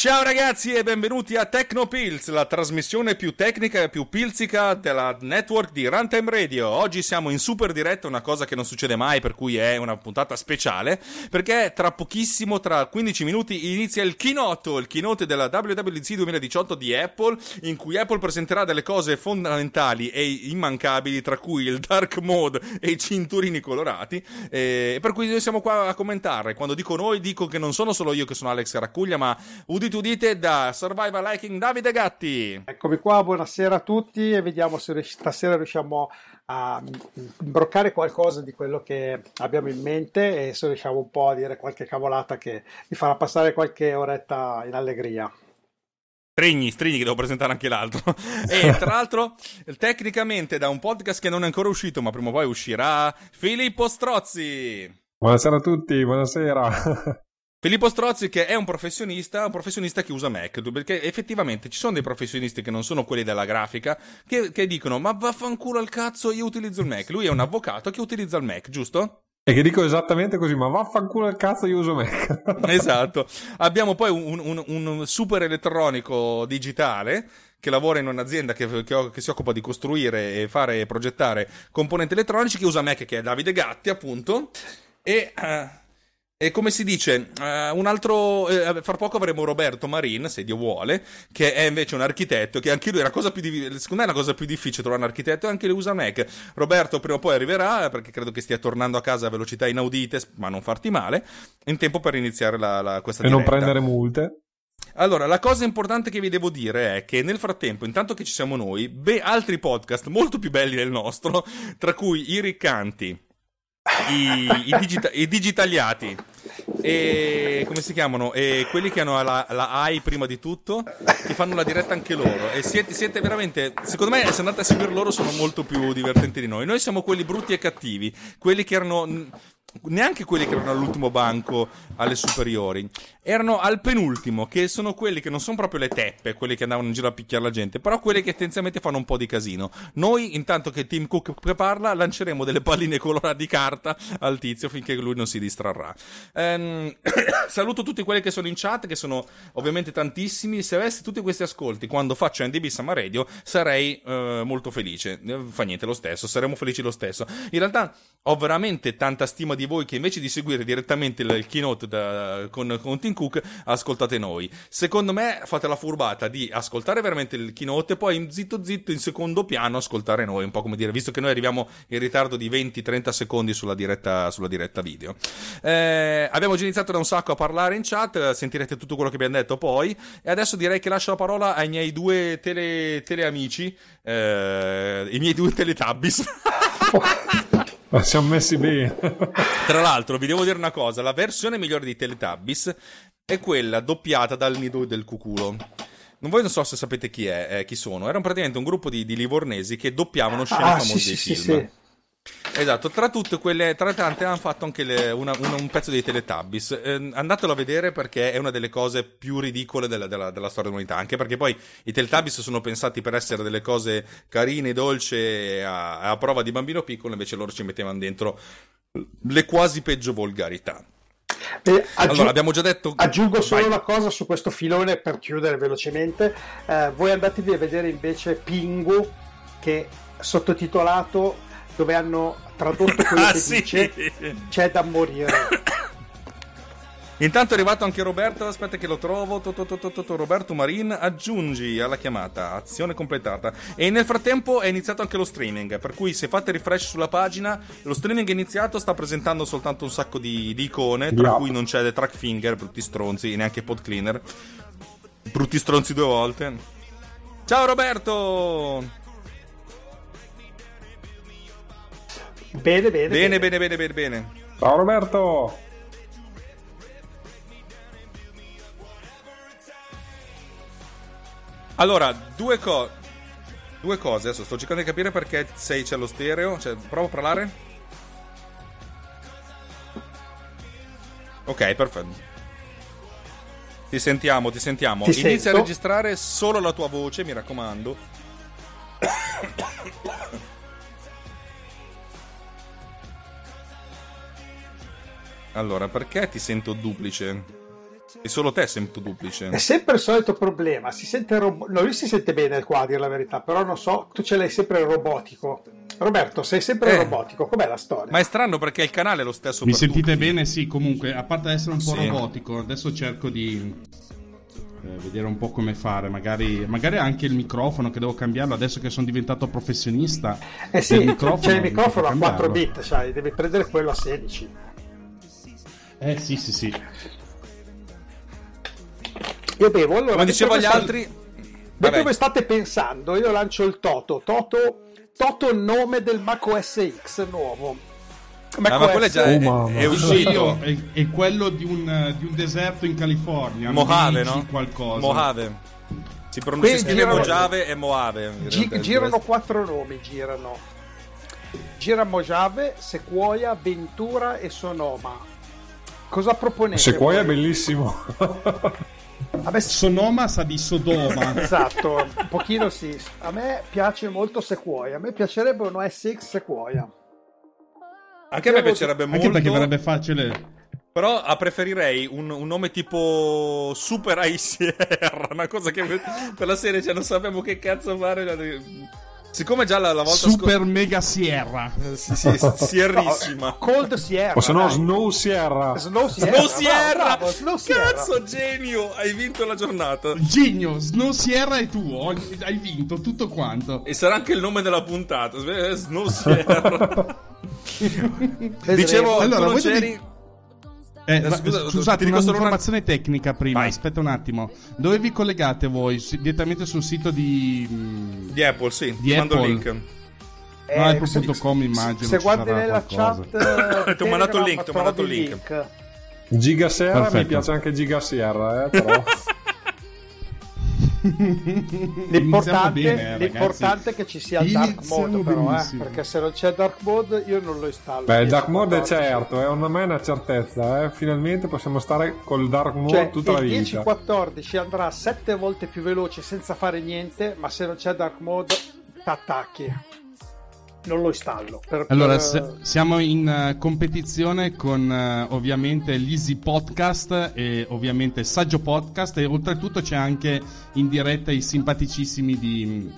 Ciao ragazzi e benvenuti a Tecnopills, la trasmissione più tecnica e più pilzica della network di Runtime Radio. Oggi siamo in super diretta, una cosa che non succede mai, per cui è una puntata speciale, perché tra pochissimo, tra 15 minuti, inizia il keynote, il keynote della WWDC 2018 di Apple, in cui Apple presenterà delle cose fondamentali e immancabili, tra cui il dark mode e i cinturini colorati, e per cui noi siamo qua a commentare. Quando dico noi, dico che non sono solo io che sono Alex Caracuglia, ma udite udite da Survival Liking Davide Gatti. Eccomi qua, buonasera a tutti e vediamo se stasera riusciamo a imbroccare qualcosa di quello che abbiamo in mente e se riusciamo un po' a dire qualche cavolata che vi farà passare qualche oretta in allegria. Strigni, Strigni che devo presentare anche l'altro. e tra l'altro, tecnicamente da un podcast che non è ancora uscito, ma prima o poi uscirà, Filippo Strozzi. Buonasera a tutti, buonasera. Filippo Strozzi che è un professionista, un professionista che usa Mac, perché effettivamente ci sono dei professionisti che non sono quelli della grafica, che, che dicono ma vaffanculo al cazzo io utilizzo il Mac. Lui è un avvocato che utilizza il Mac, giusto? E che dico esattamente così, ma vaffanculo al cazzo io uso Mac. esatto. Abbiamo poi un, un, un super elettronico digitale che lavora in un'azienda che, che, che, si occupa di costruire e fare e progettare componenti elettronici, che usa Mac, che è Davide Gatti, appunto. E... Uh, e come si dice, uh, un altro. Uh, fra poco avremo Roberto Marin, se Dio vuole, che è invece un architetto. Che anche lui è la cosa più. Di, secondo me è la cosa più difficile trovare un architetto. E anche lui usa Mac. Roberto prima o poi arriverà, perché credo che stia tornando a casa a velocità inaudite, ma non farti male. In tempo per iniziare la, la, questa e diretta. non prendere multe. Allora, la cosa importante che vi devo dire è che nel frattempo, intanto che ci siamo noi, beh, altri podcast molto più belli del nostro, tra cui i riccanti i, i, digita- i, digitaliati e come si chiamano? E quelli che hanno la, la AI prima di tutto, che fanno la diretta anche loro. E siete, siete, veramente, secondo me, se andate a seguire loro, sono molto più divertenti di noi. Noi siamo quelli brutti e cattivi, quelli che erano neanche quelli che erano all'ultimo banco alle superiori, erano al penultimo, che sono quelli che non sono proprio le teppe, quelli che andavano in giro a picchiare la gente, però quelli che tendenzialmente fanno un po' di casino. Noi, intanto che Tim Cook parla, lanceremo delle palline colorate di carta al tizio finché lui non si distrarrà. Ehm, saluto tutti quelli che sono in chat, che sono ovviamente tantissimi. Se avessi tutti questi ascolti quando faccio NDB Summer Radio, sarei eh, molto felice. Eh, fa niente lo stesso, saremo felici lo stesso. In realtà ho veramente tanta stima di voi che invece di seguire direttamente il keynote da, con, con Tim Cook, ascoltate noi. Secondo me fate la furbata di ascoltare veramente il keynote e poi zitto zitto in secondo piano ascoltare noi, un po' come dire, visto che noi arriviamo in ritardo di 20-30 secondi sulla diretta, sulla diretta video. Eh, abbiamo già iniziato da un sacco a parlare in chat, sentirete tutto quello che abbiamo detto poi, e adesso direi che lascio la parola ai miei due tele, teleamici, eh, i miei due teletabis. Ma siamo messi bene. Tra l'altro, vi devo dire una cosa: la versione migliore di Teletubbies è quella doppiata dal nido del cuculo. Non voi non so se sapete chi è, eh, chi sono. Erano praticamente un gruppo di, di livornesi che doppiavano scene ah, famose sì, dei sì, film. Sì, Esatto, tra tutte quelle, tra tante hanno fatto anche le, una, una, un pezzo dei Teletubbies. Eh, andatelo a vedere perché è una delle cose più ridicole della, della, della storia dell'umanità. Anche perché poi i Teletubbies sono pensati per essere delle cose carine, dolci, a, a prova di bambino piccolo, invece loro ci mettevano dentro le quasi peggio volgarità. Eh, aggiung- allora, abbiamo già detto. Aggiungo solo Vai. una cosa su questo filone per chiudere velocemente. Eh, voi andatevi a vedere invece Pingu, che sottotitolato dove hanno tradotto quello Ah, che sì. dice c'è da morire. Intanto è arrivato anche Roberto, aspetta che lo trovo. To, to, to, to, to, to. Roberto Marin, aggiungi alla chiamata, azione completata. E nel frattempo è iniziato anche lo streaming, per cui se fate refresh sulla pagina, lo streaming è iniziato, sta presentando soltanto un sacco di, di icone, tra Yup. cui non c'è The Track Finger, brutti stronzi, e neanche Pod Cleaner. Brutti stronzi due volte. Ciao Roberto! Bene, bene, Bene, bene, bene, bene, bene. Ciao Roberto! Allora, due cose. Due cose, adesso sto cercando di capire perché sei c'è lo stereo. Cioè, provo a parlare. Ok, perfetto. Ti sentiamo, ti sentiamo. Ti Inizia sento. a registrare solo la tua voce, mi raccomando. Allora, perché ti sento duplice? E solo te sento duplice. È sempre il solito problema, si sente robo- no, lui si sente bene qua a dire la verità, però non so, tu ce l'hai sempre robotico. Roberto, sei sempre Eh. robotico, com'è la storia? Ma è strano perché il canale è lo stesso Mi per sentite tutti. bene? Sì, comunque, a parte essere un po' Sì. robotico, adesso cerco di eh, vedere un po' come fare. Magari, magari anche il microfono che devo cambiarlo adesso che sono diventato professionista. eh sì, del microfono, c'è il microfono a 4 cambiarlo. bit, sai, devi prendere quello a 16. Eh sì, sì, sì. Io bevo, allora... Come dicevo agli altri... Vabbè, voi state pensando, io lancio il Toto. Toto, Toto nome del Mac OS X nuovo. Mac Ah, ma quello è già è, Oh, è io, uscito. è, è quello di un, di un deserto in California. Mojave, no? Qualcosa. Mojave. Si pronuncia Qui si scrive girano- Mojave e Moave. in Gi- girano quattro nomi, girano. Gira Mojave, Sequoia, Ventura e Sonoma. Cosa proponete? Sequoia è bellissimo. Me, Sonoma sa di Sodoma. esatto, un pochino sì. A me piace molto Sequoia. A me piacerebbe un OS X Sequoia. Anche a me piacerebbe molto. Anche perché verrebbe facile. Però preferirei un, un nome tipo Super ICR. Una cosa che per la serie cioè, non sappiamo che cazzo fare. Siccome già la, la volta Super Mega Sierra. scorsa. Sì, sì, sierrissima. Cold Sierra. o se no. Snow Sierra. Snow Sierra. Snow Sierra! bravo, bravo, Snow Sierra. Cazzo, genio! Hai vinto la giornata. Genio, Snow Sierra è tuo. Hai vinto tutto quanto. E sarà anche il nome della puntata. Snow Sierra. Dicevo, Allora, tu non c'eri. devi- Eh, Eh, scusa, scusate, ti dico solo una- un'informazione tecnica prima. Vai. Aspetta un attimo. Dove vi collegate voi? Si- direttamente sul sito di. mm, Di Apple, sì. Di Ti mando il Apple. link. Eh, no, Apple se- punto com, immagino. Se guardi nella qualcosa. chat, eh, Ti ho mandato il link, ti ho mandato il trovi link. Giga Sierra mi piace anche Giga Sierra, eh, però. L'importante, bene, eh, l'importante è che ci sia il dark mode, però, eh, perché se non c'è dark mode io non lo installo. Beh, il Dark Mode è certo, è è una certezza, eh. Finalmente possiamo stare col Dark Mode Cioè, tutta la il vita. 1014 andrà 7 volte più veloce senza fare niente, ma se non c'è dark mode, t'attacchi. Non lo installo. Per, Allora, per- se- siamo in eh, competizione con eh, ovviamente l'Easy Podcast e ovviamente Saggio Podcast e oltretutto c'è anche in diretta i simpaticissimi di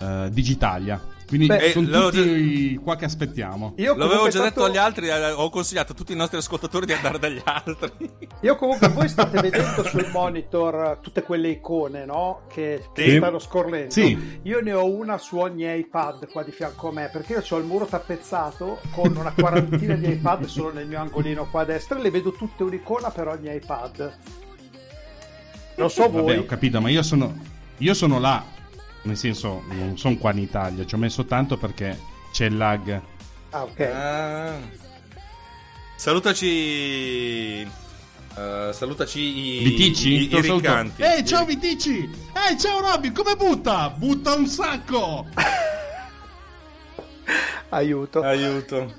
eh, Digitalia. Quindi Beh, sono eh, l'avevo tutti qua che aspettiamo. Io L'avevo già detto tanto- agli altri, eh, ho consigliato a tutti i nostri ascoltatori di andare dagli altri. Io comunque voi state vedendo sul monitor tutte quelle icone, no? Che, che Sì. stanno scorrendo. Sì. Io ne ho una su ogni iPad qua di fianco a me, perché io ho il muro tappezzato con una quarantina di iPad solo nel mio angolino qua a destra e le vedo tutte un'icona per ogni iPad. Non so voi. Vabbè, ho capito, ma io sono, io sono là. Nel senso, non sono qua in Italia. Ci ho messo tanto perché c'è il lag. Ah, ok. Ah. Salutaci. eh, salutaci i, Vitici? i, i, riccanti. Ehi, ciao Vitici! Ehi, ciao Robby, come butta? Butta un sacco! Aiuto. Aiuto.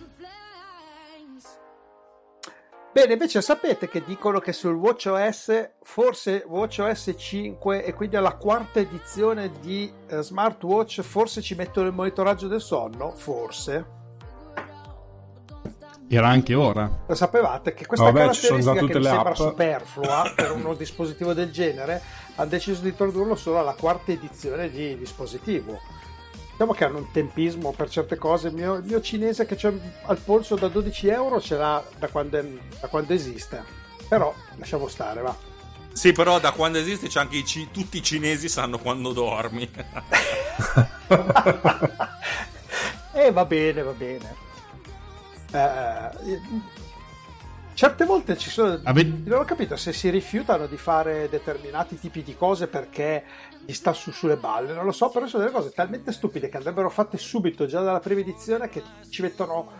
Bene, invece sapete che dicono che sul WatchOS, forse WatchOS 5 e quindi alla quarta edizione di eh, smartwatch, forse ci mettono il monitoraggio del sonno? Forse. Era anche ora. Lo sapevate che questa Vabbè, caratteristica che mi sembra app. superflua per uno dispositivo del genere, hanno deciso di introdurlo solo alla quarta edizione di dispositivo. Diciamo che hanno un tempismo per certe cose. Il mio, il mio cinese che c'è al polso da 12 euro ce l'ha da quando, è- da quando esiste. Però lasciamo stare, va. Sì, però da quando esiste c'è anche i ci- tutti i cinesi sanno quando dormi. E va bene, va bene. Eh, Certe volte ci sono. Ave- Non ho capito se si rifiutano di fare determinati tipi di cose perché gli sta su sulle balle. Non lo so, però sono delle cose talmente stupide che andrebbero fatte subito, già dalla prima edizione, che ci mettono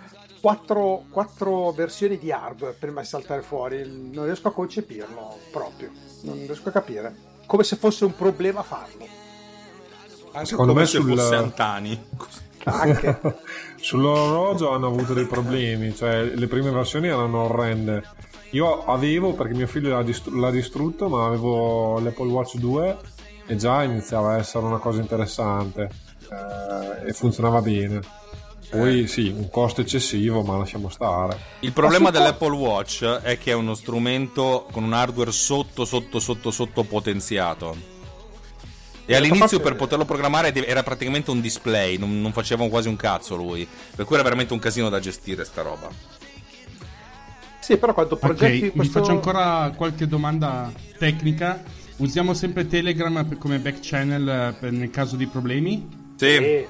quattro, quattro versioni di hardware prima di saltare fuori. Non riesco a concepirlo proprio. Non riesco a capire. Come se fosse un problema farlo. Anche Secondo come me se sul- fosse Antani. Anche. Sull'orologio hanno avuto dei problemi, cioè le prime versioni erano orrende. Io avevo, perché mio figlio l'ha, distru- l'ha distrutto, ma avevo l'Apple Watch 2 e già iniziava a essere una cosa interessante eh, e funzionava bene. Poi sì, un costo eccessivo, ma lasciamo stare. Il problema Ma su- dell'Apple Watch è che è uno strumento con un hardware sotto, sotto, sotto, sotto potenziato. E all'inizio per poterlo programmare era praticamente un display, non, non faceva quasi un cazzo lui. Per cui era veramente un casino da gestire sta roba. Sì, però quando progetti Ok, questo... vi faccio ancora qualche domanda tecnica. Usiamo sempre Telegram per- come back channel eh, per- nel caso di problemi? Sì,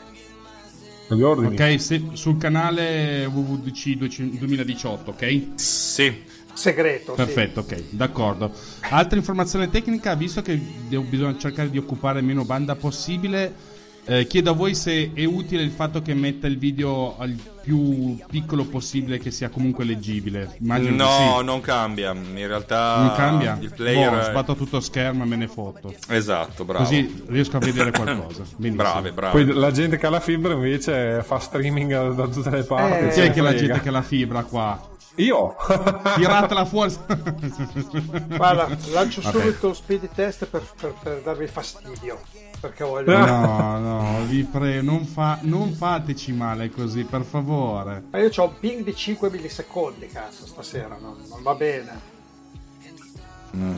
Gli ordini. Ok, se- sul canale WWDC 2018, ok? sì. Segreto. sì. Perfetto, ok, d'accordo. Altra informazione tecnica, visto che devo- bisogna cercare di occupare meno banda possibile, eh, chiedo a voi se è utile il fatto che metta il video al più piccolo possibile, che sia comunque leggibile. Immagino No, sì. non cambia. In realtà Non cambia? il player Boh, sbatto tutto schermo e me ne foto. Esatto, bravo. Così riesco a vedere qualcosa. Benissimo. Brave, brave. Poi la gente che ha la fibra invece fa streaming da, tutte le parti. Eh, Chi se è che la gente che ha la fibra qua? Io! Tiratela fuori. Guarda, lancio Vabbè. subito un speed test per, per- per darvi fastidio. Perché voglio. No, no, vi prego, non, fa- non fateci male così, per favore. Ma io ho un ping di 5 millisecondi, cazzo, stasera, no? non va bene.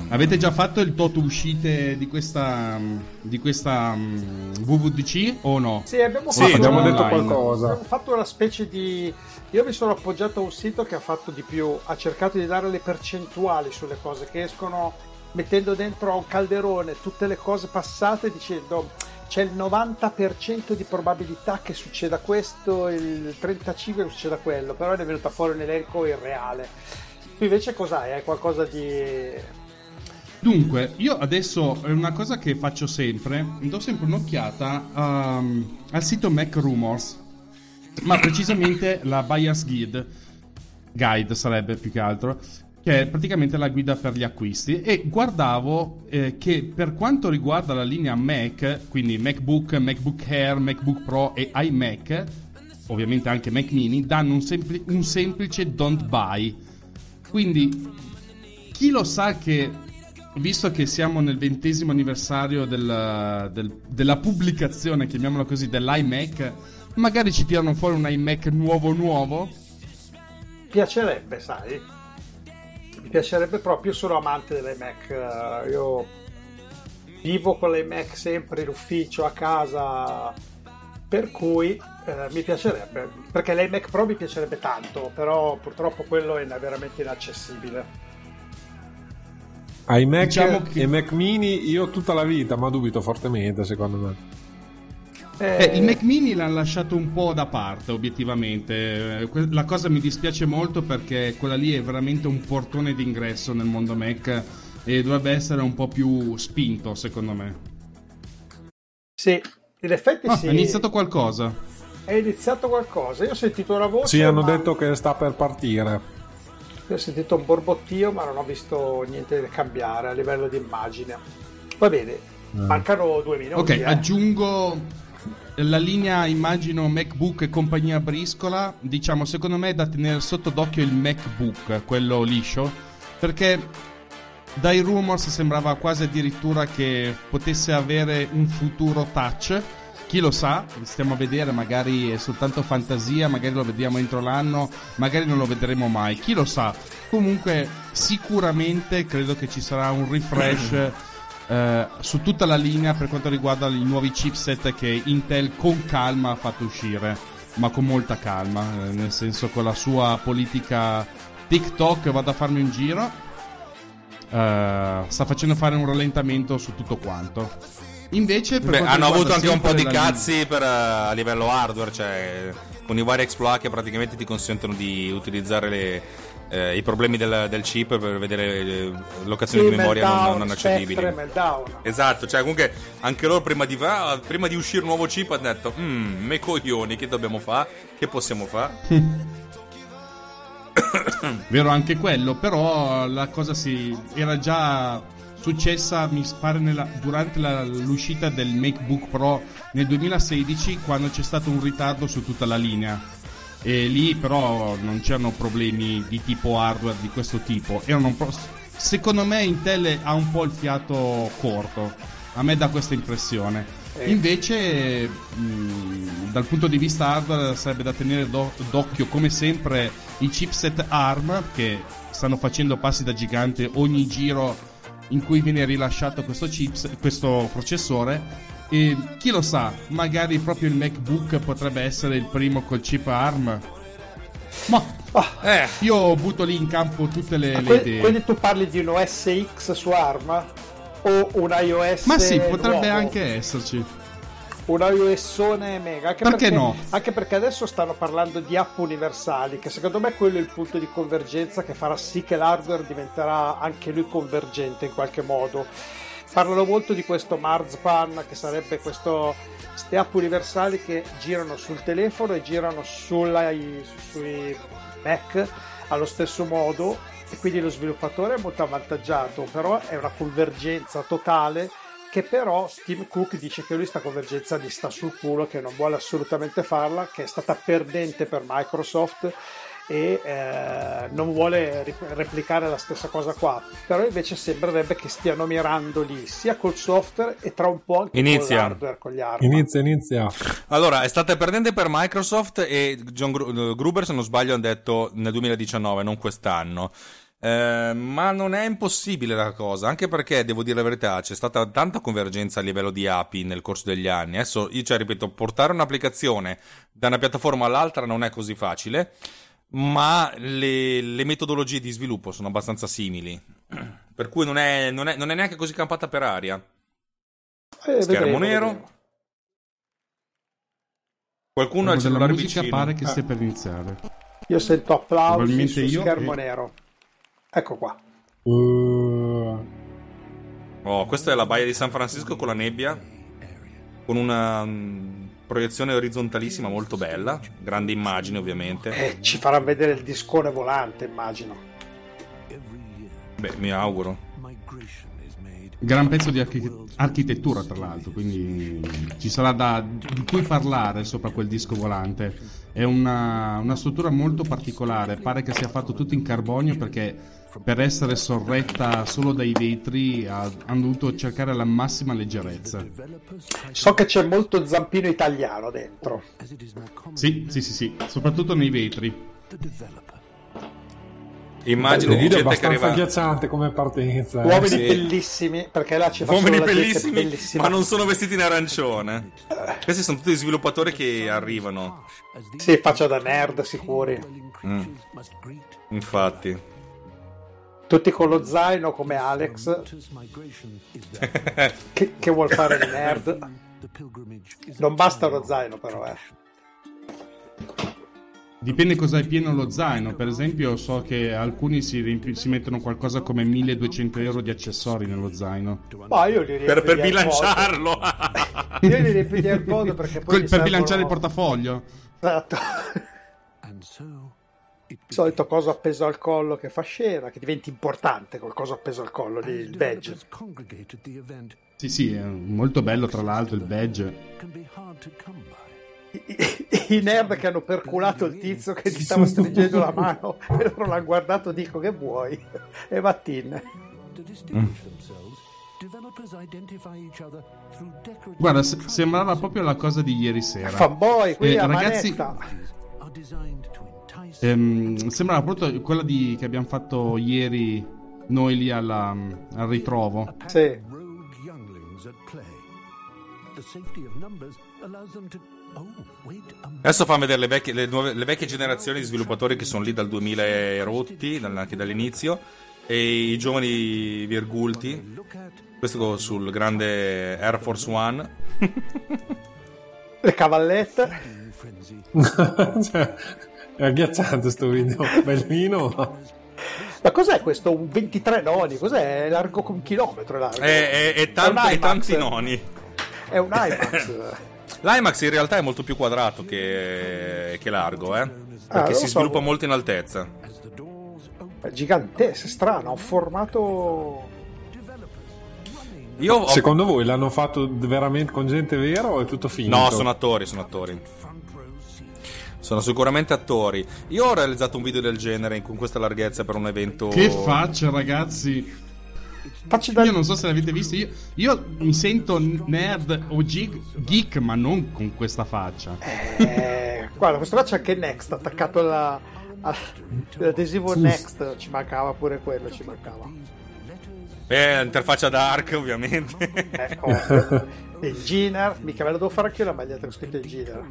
Avete già fatto il tot uscite di questa di questa mm, WWDC o no? Sì, abbiamo Sì, fatto, abbiamo detto qualcosa. abbiamo fatto una specie di. Io mi sono appoggiato a un sito che ha fatto di più, ha cercato di dare le percentuali sulle cose che escono, mettendo dentro a un calderone tutte le cose passate, dicendo c'è il 90% di probabilità che succeda questo, il 35% che succeda quello, però è venuta fuori un elenco irreale. Tu invece cos'hai? Hai qualcosa di. Dunque, io adesso una cosa che faccio sempre, do sempre un'occhiata um, al sito Mac Rumors, ma precisamente la Buyer's Guide, guide sarebbe più che altro, che è praticamente la guida per gli acquisti e guardavo eh, che per quanto riguarda la linea Mac, quindi MacBook, MacBook Air, MacBook Pro e iMac, ovviamente anche Mac Mini, danno un, sempli- un semplice don't buy. Quindi chi lo sa che, visto che siamo nel ventesimo anniversario del- del- della pubblicazione, chiamiamola così, dell'iMac, magari ci tirano fuori un iMac nuovo nuovo? piacerebbe, sai? Mi piacerebbe proprio, io sono amante dell'iMac, eh, io vivo con l'iMac sempre in ufficio, a casa, per cui eh, mi piacerebbe, perché l'iMac Pro mi piacerebbe tanto, però purtroppo quello è veramente inaccessibile. Ai Mac Diciamo che- e Mac Mini io tutta la vita, ma dubito fortemente secondo me. Eh, il Mac Mini l'hanno lasciato un po' da parte, obiettivamente. Eh, La cosa mi dispiace molto perché quella lì è veramente un portone d'ingresso nel mondo Mac e dovrebbe essere un po' più spinto, secondo me. Sì, in effetti Ah, sì, È iniziato qualcosa. è iniziato qualcosa, io ho sentito una voce, Sì, hanno ma- detto che sta per partire. Io ho sentito un borbottio, ma non ho visto niente da cambiare a livello di immagine. Va bene, mancano due minuti. Ok, eh. aggiungo la linea, immagino, MacBook e compagnia briscola. Diciamo, secondo me è da tenere sotto d'occhio il MacBook, quello liscio, perché dai rumors sembrava quasi addirittura che potesse avere un futuro touch. Chi lo sa, stiamo a vedere, magari è soltanto fantasia, magari lo vediamo entro l'anno, magari non lo vedremo mai, chi lo sa. Comunque, sicuramente credo che ci sarà un refresh eh, su tutta la linea per quanto riguarda i nuovi chipset che Intel con calma ha fatto uscire, ma con molta calma, eh, nel senso con la sua politica TikTok vado a farmi un giro, eh, sta facendo fare un rallentamento su tutto quanto. Invece, Beh, hanno avuto anche un po' di linea- cazzi per, eh, a livello hardware, cioè con i vari exploit che praticamente ti consentono di utilizzare le, eh, i problemi del, del chip per vedere le locazioni Sì, di memoria non, meltdown, non accedibili. Meltdown. Esatto, cioè comunque anche loro prima di, ah, prima di uscire un nuovo chip hanno detto, mmm, me coglioni, che dobbiamo fare? Che possiamo fare? Vero anche quello, però la cosa si era già successa, mi pare, nella- durante la- l'uscita del MacBook Pro nel 2016 quando c'è stato un ritardo su tutta la linea. E lì però non c'erano problemi di tipo hardware di questo tipo. Po'- secondo me Intel ha un po' il fiato corto. A me dà questa impressione. Invece, mh, dal punto di vista hardware, sarebbe da tenere do- d'occhio, come sempre, i chipset ARM che stanno facendo passi da gigante ogni giro in cui viene rilasciato questo, chips, questo processore. E chi lo sa, magari proprio il MacBook potrebbe essere il primo col chip ARM. Ma Eh, io butto lì in campo tutte le, le Que- idee. quindi tu parli di un OS X su ARM o un iOS Ma sì, potrebbe nuovo? anche esserci. un iOSone mega anche Perché perché, no? anche perché adesso stanno parlando di app universali che secondo me quello è il punto di convergenza che farà sì che l'hardware diventerà anche lui convergente in qualche modo parlano molto di questo Marzipan che sarebbe questo queste app universali che girano sul telefono e girano sulla- sui Mac allo stesso modo. E quindi lo sviluppatore è molto avvantaggiato però è una convergenza totale che però Tim Cook dice che lui sta convergenza gli sta sul culo, che non vuole assolutamente farla, che è stata perdente per Microsoft e eh, non vuole ri- replicare la stessa cosa qua. Però invece sembrerebbe che stiano mirando lì sia col software e tra un po' anche Inizia. con l'hardware, con gli hardware. Inizia, inizia. allora, è stata perdente per Microsoft e John Gru- Gruber, se non sbaglio, hanno detto nel 2019, non quest'anno. Eh, ma non è impossibile la cosa, anche perché devo dire la verità, c'è stata tanta convergenza a livello di API nel corso degli anni. Adesso, io cioè, ripeto, portare un'applicazione da una piattaforma all'altra non è così facile, ma le, le metodologie di sviluppo sono abbastanza simili. Per cui non è, non è- non è neanche così campata per aria. Eh, Schermo vedremo, nero. vedremo. Qualcuno ha il cellulare musica vicino. pare che Ah. stia per iniziare. Io sento applausi su io schermo e- nero. Ecco qua. Uh, Oh, questa è la baia di San Francisco con la nebbia, con una mm, proiezione orizzontalissima molto bella, grande immagine ovviamente. Eh, ci farà vedere il discone volante, immagino. Beh, mi auguro. Gran pezzo di archi- architettura, tra l'altro, quindi ci sarà da, di cui parlare sopra quel disco volante. È una, una struttura molto particolare, pare che sia fatto tutto in carbonio perché per essere sorretta solo dai vetri ha- hanno dovuto cercare la massima leggerezza. So che c'è molto zampino italiano dentro. Sì, sì, sì, sì, soprattutto nei vetri. Immagine il di gente che abbastanza arriva... agghiacciante come partenza. eh. Uomini sì. bellissimi, perché là ci Uomini solo la gente bellissimi, bellissima. ma non sono vestiti in arancione. Questi sono tutti sviluppatori che arrivano. Sì, faccia da nerd sicuri. Mm. Infatti. Tutti con lo zaino come Alex, che, che vuol fare di nerd. Non basta lo zaino però, eh. Dipende cosa è pieno lo zaino. Per esempio, so che alcuni si, riempi- si mettono qualcosa come 1200 euro di accessori nello zaino. Ma io li Per, per bilanciarlo. Io li riempio di AirPod perché poi Quel- per servono- bilanciare il portafoglio. Esatto. Il solito coso appeso al collo che fa scena, che diventi importante col coso appeso al collo il badge. Sì, sì, è molto bello tra l'altro il badge. I, i- i nerd che hanno perculato il tizio che gli stava stringendo la mano e loro l'hanno guardato dico che vuoi? E Mattin Guarda, se- sembrava proprio la cosa di ieri sera. fanboy qui Eh, a ragazzi- manetta Ehm, sembrava proprio quella di- che abbiamo fatto ieri noi lì alla- al ritrovo. sì. Adesso fammi vedere le vecchie, le nuove- le vecchie generazioni di sviluppatori che sono lì dal 2000 e rotti, anche dall'inizio, e i giovani virgulti. Questo sul grande Air Force One. le cavallette Cioè, è agghiacciante sto video. Bellino. Ma cos'è questo? Un 23 noni? Cos'è? È largo come un chilometro? È, largo. È, è, è, tanto, è tanti noni. È un IMAX. L'IMAX in realtà è molto più quadrato che, che largo, eh? Perché non lo si so. sviluppa molto in altezza. È gigantesco, strano, ha un formato... Io ho... Secondo voi l'hanno fatto veramente con gente vera o è tutto finto? No, sono attori, sono attori. Sono sicuramente attori. Io ho realizzato un video del genere con questa larghezza per un evento. Che faccia, ragazzi. Io non so se l'avete visto. Io, io mi sento nerd o geek, geek, ma non con questa faccia. Eh, guarda, questo qua c'è anche Next attaccato alla, alla- all'adesivo Next. Ci mancava pure quello, ci mancava. Eh, interfaccia dark, ovviamente. Ecco. Engineer, mica me lo devo fare anche io la maglietta con scritto Engineer.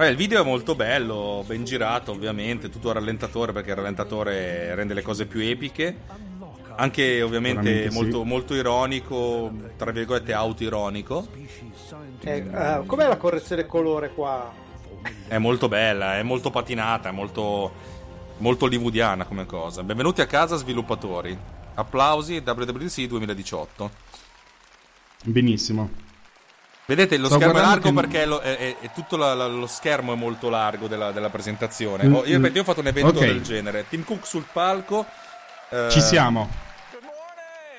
Eh, il video è molto bello, ben girato, ovviamente. Tutto a rallentatore perché il rallentatore rende le cose più epiche. Anche ovviamente Veramente sì. molto, molto ironico, tra virgolette autoironico. Eh, eh, com'è la correzione colore qua? È molto bella, è molto patinata, è molto, molto hollywoodiana come cosa. Benvenuti a casa sviluppatori. Applausi WWDC 2018. Benissimo. Vedete, lo Sto schermo è largo che- perché lo, è- è- è tutto la- la- lo schermo è molto largo della, della presentazione. Oh, io, Mm, io ho fatto un evento ok. del genere. Tim Cook sul palco. eh, Ci siamo.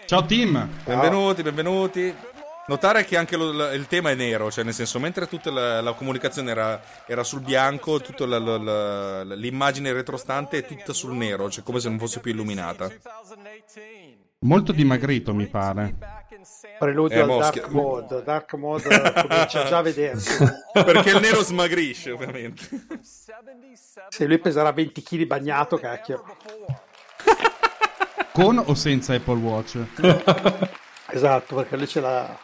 Ciao team. Benvenuti, benvenuti. Notare che anche lo- il tema è nero, cioè nel senso, mentre tutta la, la comunicazione era, era sul bianco, tutta l'immagine retrostante è tutta sul nero, cioè come se non fosse più illuminata. Molto dimagrito mi pare. Preludio Eh, al Dark Mode. Dark Mode comincia già a vedersi. Perché il nero smagrisce, ovviamente. Se lui peserà 20 kg bagnato, cacchio. Con o senza Apple Watch? Esatto, perché lui ce l'ha.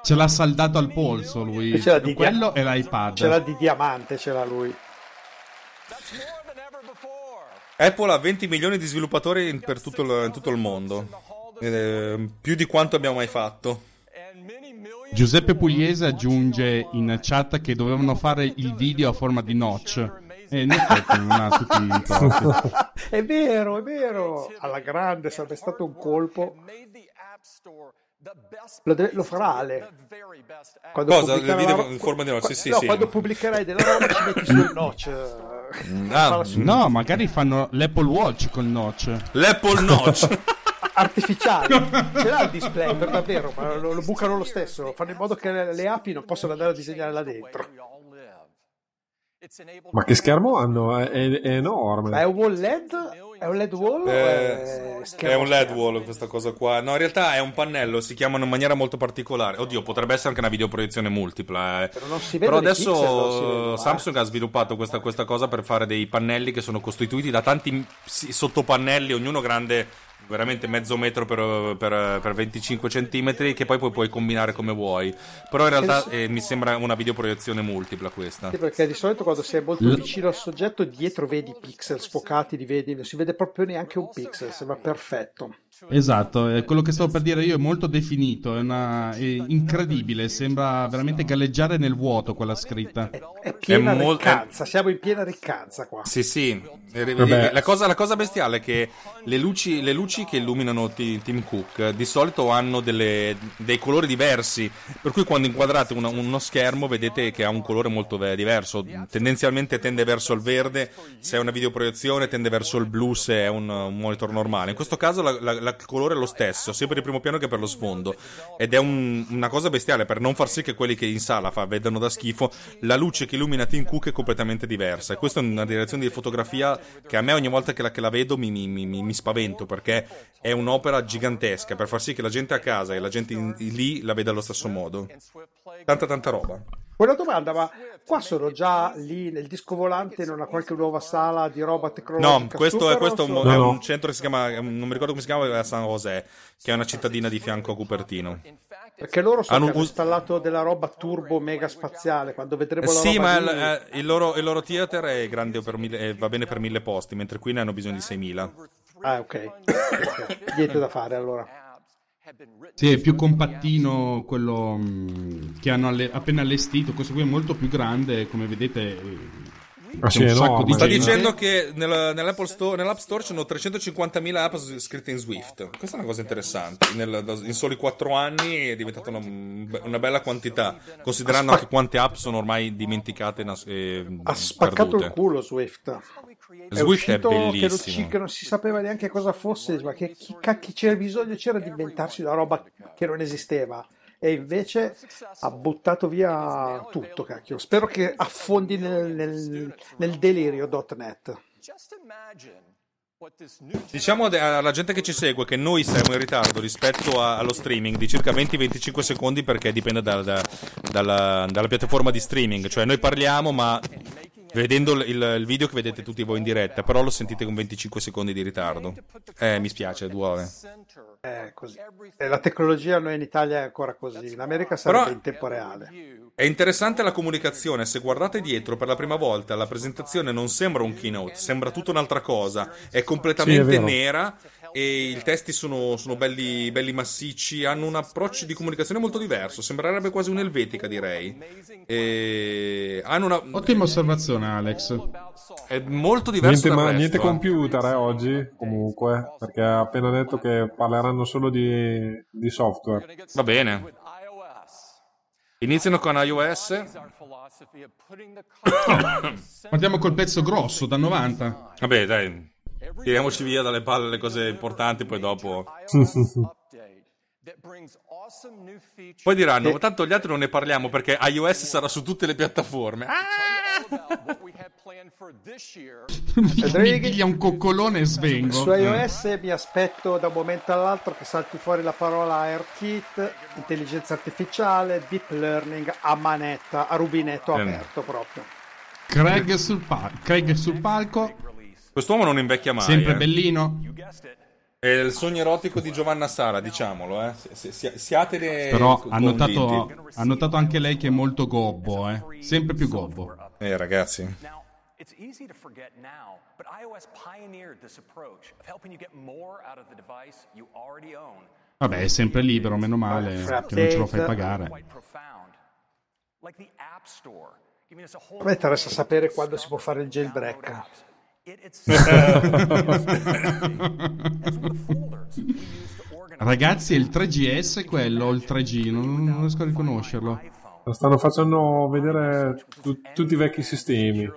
Ce l'ha saldato al polso lui. Ce l'ha di Quello dia- è l'iPad. Ce l'ha di diamante, ce l'ha lui. Apple ha 20 milioni di sviluppatori in- per tutto il, in tutto il mondo. Eh, più di quanto abbiamo mai fatto. Giuseppe Pugliese aggiunge in chat che dovevano fare il video a forma di notch. E in effetti non ha tutti i torti. È vero, è vero. Alla grande sarebbe stato un colpo. Lo, deve- lo farà Ale. Quando Cosa? Il video la ro- in forma di notch? Sì, sì, no, sì. quando pubblicherai della roba ci metti sul notch. Ah, Falla su- No, magari fanno l'Apple Watch col notch. L'Apple Notch. artificiale. Ce l'ha il display per davvero, ma lo, lo bucano lo stesso. Fanno in modo che le, le api non possano andare a disegnare là dentro. Ma che schermo hanno? È, è- enorme. Ma è un wall LED? È un LED wall? o Eh, è, è un LED wall questa cosa qua. No, in realtà è un pannello, si chiamano in maniera molto particolare. Oddio, potrebbe essere anche una videoproiezione multipla. eh. Però non si vedono Però i pixel, non si adesso vedono, eh. Samsung ha sviluppato questa, questa cosa per fare dei pannelli che sono costituiti da tanti sottopannelli, ognuno grande veramente mezzo metro per, per- per 25 centimetri, che poi puoi, puoi combinare come vuoi. Però in realtà eh, mi sembra una videoproiezione multipla questa. Sì, perché di solito quando sei molto vicino al soggetto dietro vedi i pixel sfocati, li vedi, non si vede proprio neanche un pixel, sembra perfetto. Esatto, è quello che stavo per dire io è molto definito, è, una- è incredibile, sembra veramente galleggiare nel vuoto quella scritta. È, è piena È mol- riccanza, siamo in piena riccanza qua. Sì, sì. Eh. La cosa, la cosa bestiale è che le luci, le luci che illuminano Ti- Tim Cook eh, di solito hanno delle- dei colori diversi. Per cui quando inquadrate uno, uno schermo vedete che ha un colore molto ve- diverso. Tendenzialmente tende verso il verde se è una videoproiezione, tende verso il blu se è un, un monitor normale. In questo caso la- la- il colore è lo stesso, sia per il primo piano che per lo sfondo. Ed è un- una cosa bestiale per non far sì che quelli che in sala fa, vedano da schifo. La luce che illumina Tim Cook è completamente diversa. E questa è una direzione di fotografia che a me ogni volta che la, che la vedo mi, mi- mi- mi spavento perché è un'opera gigantesca per far sì che la gente a casa e la gente in- lì la veda allo stesso modo. Tanta tanta roba. Una domanda, ma qua sono già lì nel disco volante in una qualche nuova sala di roba tecnologica? No, questo, è, super questo è o un, sono- è un centro che si chiama, non mi ricordo come si chiama, è a San José, che è una cittadina di fianco a Cupertino. Perché loro sono Hanno che hanno us- installato della roba turbo mega spaziale, quando vedremo la sì, roba ma lì- il, eh, il loro, il loro theater è grande per mille- eh, va bene per mille posti, mentre qui ne hanno bisogno di 6.000. Ah, ok. Ok. Niente da fare allora. Sì, è più compattino quello mh, che hanno alle- appena allestito. Questo qui è molto più grande, come vedete. eh, Ah, c'è sì, sacco di Sta dicendo che nel- nell'Apple Store, nell'App Store c'hanno 350.000 app scritte in Swift. Questa è una cosa interessante. Nel- in soli 4 anni è diventata una, una bella quantità, considerando anche quante app sono ormai dimenticate e nas- e Ha spaccato il perdute. culo Swift. È Swift è uscito che non, bellissimo. che non si sapeva neanche cosa fosse, ma che chi cacchi c'era bisogno c'era di inventarsi una roba che non esisteva. E invece ha buttato via tutto, cacchio. Spero che affondi nel, nel- nel delirio.net. Diciamo alla gente che ci segue che noi siamo in ritardo rispetto a- allo streaming di circa 20-25 secondi perché dipende da- da- dalla, dalla piattaforma di streaming. Cioè noi parliamo ma vedendo il, il- video che vedete tutti voi in diretta, però lo sentite con 25 secondi di ritardo. Eh, mi spiace, duole. È così. E la tecnologia noi in Italia è ancora così, in America sarebbe Però- in tempo reale. È interessante la comunicazione, se guardate dietro per la prima volta la presentazione non sembra un keynote, sembra tutta un'altra cosa, è completamente Sì, è nera e i testi sono, sono belli, belli massicci, hanno un approccio di comunicazione molto diverso, sembrerebbe quasi un'elvetica direi. E hanno una... Ottima osservazione, Alex. è molto diverso Niente, ma, resto, niente eh. computer eh, oggi, comunque, perché ha appena detto che parleranno solo di, di software. Va bene. Iniziano con iOS. Partiamo col pezzo grosso, da 90. Vabbè, dai. Tiriamoci via dalle palle le cose importanti, poi dopo... Poi diranno, "Ma tanto gli altri non ne parliamo perché iOS sarà su tutte le piattaforme. Ah! Mi piglia un coccolone e svengo. Su iOS mi aspetto da un momento all'altro che salti fuori la parola AirKit, intelligenza artificiale, deep learning a manetta, a rubinetto Eh. aperto proprio. Craig sul, pa- Craig sul palco, Quest'uomo non invecchia mai. sempre eh. bellino. È il sogno erotico di Giovanna Sala, diciamolo. Eh. Si- si- siatene Però co- ha notato, ha notato anche lei che è molto gobbo, eh. Sempre più gobbo. Eh, ragazzi. It's easy to forget now, but iOS pioneered this approach of helping you get more out of the device you already own. Vabbè, è sempre libero, meno male, che non ce lo fai pagare. A me interessa sapere quando si può fare il jailbreak. Ragazzi, è il 3GS è quello, o il 3G, non, non riesco a riconoscerlo. Stanno facendo vedere tu- tutti i vecchi sistemi.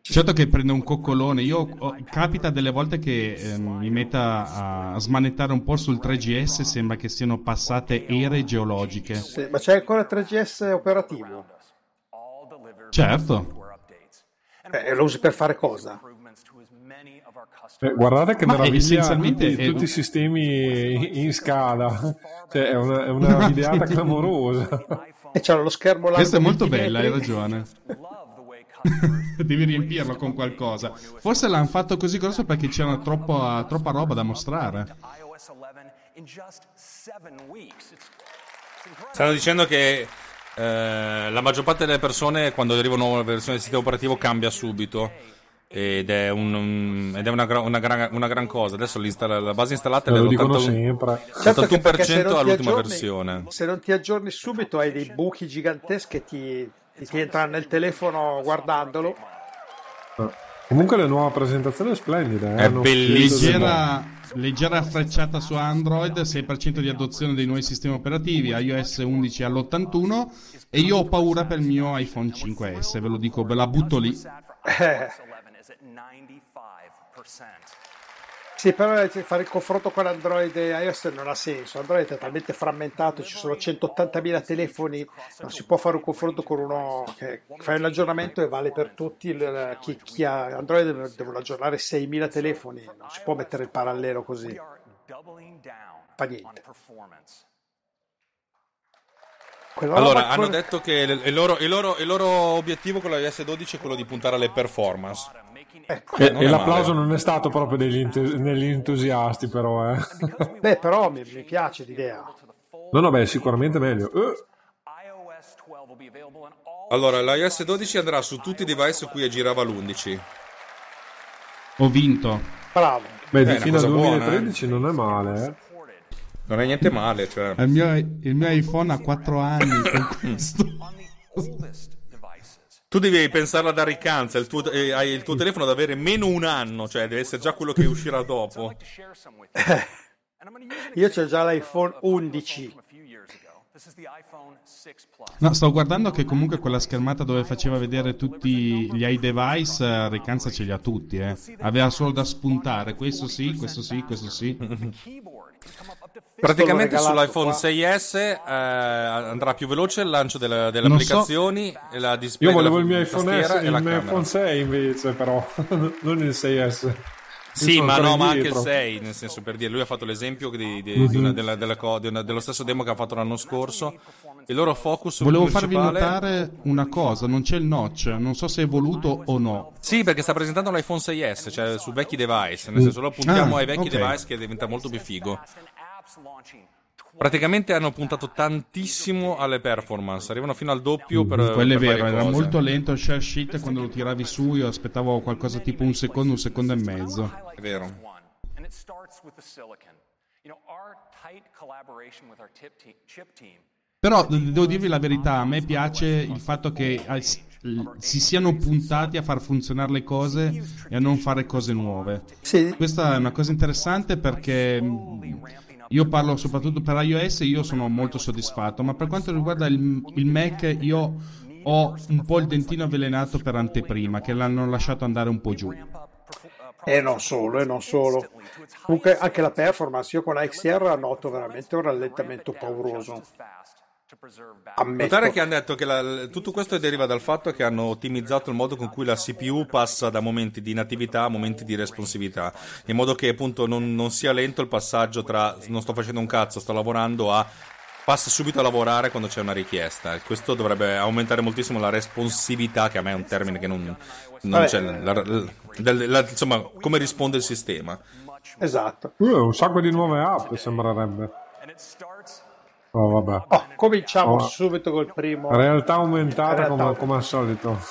Certo che prende un coccolone. Io ho- capita delle volte che ehm, mi metta a smanettare un po' sul 3GS. Sembra che siano passate ere geologiche. Sì, ma c'è ancora il 3GS operativo? Certo. Eh, lo usi per fare cosa? Eh, guardate che Ma meraviglia essenzialmente tutti, tutti i sistemi in scala cioè è una, è una videata clamorosa E c'hanno lo schermo largo Questa è molto 20 bella, hai ragione. Devi riempirlo con qualcosa. Forse l'hanno fatto così grosso perché c'era troppa, troppa roba da mostrare. iOS 11 in just seven weeks. It's, it's incredible. Stanno dicendo che eh, la maggior parte delle persone quando arriva una nuova versione del sistema operativo cambia subito. Ed è, un- un- ed è una, una gran, una gran cosa. Adesso la base installata è lo dicono dell'81%, sempre Certo all'ultima aggiorni- versione. Se non ti aggiorni subito hai dei buchi giganteschi che ti, ti, ti entrano nel telefono guardandolo. comunque la nuova presentazione è splendida eh. È Hanno delle- Leggera, frecciata su Android, 6% di adozione dei nuovi sistemi operativi, iOS 11 all'81 e io ho paura per il mio iPhone 5S, ve lo dico, ve la butto lì. Sì, però fare il confronto con Android e iOS non ha senso. Android è talmente frammentato, ci sono 180.000 telefoni, non si può fare un confronto con uno che fa un aggiornamento e vale per tutti. Chi, chi ha Android deve- devono aggiornare 6.000 telefoni, non si può mettere il parallelo così. Fa niente. Quella Allora, hanno con- detto che il il loro, il loro- il loro obiettivo con la iOS 12 è quello di puntare alle performance. Ecco. e, non e l'applauso male. non è stato proprio degli, entusiasti però eh. Beh, però mi, mi piace l'idea. no no beh sicuramente meglio Eh, iOS 12 will be available in all Allora, l'iOS 12 andrà su tutti i device su cui girava l'11. Ho vinto. Bravo. beh Eh, di fino al cosa buona, 2013 non è male eh. Non è niente male, cioè. Il mio, il mio iPhone ha 4 anni con questo. Tu devi pensare ad Aricanza, il tuo, eh, hai il tuo telefono ad avere meno un anno, cioè deve essere già quello che uscirà dopo. Io c'ho già l'iPhone 11. No, sto guardando che comunque quella schermata dove faceva vedere tutti gli iDevice, eh, Ricanza ce li ha tutti, eh. Aveva solo da spuntare, questo sì, questo sì, questo sì. Praticamente sull'iPhone qua. 6S eh, andrà più veloce il lancio delle, delle Non so- applicazioni e la display Io volevo della il mio iPhone S, il mio camera. iPhone 6 invece, però, non il 6S. Sì, ma no, ma anche il indietro. 6, nel senso per dire, lui ha fatto l'esempio di, di- di una- della- della una- dello stesso demo che ha fatto l'anno scorso. Il loro focus Volevo farvi notare una cosa, non c'è il notch, non so se è voluto o no. Sì, perché sta presentando l'iPhone 6S, cioè su vecchi device, nel senso lo puntiamo Ah, ai vecchi ok. device che diventa molto più figo. Praticamente hanno puntato tantissimo alle performance, arrivano fino al doppio per Quello è per vero, era cose. molto lento il share sheet quando lo tiravi su, io aspettavo qualcosa tipo un secondo, un secondo e mezzo. È vero. Però de- devo dirvi la verità, a me piace il fatto che si si siano puntati a far funzionare le cose e a non fare cose nuove. Sì, Questa è una cosa interessante perché mh, io parlo soprattutto per iOS e io sono molto soddisfatto, ma per quanto riguarda il, il Mac io ho un po' il dentino avvelenato per anteprima, che l'hanno lasciato andare un po' giù. e non solo, e non solo. Comunque anche la performance, io con la XR noto veramente un rallentamento pauroso. Notare che hanno detto che la- tutto questo deriva dal fatto che hanno ottimizzato il modo con cui la CPU passa da momenti di natività a momenti di responsività, in modo che appunto non, non sia lento il passaggio tra non sto facendo un cazzo, sto lavorando a passa subito a lavorare quando c'è una richiesta. E Questo dovrebbe aumentare moltissimo la responsività, che a me è un termine che non, non Vabbè. c'è. la- la- la- insomma, come risponde il sistema. Esatto. Uh, un sacco di nuove app sembrerebbe. Oh, vabbè. Oh, cominciamo Oh. subito col primo. Realtà aumentata Realtà come, aumentata. come al solito.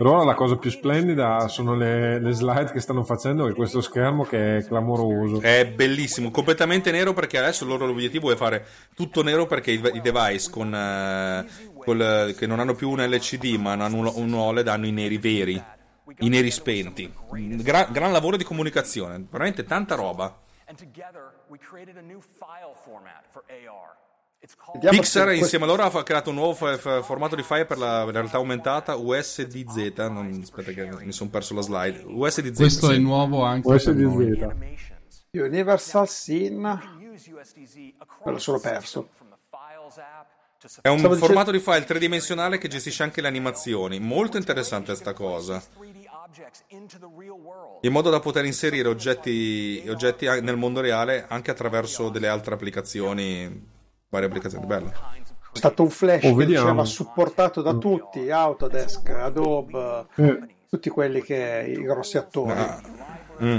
Per ora la cosa più splendida sono le, le slide che stanno facendo e questo schermo che è clamoroso. È bellissimo, completamente nero perché adesso il loro obiettivo è fare tutto nero perché i, i device con, eh, col- che non hanno più un LCD ma hanno un, un OLED hanno i neri veri, i neri spenti. Gra- gran lavoro di comunicazione, veramente tanta roba. And together, we created a new file format for AR. It's called Vediamo Pixar insieme a loro ha creato un nuovo fa- formato di file per la realtà aumentata USDZ. Non, aspetta che mi sono perso la slide. USDZ. Questo sì. è nuovo anche Può essere per di noi. Z. animations. Universal Scene. USDZ Me lo sono perso. È un Stavo formato di file tridimensionale che gestisce anche le animazioni. Molto interessante sta cosa. 3D objects into the real world. In modo da poter inserire oggetti, oggetti nel mondo reale anche attraverso delle altre applicazioni. Varie applicazioni, bello. È stato un flash Oh, che diceva supportato da tutti, Autodesk, Adobe, Eh, tutti quelli che i grossi attori. Ah, mm.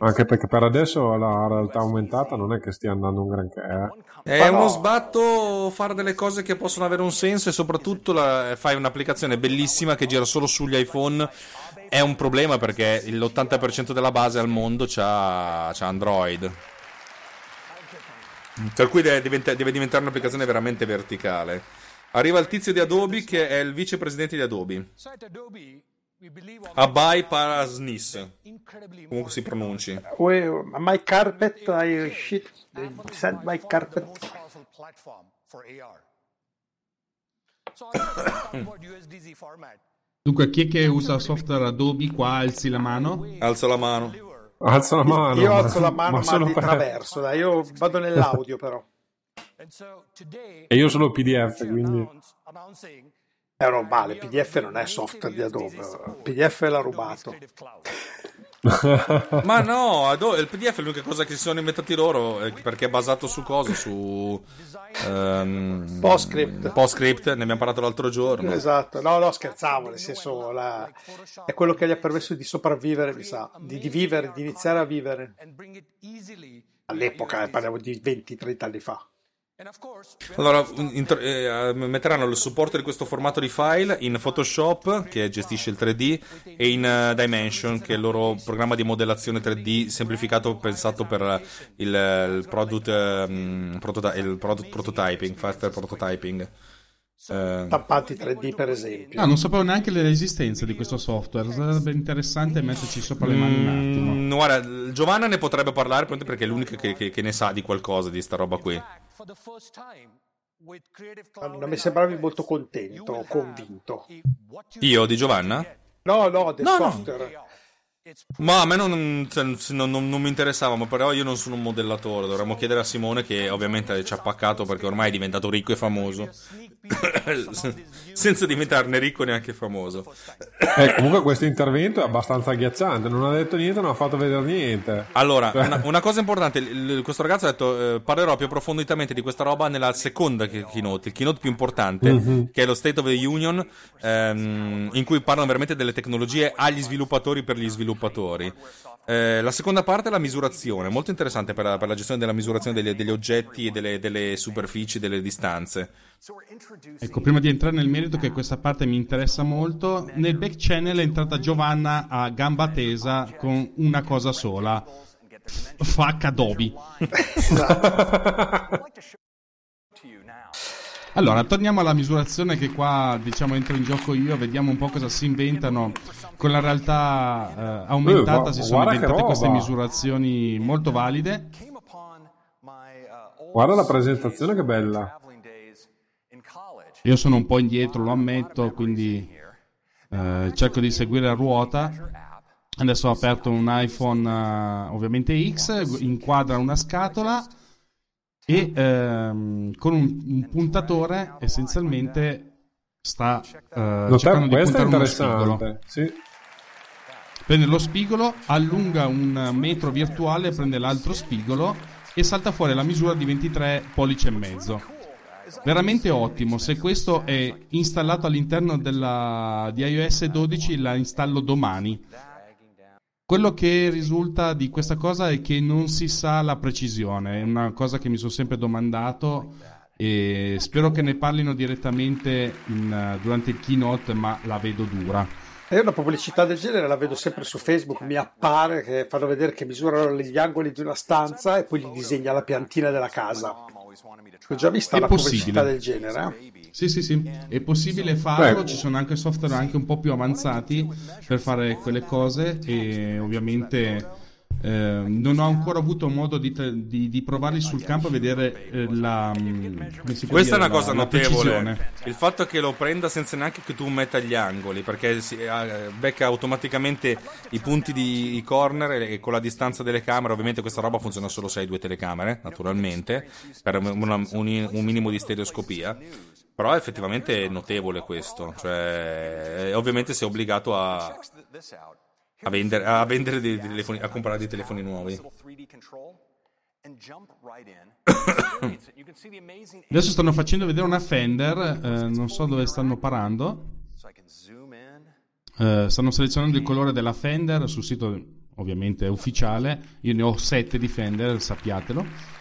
anche perché per adesso la realtà aumentata non è che stia andando un granché. eh. È uno no. sbatto fare delle cose che possono avere un senso e soprattutto la- fai un'applicazione bellissima che gira solo sugli iPhone. È un problema perché l'80% della base al mondo c'ha, c'ha Android. Per cui deve, diventa- deve diventare un'applicazione veramente verticale. Arriva il tizio di Adobe che è il vicepresidente di Adobe. Abai Parasnis. Comunque si pronunci. My carpet, I shit, send my carpet. Dunque, chi è che usa software Adobe qua alzi la mano? Alza la mano. Alza la mano. Io ma- alzo la mano ma, solo di per- traverso, dai, io vado nell'audio però. E io solo PDF, quindi... È normale, PDF non è software di Adobe, PDF l'ha rubato. Ma no, il PDF è l'unica cosa che si sono inventati loro eh, perché è basato su cosa? Su ehm, PostScript. PostScript, ne abbiamo parlato l'altro giorno. Esatto, no, no, scherzavo, nel senso la- è quello che gli ha permesso di sopravvivere, mi sa, di, di vivere, di iniziare a vivere. All'epoca, eh, parliamo di 20-30 anni fa. Allora, intro- eh, metteranno il supporto di questo formato di file in Photoshop, che gestisce il 3D, e in eh, Dimension, che è il loro programma di modellazione 3D semplificato, pensato per il, il product, ehm, protota- il product prototyping, faster prototyping. Eh, Tappanti 3D, per esempio. Ah, non sapevo neanche l'esistenza di questo software. Sarebbe interessante metterci sopra le mani un attimo. mm, guarda, Giovanna ne potrebbe parlare perché è l'unica che, che- che ne sa di qualcosa di sta roba qui. For the first time with Creative Ah, Non mi sembravi molto contento, convinto. Io di Giovanna? No, no, del No, no. software. Ma a me non, cioè, non- non- non mi interessava, ma però io non sono un modellatore. Dovremmo chiedere a Simone che ovviamente ci ha paccato perché ormai è diventato ricco e famoso. Senza diventarne ricco neanche famoso. Eh, comunque questo intervento è abbastanza agghiacciante, non ha detto niente, non ha fatto vedere niente. Allora, una, una cosa importante, il- il- questo ragazzo ha detto eh, parlerò più approfonditamente di questa roba nella seconda keynote, il keynote più importante, che è lo State of the Union, ehm, in cui parlano veramente delle tecnologie agli sviluppatori per gli sviluppatori. Eh, la seconda parte è la misurazione, molto interessante per la, per la gestione della misurazione degli, degli oggetti e delle, delle superfici, delle distanze. Ecco, prima di entrare nel merito, che questa parte mi interessa molto, nel back channel è entrata Giovanna a gamba tesa con una cosa sola. Fuck Adobe. Allora, torniamo alla misurazione che qua, diciamo, entro in gioco io, vediamo un po' cosa si inventano. Con la realtà eh, aumentata Eh, si sono inventate queste misurazioni molto valide. uh, Guarda la presentazione che bella. Io sono un po' indietro, lo ammetto, quindi eh, cerco di seguire a ruota. Adesso ho aperto un iPhone eh, ovviamente X, inquadra una scatola e ehm, con un, un puntatore essenzialmente sta eh, cercando di puntare uno spigolo. Sì. Prende lo spigolo, allunga un metro virtuale, prende l'altro spigolo e salta fuori la misura di 23 pollici e mezzo. Veramente ottimo, se questo è installato all'interno della, di iOS 12 la installo domani. Quello che risulta di questa cosa è che non si sa la precisione, è una cosa che mi sono sempre domandato e spero che ne parlino direttamente in, eh, durante il keynote, ma la vedo dura. Io una pubblicità del genere la vedo sempre su Facebook, mi appare che fanno vedere che misurano gli angoli di una stanza e poi gli disegna la piantina della casa. Ho già vista È una pubblicità possibile. del genere. eh. Sì, sì, sì, è possibile farlo, Beh. ci sono anche software anche un po' più avanzati per fare quelle cose e ovviamente eh, non ho ancora avuto modo di, te- di- di provarli sul campo e vedere eh, la... mm, Questa è una cosa la- la notevole. Il fatto che lo prenda senza neanche che tu metta gli angoli, perché si, eh, becca automaticamente i punti di i corner e, e con la distanza delle camere. Ovviamente questa roba funziona solo se hai due telecamere, naturalmente, per una- un, un minimo di stereoscopia. Però è effettivamente notevole questo. Cioè, ovviamente sei obbligato a. a vendere, a, vendere dei telefoni, a comprare dei telefoni nuovi. Little 3D control and jump right in. Experience it. You can see the amazing Adesso stanno facendo vedere una Fender, eh, non so dove stanno parando. Eh, stanno selezionando il colore della Fender sul sito ovviamente ufficiale. Io ne ho sette di Fender, sappiatelo.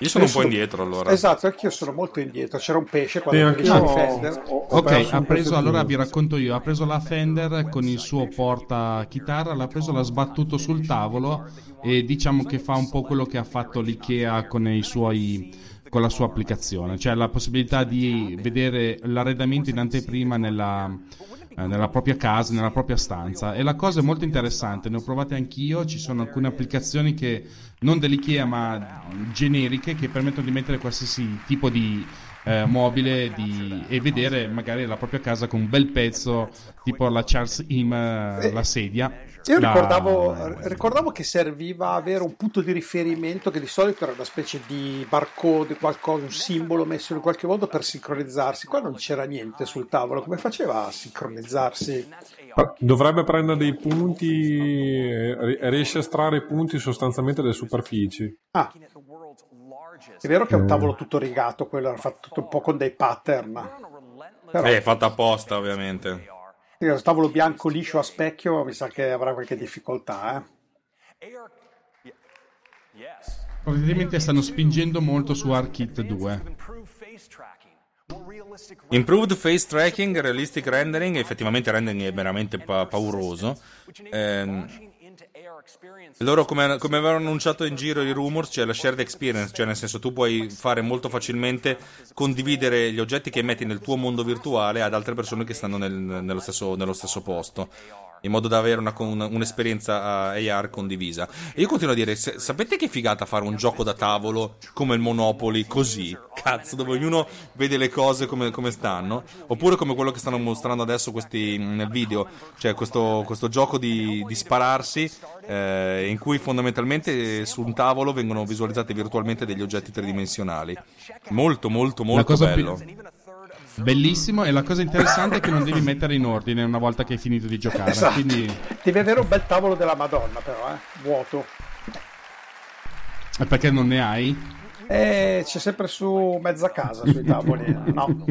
Io sono un po' Adesso- indietro allora. Esatto, anch'io sono molto indietro. C'era un pesce Sì, quando dicevi ho- Fender. ho- ho Ok, ha preso, allora vi racconto io, ha preso la Fender con il suo porta chitarra, l'ha preso, l'ha sbattuto sul tavolo e diciamo che fa un po' quello che ha fatto l'IKEA con i suoi con la sua applicazione, cioè la possibilità di vedere l'arredamento in anteprima nella, eh, nella propria casa, nella propria stanza. E la cosa è molto interessante, ne ho provate anch'io, ci sono alcune applicazioni che non dell'IKEA ma generiche che permettono di mettere qualsiasi tipo di eh, mobile di- e vedere magari la propria casa con un bel pezzo tipo la Charles Im eh, la sedia Io ricordavo, ricordavo che serviva avere un punto di riferimento che di solito era una specie di barcode, qualcosa, un simbolo messo in qualche modo per sincronizzarsi. Qua non c'era niente sul tavolo, come faceva a sincronizzarsi? Dovrebbe prendere dei punti, eh, ri- riesce a estrarre i punti sostanzialmente dalle superfici. Ah, è vero che è un tavolo tutto rigato, quello era fatto tutto un po' con dei pattern. Però Eh, è fatta apposta, ovviamente. Il tavolo bianco liscio a specchio mi sa che avrà qualche difficoltà. Eh. Probabilmente stanno spingendo molto su ARKit 2. Improved face tracking, realistic rendering, effettivamente il rendering è veramente pa- pauroso. Ehm. Loro, come, come avevano annunciato in giro i rumors, c'è la shared experience, cioè nel senso tu puoi fare molto facilmente condividere gli oggetti che metti nel tuo mondo virtuale ad altre persone che stanno nel- nello, stesso, nello stesso posto. In modo da avere una, con- un'esperienza AR condivisa. E io continuo a dire: se- sapete che figata fare un gioco da tavolo come il Monopoly, così? Cazzo, dove ognuno vede le cose come, come stanno? Oppure come quello che stanno mostrando adesso questi, nel video, cioè questo, questo gioco di, di spararsi, eh, in cui fondamentalmente su un tavolo vengono visualizzati virtualmente degli oggetti tridimensionali. Molto, molto, molto cosa più- bello. Bellissimo e la cosa interessante è che non devi mettere in ordine una volta che hai finito di giocare. Esatto. Quindi Devi avere un bel tavolo della Madonna, però, eh? vuoto. è perché non ne hai? E c'è sempre su mezza casa sui tavoli. No,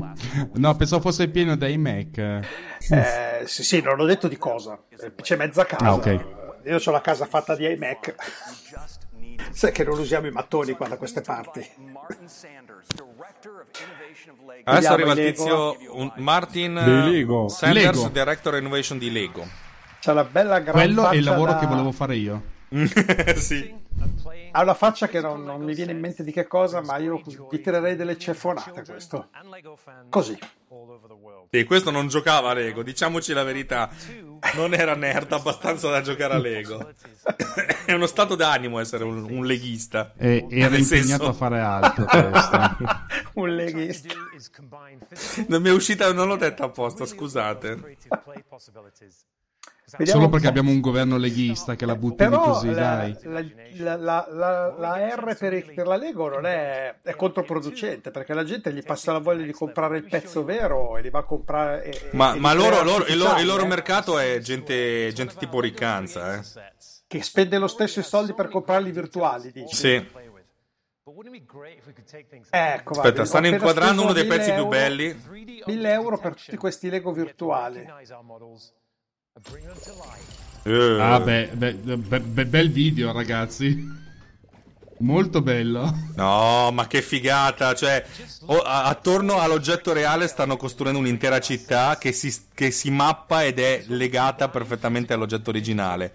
No, pensavo fosse pieno dei Mac. eh, sì, sì, non ho detto di cosa. Eh, C'è mezza casa. Ah, ok. Io ho la casa fatta di iMac. Sai che non usiamo i mattoni qua da queste parti. Adesso arriva il tizio un- Martin Lego. Sanders, Lego. Director Innovation di Lego. C'ha la bella gran Quello è il lavoro da- che volevo fare io. sì. Ha una faccia che non, non mi viene in mente di che cosa, ma io gli tirerei delle cefonate questo. Così. Sì, questo non giocava a Lego, diciamoci la verità. Non era nerd abbastanza da giocare a Lego. È uno stato d'animo essere un, un leghista. E era Nel impegnato senso- a fare altro. questo. Un leghista. Non mi è uscita, non l'ho detta apposta, scusate. Vediamo Solo perché abbiamo un governo leghista che la butti lì Però così, la, dai. la- la- la- la R per, per la Lego non è, è controproducente perché la gente gli passa la voglia di comprare il pezzo vero e li va a comprare. e- Ma, e ma loro, loro- il, loro, il loro eh, mercato è gente, gente tipo riccanza, eh. che spende lo stesso i soldi per comprarli virtuali. Dici. Sì. Ecco, Aspetta, guarda, stanno inquadrando uno dei 1000 pezzi più euro- belli. 1000 euro per tutti questi Lego virtuali. Eh. Ah, beh, beh, beh, beh, bel video, ragazzi. Molto bello. No, ma che figata! Cioè, o- a- attorno all'oggetto reale stanno costruendo un'intera città che si, che si mappa ed è legata perfettamente all'oggetto originale.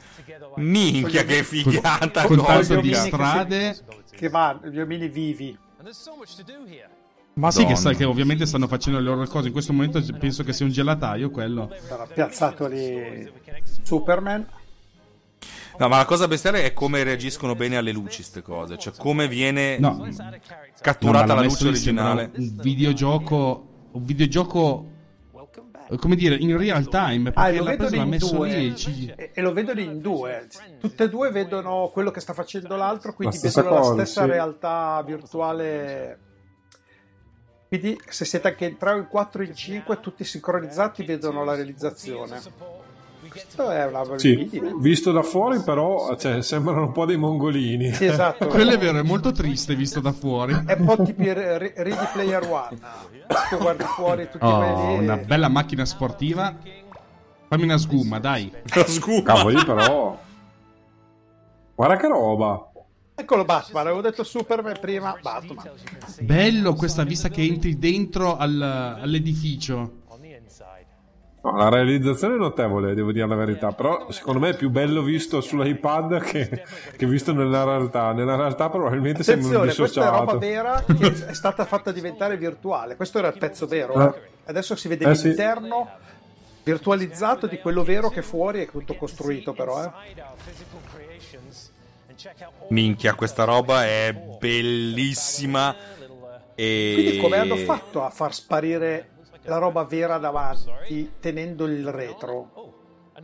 Minchia, che figata! Con cosa. tanto di Che si- strade. Che va, gli omini vivi. Ma sì, che, sai che ovviamente stanno facendo le loro cose. In questo momento penso che sia un gelataio quello. Sarà piazzato lì Superman. No, ma la cosa bestiale è come reagiscono bene alle luci ste cose. Cioè, come viene No, catturata No, la luce originale. Un videogioco. Un videogioco. Come dire, in real time. Ah, e lo vedono in messo due. lì e ci- E, e lo vedono in due. Tutte e due vedono quello che sta facendo l'altro, quindi La vedono cosa, la stessa sì. realtà virtuale. Quindi, se siete anche in 3 o in 4 o in 5, tutti sincronizzati, vedono la realizzazione. Questo è una Sì, visto da fuori però cioè, sembrano un po' dei mongolini. Sì, esatto. Quello è vero, è molto triste visto da fuori. È un po' tipo Re- Re- Ready Player One. Tu guardi fuori tutti Oh, quelli. una bella macchina sportiva. Fammi una sgumma, dai. Scusa. Cavoli però... Guarda che roba. Eccolo Batman, avevo detto Superman prima, Batman. Bello questa vista che entri dentro al- all'edificio. No, la realizzazione è notevole, devo dire la verità, però secondo me è più bello visto sull'iPad che, che visto nella realtà. Nella realtà probabilmente sembra un Attenzione, questa è roba dissociato. vera che è stata fatta diventare virtuale. Questo era il pezzo vero. Eh. Adesso si vede Eh, sì. l'interno virtualizzato di quello vero che fuori è tutto costruito, però. Eh. Minchia, questa roba è bellissima. E... Quindi, come hanno fatto a far sparire la roba vera davanti tenendo il retro?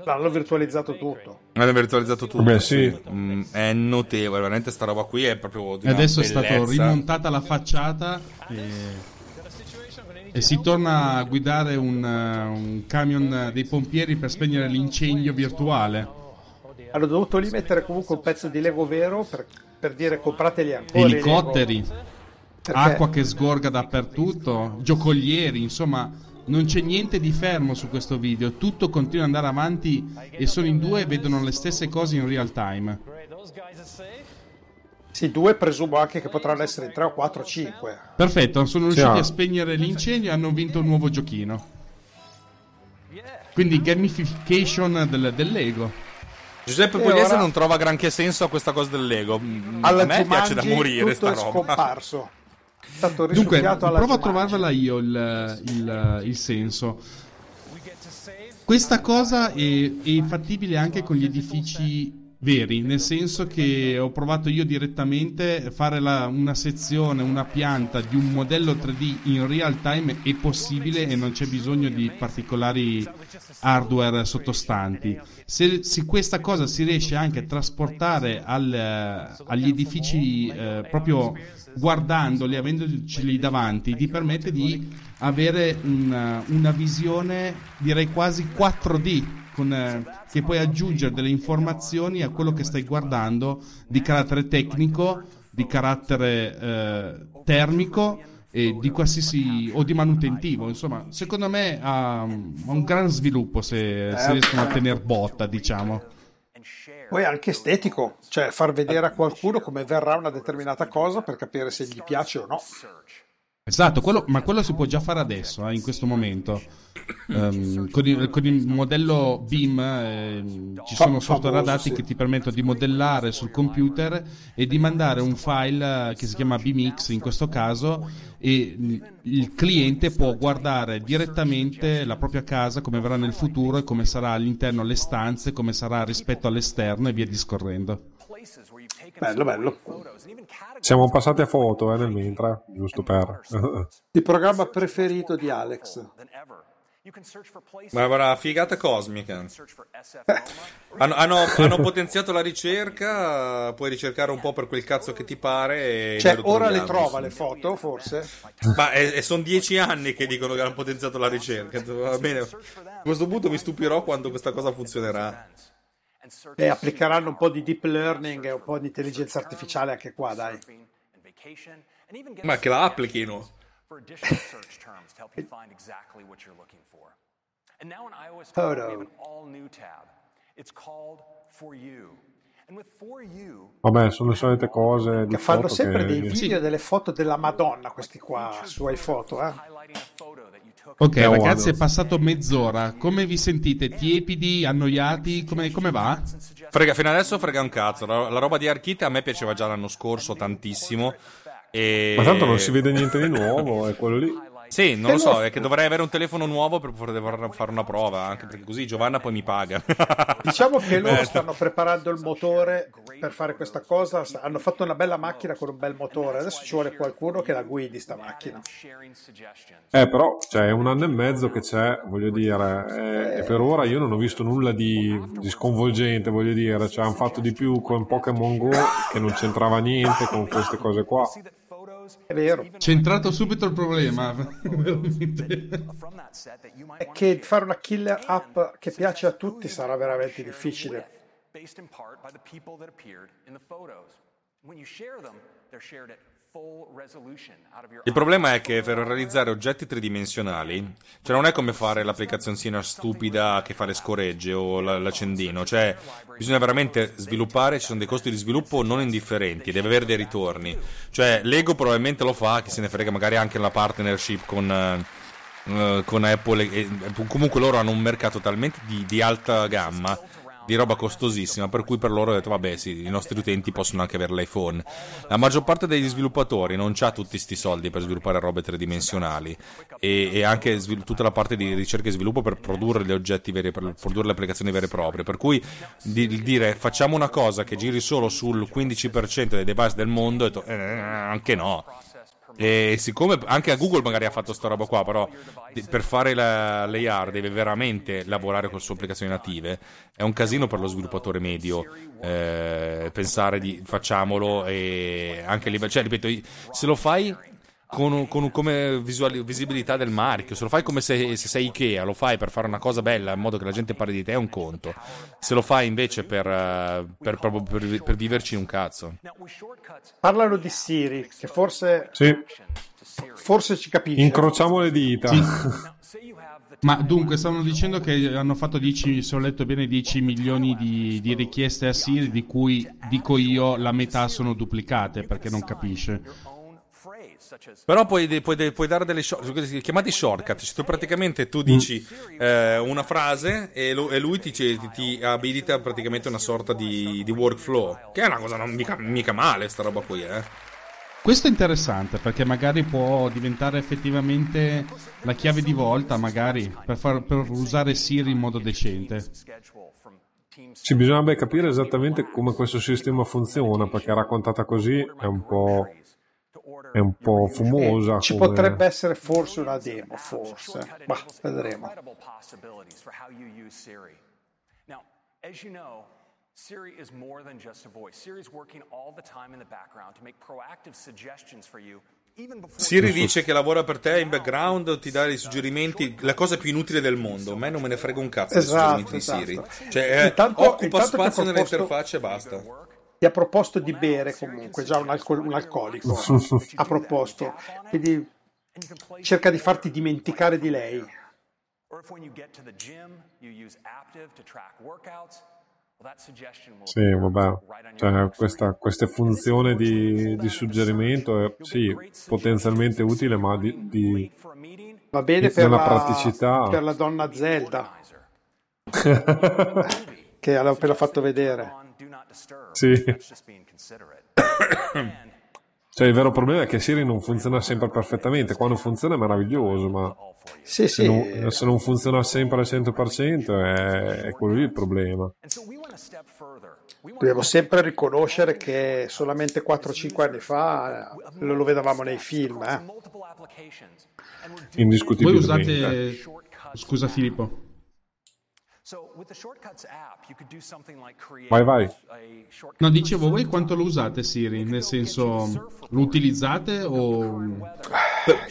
L'hanno virtualizzato tutto. Hanno virtualizzato tutto. Beh, sì. Mm, è notevole, veramente sta roba qui è proprio di E adesso è stata bellezza. rimontata la facciata e, e si torna a guidare un, uh, un camion dei pompieri per spegnere l'incendio virtuale. Hanno dovuto lì mettere comunque un pezzo di Lego vero per, per dire comprateli ancora. Elicotteri, acqua che sgorga dappertutto, giocolieri, insomma, non c'è niente di fermo su questo video, tutto continua ad andare avanti e sono in due e vedono le stesse cose in real time. Sì, due presumo anche che potranno essere 3 o 4 o 5. Perfetto, sono Sì, riusciti ah. a spegnere l'incendio e hanno vinto un nuovo giochino. Quindi gamification del, del Lego. Giuseppe Pugliese ora- non trova granché senso a questa cosa del Lego. Alla a me piace da Jumanji morire tutto sta è roba. scomparso. È stato Dunque, provo a Jumanji. trovarvela io il, il- il senso. Questa cosa è, è fattibile anche con gli edifici veri, nel senso che ho provato io direttamente a fare la- una sezione, una pianta di un modello 3D in real time è possibile e non c'è bisogno di particolari hardware sottostanti. Se, se questa cosa si riesce anche a trasportare al- agli edifici eh, proprio guardandoli, avendoceli davanti, ti permette di avere una, una visione direi quasi 4D con, eh, che puoi aggiungere delle informazioni a quello che stai guardando di carattere tecnico, di carattere eh, termico e di qualsiasi o di manutentivo. Insomma, secondo me ha, ha un gran sviluppo se, se riescono a tenere botta, diciamo. Poi anche estetico, cioè far vedere a qualcuno come verrà una determinata cosa per capire se gli piace o no. Esatto, quello- ma quello si può già fare adesso, eh, in questo momento. Ehm, con, il, con il modello BIM ehm, ci sono software adatti che ti permettono di modellare sul computer e di mandare un file eh, che si chiama BMX in questo caso e il cliente può guardare direttamente la propria casa come verrà nel futuro e come sarà all'interno le stanze, come sarà rispetto all'esterno e via discorrendo. Bello, bello. Siamo passati a foto eh, nel mentre, giusto per... Il programma preferito di Alex. Ma avrà figata cosmica. Hanno, hanno- hanno potenziato la ricerca, puoi ricercare un po' per quel cazzo che ti pare. E Cioè, ora le trova le foto, forse? Ma e, sono dieci anni che dicono che hanno potenziato la ricerca. Va bene. A questo punto mi stupirò quando questa cosa funzionerà. E applicheranno un po' di deep learning e un po' di intelligenza artificiale anche qua, dai. Ma che la applichino. for additional search terms to help you find exactly what you're looking for. And now in iOS 12, we have an all new tab. It's called For You. And with For You, Vabbè, sono le solite cose di Che fanno foto sempre che... dei video e delle foto della Madonna, questi qua, su iPhoto, eh? Ok, ragazzi, è passato mezz'ora. Come vi sentite? Tiepidi, annoiati? Come, come va? Frega, fino adesso frega un cazzo. La, la roba di Arkita a me piaceva già l'anno scorso tantissimo. E... Ma tanto non si vede niente di nuovo, è quello lì. Sì, non lo so, è che dovrei avere un telefono nuovo per poter fare una prova, anche perché così Giovanna poi mi paga. Diciamo che loro stanno preparando il motore per fare questa cosa. Hanno fatto una bella macchina con un bel motore. Adesso ci vuole qualcuno che la guidi sta macchina. Eh, però, cioè, è un anno e mezzo che c'è, voglio dire, eh, per ora io non ho visto nulla di, di sconvolgente, voglio dire. Cioè, hanno fatto di più con Pokémon Go, che non c'entrava niente con queste cose qua. È vero. Centrato subito il problema. Veramente. È che fare una killer app che piace a tutti sarà veramente difficile. based in part by the people that appeared in the photos. When you share them, they're shared at Il problema è che per realizzare oggetti tridimensionali, cioè non è come fare l'applicazioncina stupida che fa le scoregge o la- l'accendino, cioè bisogna veramente sviluppare, ci sono dei costi di sviluppo non indifferenti, deve avere dei ritorni. Cioè Lego probabilmente lo fa, chi se ne frega magari anche la partnership con, eh, con Apple, e comunque loro hanno un mercato talmente di, di alta gamma di roba costosissima, per cui per loro ho detto vabbè sì, i nostri utenti possono anche avere l'iPhone. La maggior parte degli sviluppatori non ha tutti sti soldi per sviluppare robe tridimensionali e, e anche svil- tutta la parte di ricerca e sviluppo per produrre gli oggetti veri, per produrre le applicazioni vere e proprie. Per cui di, dire facciamo una cosa che giri solo sul 15% dei device del mondo, detto eh, anche no. E siccome anche a Google magari ha fatto sta roba qua, però per fare la, l'AR deve veramente lavorare con le sue applicazioni native, è un casino per lo sviluppatore medio eh, pensare di facciamolo e anche livello, cioè ripeto, se lo fai con, con come visuali- visibilità del marchio, se lo fai come se, se sei Ikea, lo fai per fare una cosa bella in modo che la gente parli di te è un conto, se lo fai invece per, eh, per, proprio per, per viverci un cazzo. Parlano di Siri, che forse, Sì, forse ci capisce. incrociamo le dita. the Ma dunque, stavano dicendo che hanno fatto 10, se ho letto bene, 10 milioni di, di richieste a Siri, di cui dico io la metà sono duplicate perché non capisce. Però puoi, puoi, puoi dare delle short, chiamati shortcut. Cioè, tu praticamente tu dici eh, una frase e, lo, e lui ti, ti, ti, abilita praticamente una sorta di, di, workflow. Che è una cosa non mica, mica male, sta roba qui, eh. Questo è interessante perché magari può diventare effettivamente la chiave di volta, magari per, far, per usare Siri in modo decente. Sì, bisognerebbe capire esattamente come questo sistema funziona, perché raccontata così è un po', è un po fumosa. Ci come... potrebbe essere forse una demo, forse, ma vedremo. Siri is more than just a voice. Siri is working all the time in the background to make proactive suggestions for you. Siri dice che lavora per te in background, ti dà i suggerimenti, la cosa più inutile del mondo. A me non me ne frega un cazzo esatto, dei suggerimenti esatto. di Siri. Cioè, eh, intanto, occupa intanto spazio proposto, nell'interfaccia e basta. Ti ha proposto di bere comunque, già un, alcol- un alcolico. ha proposto. Quindi cerca di farti dimenticare di lei. Sì, vabbè, cioè, questa, questa funzione di, di suggerimento è sì, potenzialmente utile, ma di, di va bene di per una la, praticità. per la donna Zelda che l'ho appena fatto vedere. Sì. Cioè, il vero problema è che Siri non funziona sempre perfettamente. Quando funziona è meraviglioso, ma sì, se, sì. Non, se, Non, funziona sempre al 100% è, è quello lì il problema. Dobbiamo sempre riconoscere che solamente 4-5 anni fa lo, lo vedevamo nei film. Eh. Indiscutibilmente. Voi usate... Scusa Filippo. Vai, vai. No, dicevo, voi quanto lo usate Siri? Nel senso, lo utilizzate o...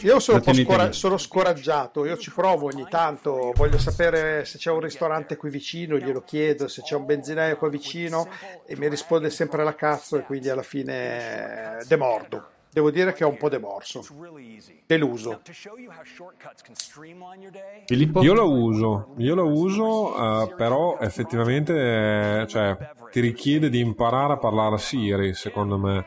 Io sono, un po scora- sono scoraggiato, io ci provo ogni tanto, voglio sapere se c'è un ristorante qui vicino, glielo chiedo, se c'è un benzinaio qua vicino e mi risponde sempre la cazzo e quindi alla fine demordo. Devo dire che ho un po' demorso, deluso. Filippo? Io lo uso, io lo uso, uh, però effettivamente eh, cioè, ti richiede di imparare a parlare a Siri, secondo me.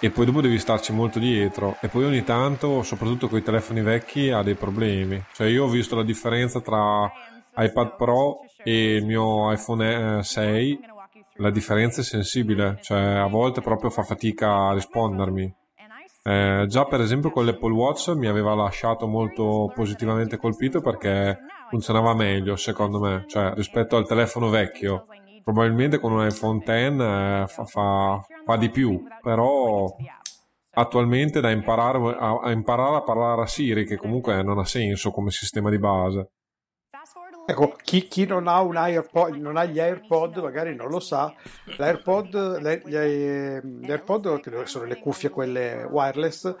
E poi dopo devi starci molto dietro. E poi ogni tanto, soprattutto con i telefoni vecchi, ha dei problemi. Cioè, io ho visto la differenza tra iPad Pro e il mio iPhone 6. La differenza è sensibile, cioè a volte proprio fa fatica a rispondermi. Eh, già per esempio con l'Apple Watch mi aveva lasciato molto positivamente colpito perché funzionava meglio secondo me, cioè rispetto al telefono vecchio. Probabilmente con un iPhone X eh, fa, fa, fa, di più, però attualmente da imparare a, a imparare a parlare a Siri che comunque non ha senso come sistema di base. Ecco, chi, chi non, ha un AirPod, non ha gli AirPod magari non lo sa, l'AirPod, le, gli, gli AirPod, che sono le cuffie quelle wireless,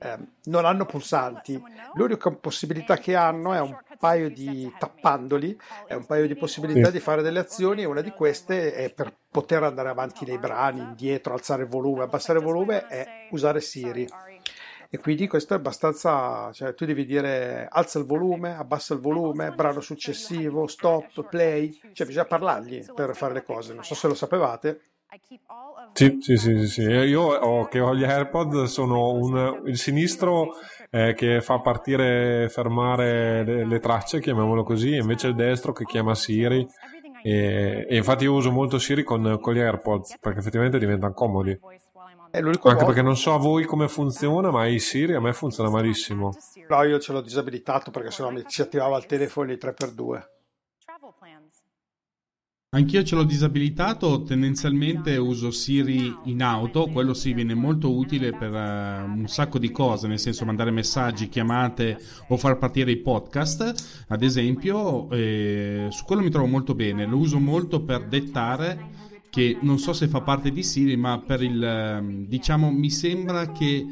eh, non hanno pulsanti. L'unica possibilità che hanno è un paio di tappandoli, è un paio di possibilità di fare delle azioni. E una di queste è per poter andare avanti nei brani, indietro, alzare il volume, abbassare il volume è usare Siri. E quindi questo è abbastanza, cioè tu devi dire alza il volume, abbassa il volume, brano successivo, stop, play, cioè bisogna parlargli per fare le cose, non so se lo sapevate. Sì, sì, sì, sì, io ho, che ho gli AirPod sono un, il sinistro eh, che fa partire e fermare le, le, tracce, chiamiamolo così, e invece il destro che chiama Siri. E, e infatti io uso molto Siri con, con gli AirPods perché effettivamente diventano comodi. Anche modo. perché non so a voi come funziona, ma i Siri a me funziona malissimo. No, io ce l'ho disabilitato perché sennò mi si attivava il telefono in 3x2. Anch'io ce l'ho disabilitato, tendenzialmente uso Siri in auto, quello sì viene molto utile per uh, un sacco di cose, nel senso mandare messaggi, chiamate o far partire i podcast, ad esempio, eh, su quello mi trovo molto bene, lo uso molto per dettare che non so se fa parte di Siri, ma per il diciamo mi sembra che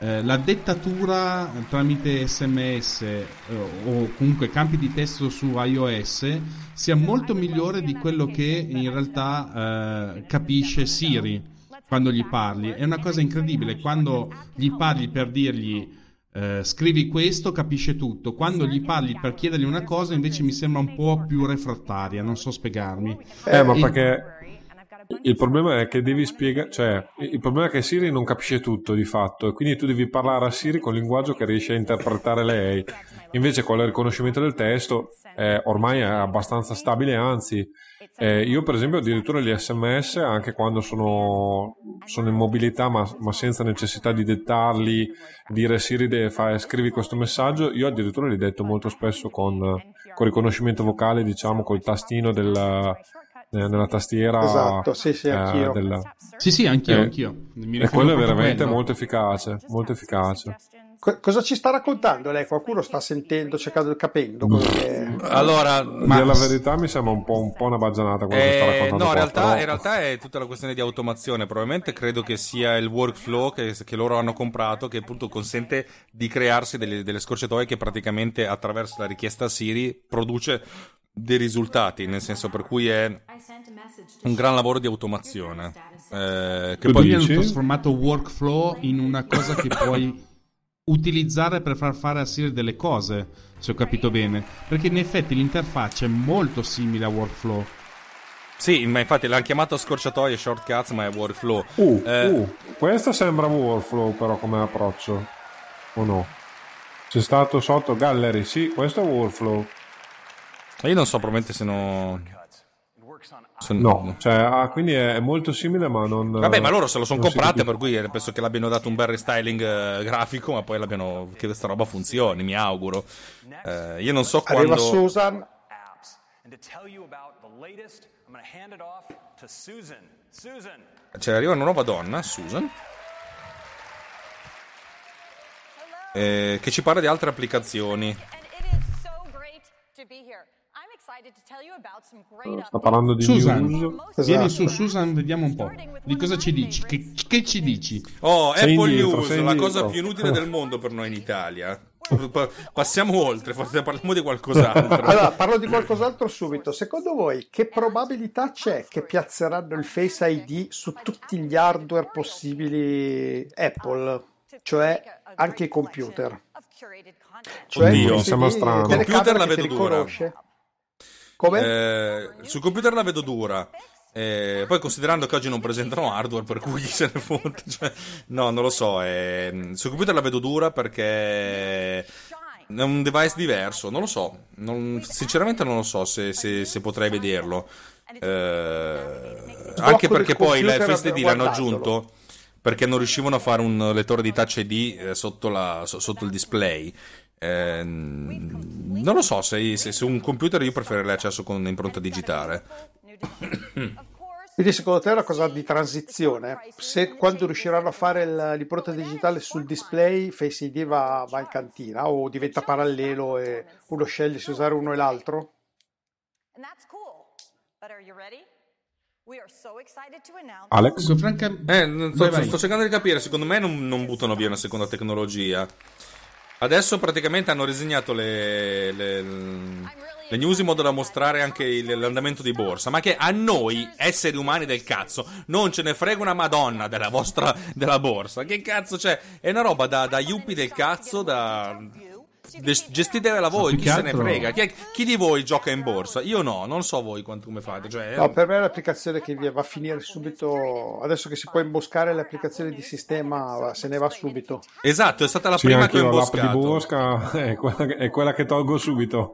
eh, la dettatura tramite sms eh, o comunque campi di testo su iOS sia molto migliore di quello che in realtà eh, capisce Siri quando gli parli. È una cosa incredibile. Quando gli parli per dirgli eh, scrivi questo, capisce tutto. Quando gli parli per chiedergli una cosa, invece mi sembra un po' più refrattaria. Non so spiegarmi. Eh, ma E- perché il problema è che devi spiegare, cioè, il problema è che Siri non capisce tutto di fatto, e quindi tu devi parlare a Siri con il linguaggio che riesce a interpretare lei. Invece con il riconoscimento del testo eh, ormai è abbastanza stabile, anzi, eh, io per esempio addirittura gli sms, anche quando sono, sono in mobilità ma, ma senza necessità di dettarli, dire Siri de- fa- scrivi questo messaggio, io addirittura li detto molto spesso con, con riconoscimento vocale, diciamo col tastino del, nella tastiera Esatto, sì, sì, eh, anch'io. del- Sì, sì, anch'io, Eh, anch'io. Mi e quello è veramente quello. molto efficace, molto efficace. Co- cosa ci sta raccontando lei? Qualcuno sta sentendo, cercando, capendo quello che... Allora, Ma la verità mi sembra un po', un po' una baggianata quello che sta Eh, raccontando no, in realtà, però- in realtà è tutta la questione di automazione. Probabilmente credo che sia il workflow che, che loro hanno comprato che appunto consente di crearsi delle, delle scorciatoie che praticamente attraverso la richiesta Siri produce dei risultati, nel senso per cui è un gran lavoro di automazione. Eh, che poi hanno trasformato workflow in una cosa che puoi utilizzare per far fare a Siri delle cose, se ho capito bene. Perché in effetti l'interfaccia è molto simile a workflow. Sì, ma infatti l'hanno chiamato scorciatoie shortcuts, ma è workflow. Uh, Eh, uh, questo sembra workflow però come approccio, o no? C'è stato sotto gallery, sì, questo è workflow. Io non so, probabilmente se no... se- No, cioè, ah, quindi è, molto simile ma non... Vabbè, ma loro se lo sono comprate, per cui penso che l'abbiano dato un bel restyling eh, grafico, ma poi l'abbiano. che questa roba funzioni, mi auguro. Eh, io non so Arriva quando. Susan. Susan. Cioè, arriva una nuova donna, Susan. eh, che ci parla di altre applicazioni. And it is so great to be here. Sta parlando di Susan, news. vieni Esatto. su Susan, vediamo un po'. Di cosa ci dici? Che, che ci dici? Oh, Sei Apple indietro, News, la indietro. cosa più inutile del mondo per noi in Italia. Pa- Passiamo oltre, forse parliamo di qualcos'altro. allora parlo di qualcos'altro subito. Secondo voi che probabilità c'è che piazzeranno il Face ID su tutti gli hardware possibili Apple, cioè anche i computer? Cioè Oddio, il sembra strano. telecamera Computer la vedo dura. riconosce. Come? Eh, sul computer la vedo dura. Eh, poi considerando che oggi non presentano hardware, per cui chi se ne fotte, cioè, no, non lo so. eh, sul computer la vedo dura perché è un device diverso. Non lo so, non- sinceramente non lo so se, se- se potrei vederlo. Eh, anche perché poi la FSD l'hanno aggiunto perché non riuscivano a fare un lettore di touch ID eh, sotto, la- so- sotto il display. Eh, non lo so, se, se, se un computer io preferirei accesso con impronta digitale. Quindi secondo te è una cosa di transizione? Se quando riusciranno a fare il- l'impronta digitale sul display Face ID va, va in cantina o diventa parallelo e uno sceglie se usare uno e l'altro? Alex? Francamente... Eh, sto, sto cercando di capire, secondo me non, non buttano via una seconda tecnologia. Adesso praticamente hanno disegnato le, le- le news in modo da mostrare anche l'andamento di borsa, ma che a noi, esseri umani del cazzo, non ce ne frega una madonna della vostra della borsa. Che cazzo c'è? È una roba da, da yuppie del cazzo, da... Gestitevela voi, chi se ne frega? Chi, è- chi di voi gioca in borsa? Io no, non so voi quanto come fate. Cioè, No, per me è l'applicazione che va a finire subito. Adesso che si può imboscare le applicazioni di sistema, se ne va subito. Esatto, è stata la Sì, prima che ho io l'app di imboscato. Bosca è quella che, è quella che tolgo subito.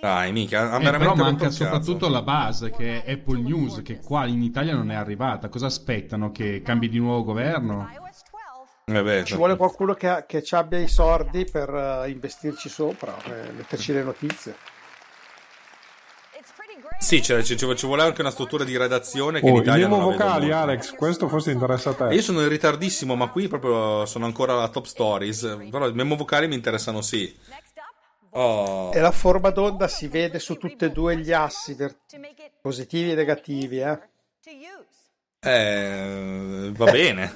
Dai, mica, ha Eh, veramente però manca soprattutto la base che è Apple News, che qua in Italia non è arrivata. Cosa aspettano? Che cambi di nuovo governo? iOS 12. Eh beh, Ci vuole qualcuno che, ha- che ci abbia i soldi per eh, investirci sopra, eh, metterci le notizie. Sì, ci, vuole anche una struttura di redazione che in Oh, i Italia memo non vocali. Alex, questo forse interessa a te. Io sono in ritardissimo, ma qui proprio sono ancora alla top stories. Però i memo vocali mi interessano sì. Oh. E la forma d'onda si vede su tutti e due gli assi, positivi e negativi. Eh. Eh, va bene.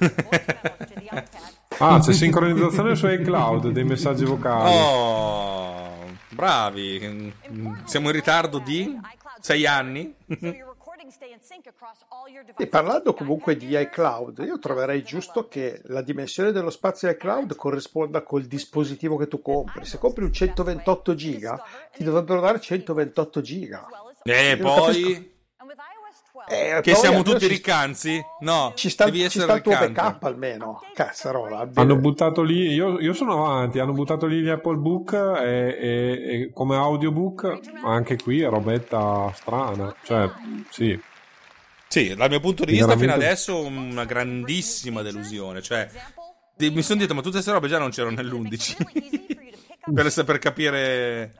Ah, c'è sincronizzazione su iCloud dei messaggi vocali. oh, bravi. Siamo in ritardo di sei anni. E parlando comunque di iCloud, io troverei giusto che la dimensione dello spazio iCloud corrisponda col dispositivo che tu compri. Se compri un 128 giga, ti dovrebbero dare 128 giga. E Io non poi... capisco- Eh, Che siamo almeno tutti ci- riccanzi? No, Ci sta, devi ci essere sta il tuo backup almeno. Cazzarola. Hanno buttato lì, io, io sono avanti, hanno buttato lì gli Apple Book e, e- e come audiobook, anche qui è robetta strana. Cioè, sì. Sì, dal mio punto di vista Veramente- fino adesso una grandissima delusione. Cioè, mi sono detto, ma tutte queste robe già non c'erano nell'11. per, per capire...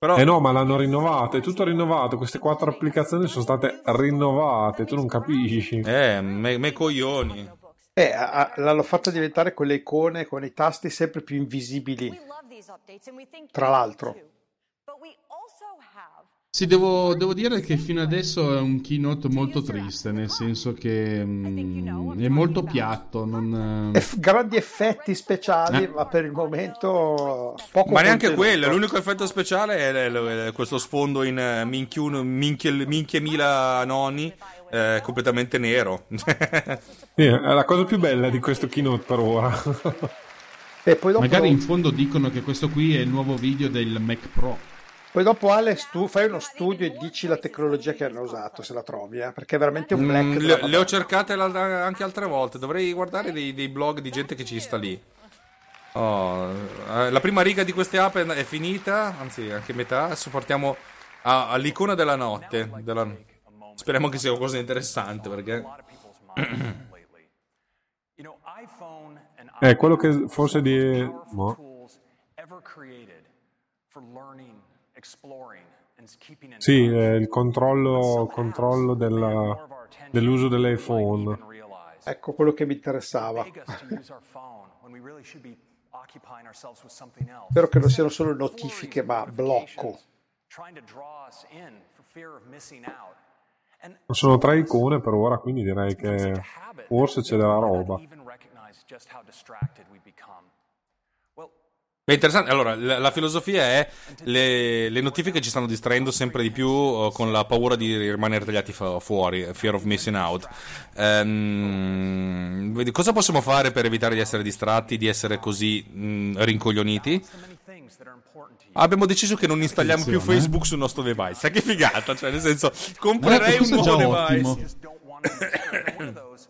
Però... Eh no, ma l'hanno rinnovato, è tutto rinnovato. Queste quattro applicazioni sono state rinnovate, tu non capisci. Eh, me, me coglioni. Eh, a- a- l'hanno fatta diventare con le icone, con i tasti sempre più invisibili. Tra l'altro. Sì, devo, devo dire che fino adesso è un keynote molto triste, nel senso che mm, è molto piatto. Non, Eff- grandi effetti speciali, Eh. ma per il momento poco Ma neanche quello, l'unico effetto speciale è, l- questo sfondo in eh, minchie mila noni eh, completamente nero. Sì, è la cosa più bella di questo keynote per ora. E poi dopo, Magari in fondo dicono che questo qui è il nuovo video del Mac Pro. Poi dopo Alex, tu fai uno studio e dici la tecnologia che hanno usato, se la trovi, eh, perché è veramente un black. Mm, le, le ho cercate anche altre volte. Dovrei guardare dei, dei blog di gente che ci sta lì. Oh, eh, la prima riga di queste app è, è finita, anzi, anche metà. Adesso partiamo a- all'icona della notte. della- Speriamo che sia qualcosa di interessante perché. È quello che forse di... mo. ever created for learning, exploring, and keeping in Sì, è il controllo, controllo della- dell'uso dell'iPhone. Ecco quello che mi interessava. Spero che non siano solo notifiche, ma blocco. And Sono tre icone per ora, quindi direi che forse c'è della roba. even recognize just how distracted we become. È interessante. Allora, la, la filosofia è le, le notifiche ci stanno distraendo sempre di più eh, con la paura di rimanere tagliati fu- fuori, fear of missing out. Ehm, vedi, cosa possiamo fare per evitare di essere distratti, di essere così mh, rincoglioniti? Abbiamo deciso che non installiamo più Attenzione, eh. Facebook sul nostro device. Sai che figata? Cioè, nel senso, comprerei un questo è nuovo già device. ottimo.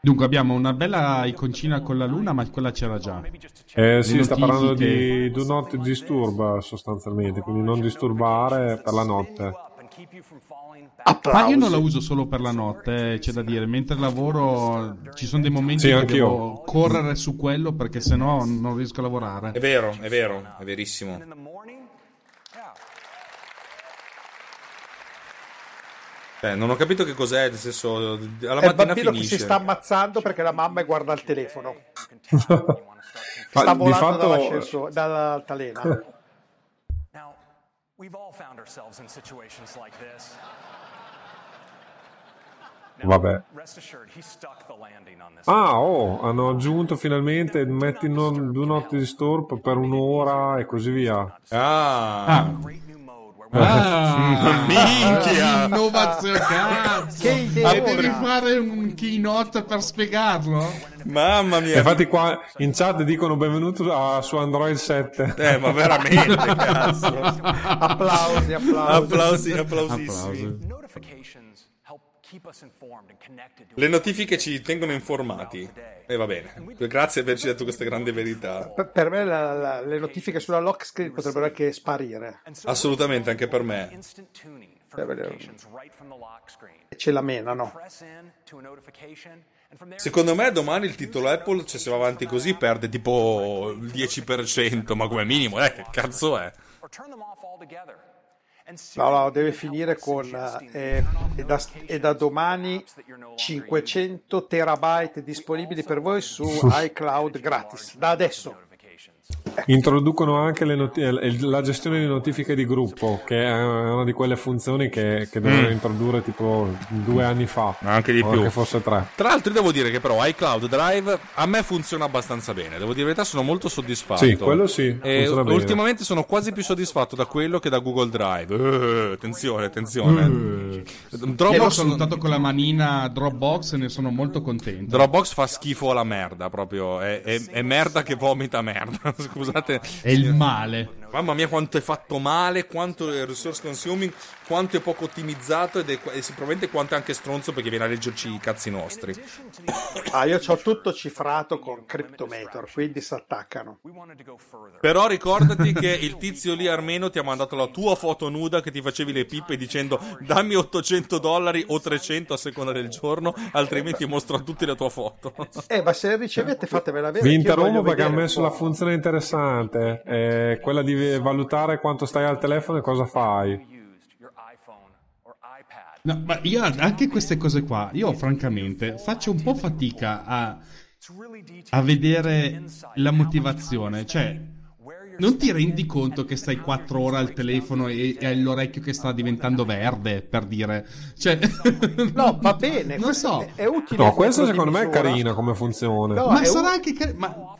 Dunque abbiamo una bella iconcina con la luna, ma quella c'era già. Eh, sì, sta parlando di do not disturb sostanzialmente, quindi non disturbare per la notte. Ma io non la uso solo per la notte, eh, c'è da dire. Mentre lavoro ci sono dei momenti Sì, che anch'io. devo correre su quello perché sennò non riesco a lavorare. È vero, è vero, è verissimo. Eh, non ho capito che cos'è, nel senso, alla È il mattina bambino che finisce. si sta ammazzando perché la mamma guarda il telefono. Sta di volando fatto- dall'altalena. Now, we've all found ourselves in situations like this. Vabbè. Ah, oh, hanno aggiunto finalmente metti non, do not disturb per un'ora e così via. Ah, Ah, minchia! Innovazione, cazzo! Che idea! E devi fare un keynote per spiegarlo? Mamma E mia. infatti qua in chat dicono benvenuto a- su Android 7. Eh, ma veramente, cazzo. applausi, applausi. Applausi, applausissimi. Applausi. Le notifiche ci tengono informati. E va bene. Grazie per averci detto queste grandi verità. Per- me la- la- le notifiche sulla lock screen potrebbero anche sparire. Assolutamente, anche per me. screen. E ce la menano. Secondo me domani il titolo Apple, se si va avanti così, perde tipo il 10%, ma come minimo, eh, che cazzo è? No, no, deve finire con eh, e, da, e da domani 500 terabyte disponibili per voi su iCloud gratis. Da adesso. Introducono anche le noti- la gestione di notifiche di gruppo, che è una di quelle funzioni che, che dovevano Mm. introdurre tipo due anni fa. Anche di o più. Anche forse tre. Tra l'altro devo dire che però iCloud Drive a me funziona abbastanza bene, devo dire la verità sono molto soddisfatto. Sì, quello sì, E ultimamente sono quasi più soddisfatto da quello che da Google Drive. Eh, attenzione, attenzione. Io l'ho Dropbox, salutato con la manina Dropbox e ne sono molto contento. Dropbox fa schifo alla merda, proprio. È, è- è merda che vomita merda. Scusate. È il male. Mamma mia, quanto è fatto male, quanto è resource consuming, quanto è poco ottimizzato ed è, e sicuramente quanto è anche stronzo perché viene a leggerci i cazzi nostri. Ah, io ho tutto cifrato con Cryptomator, quindi si attaccano. Però ricordati che il tizio lì armeno ti ha mandato la tua foto nuda che ti facevi le pippe dicendo dammi 800 dollari o 300 a seconda del giorno, altrimenti mostro a tutti la tua foto. Eh, ma se le ricevete fatemela avere. Vi che io interrompo voglio perché ha vedere messo la funzione interessante, eh, quella di valutare quanto stai al telefono e cosa fai. No, ma io anche queste cose qua, io francamente faccio un po' fatica a, a vedere la motivazione. Cioè, non ti rendi conto che stai 4 ore al telefono e, e hai l'orecchio che sta diventando verde, per dire. Cioè, No, va bene, non so. è, è utile. No, questo secondo me è carina come funzione. No, ma è sarà un- anche car- ma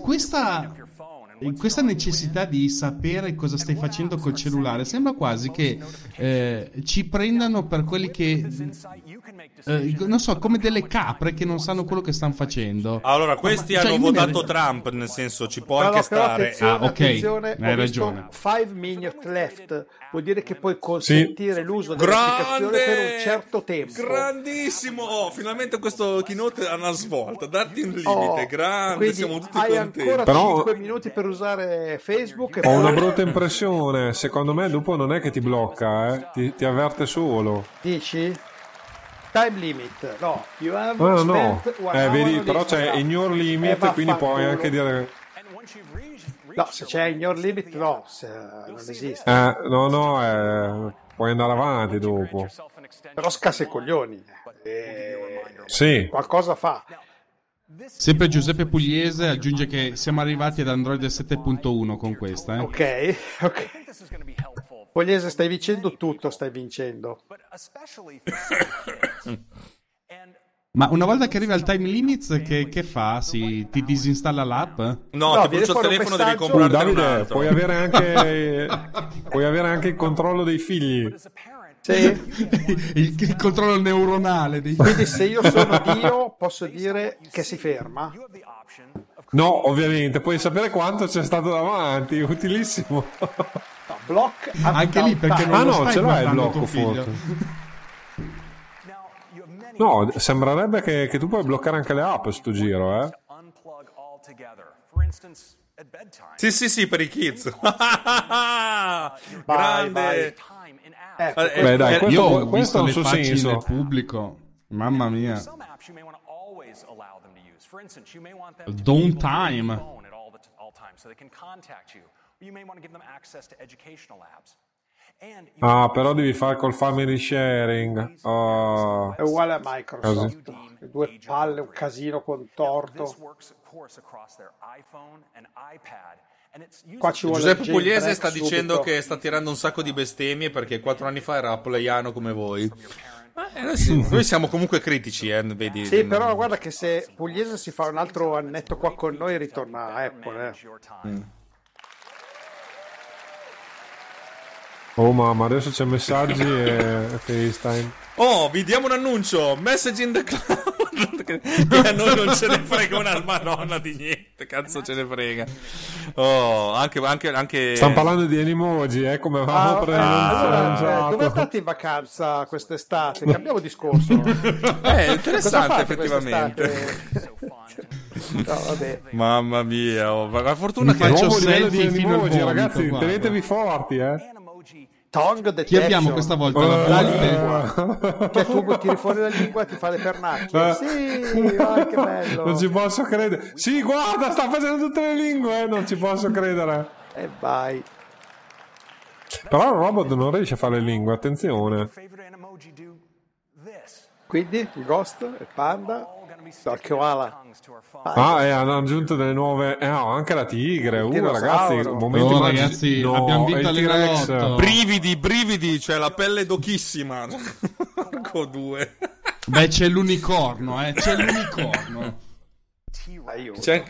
questa questa necessità di sapere cosa stai facendo col cellulare sembra quasi che eh, ci prendano per quelli che eh, non so come delle capre che non sanno quello che stanno facendo Allora, questi Cioè, hanno votato arri- Trump, nel senso ci può No, anche però stare. attenzione, Ah, ok, attenzione, hai ragione. 5 minutes left vuol dire che puoi consentire l'uso dell'applicazione Grande! per un certo tempo. Grandissimo! Oh, finalmente questo keynote ha una svolta. Darti un limite, Oh, grande, quindi siamo tutti hai contenti. ancora Però- 5 minuti per usare Facebook e Ho una poi brutta impressione, secondo me dopo non è che ti blocca, eh, ti, ti avverte solo. dici time limit. No, you have no, spent one eh, vedi, però c'è your Eh, limit, quindi puoi anche dire... No, se c'è in your limit no, se- non esiste. Eh, no, no, eh, puoi andare avanti dopo. Però scassa i coglioni. Eh, Sì, qualcosa fa. sempre Giuseppe Pugliese aggiunge che siamo arrivati ad Android 7.1 con questa eh. Ok, ok. Pugliese, stai vincendo tutto, stai vincendo. Ma una volta che arriva al time limit che, che fa? Si, ti disinstalla l'app? No, No, ti brucio il telefono, devi comprarne un altro. puoi avere anche puoi avere anche il controllo dei figli. Sì. il, il controllo neuronale dei... Quindi se io sono Dio posso dire che si ferma. No, ovviamente, puoi sapere quanto c'è stato davanti, utilissimo. No, block Anche lì perché non Ah, lo no, stai ce l'hai il blocco, forse. No, sembrerebbe che, che tu puoi bloccare anche le app sto giro, eh. Sì, sì, sì, per i kids. Grande. Ecco, Eh, Beh, dai, eh, questo, Io ho questo visto un le suo facce senso. nel pubblico. Mamma mia. Don't time. so they can contact you. Or you may want to give them access to educational apps. Ah, però devi fare col family sharing. Ah. è uguale a Microsoft. Le due palle, un casino contorto. Qua ci vuole Giuseppe Pugliese sta subito. dicendo che sta tirando un sacco di bestemmie perché quattro anni fa era appleiano come voi. Eh, noi, sì, noi siamo comunque critici, eh, vedi. Sì, però guarda che se Pugliese si fa un altro annetto qua con noi ritorna a Apple. Eh. your Oh mamma, adesso c'è messaggi e FaceTime. Oh, vi diamo un annuncio. Message in the cloud. che a noi non ce ne frega una madonna di niente. Cazzo ce ne frega. Oh, anche... anche, anche... Stiamo parlando di emoji, eh, come avevamo Ah, allora, eh, dove andate in vacanza quest'estate? Cambiamo discorso. Eh, interessante Cosa fate effettivamente. no. Mamma mia, oh, ma la fortuna che... Faccio di selfie fino al emoji, vomito, ragazzi, guarda. tenetevi forti, eh. Tongue Chi detection. abbiamo questa volta? La La volpe? lingua. Cioè tu tiri fuori la lingua e ti fa le pernacchie. Sì, vai, che bello. Non ci posso credere. Sì, guarda, sta facendo tutte le lingue, eh, non ci posso credere. E vai. Però il robot non riesce a fare le lingue, attenzione. Quindi il ghost, il panda. Dal koala. Ah, e hanno aggiunto delle nuove. Eh, no, anche la tigre. Uh, ragazzi, momenti Oh, magici. ragazzi, No, abbiamo vinto il. T-Rex. Brividi, brividi, cioè la pelle d'ochissima. Porco due. Beh, c'è l'unicorno, eh. C'è l'unicorno. Aiuto. C'è...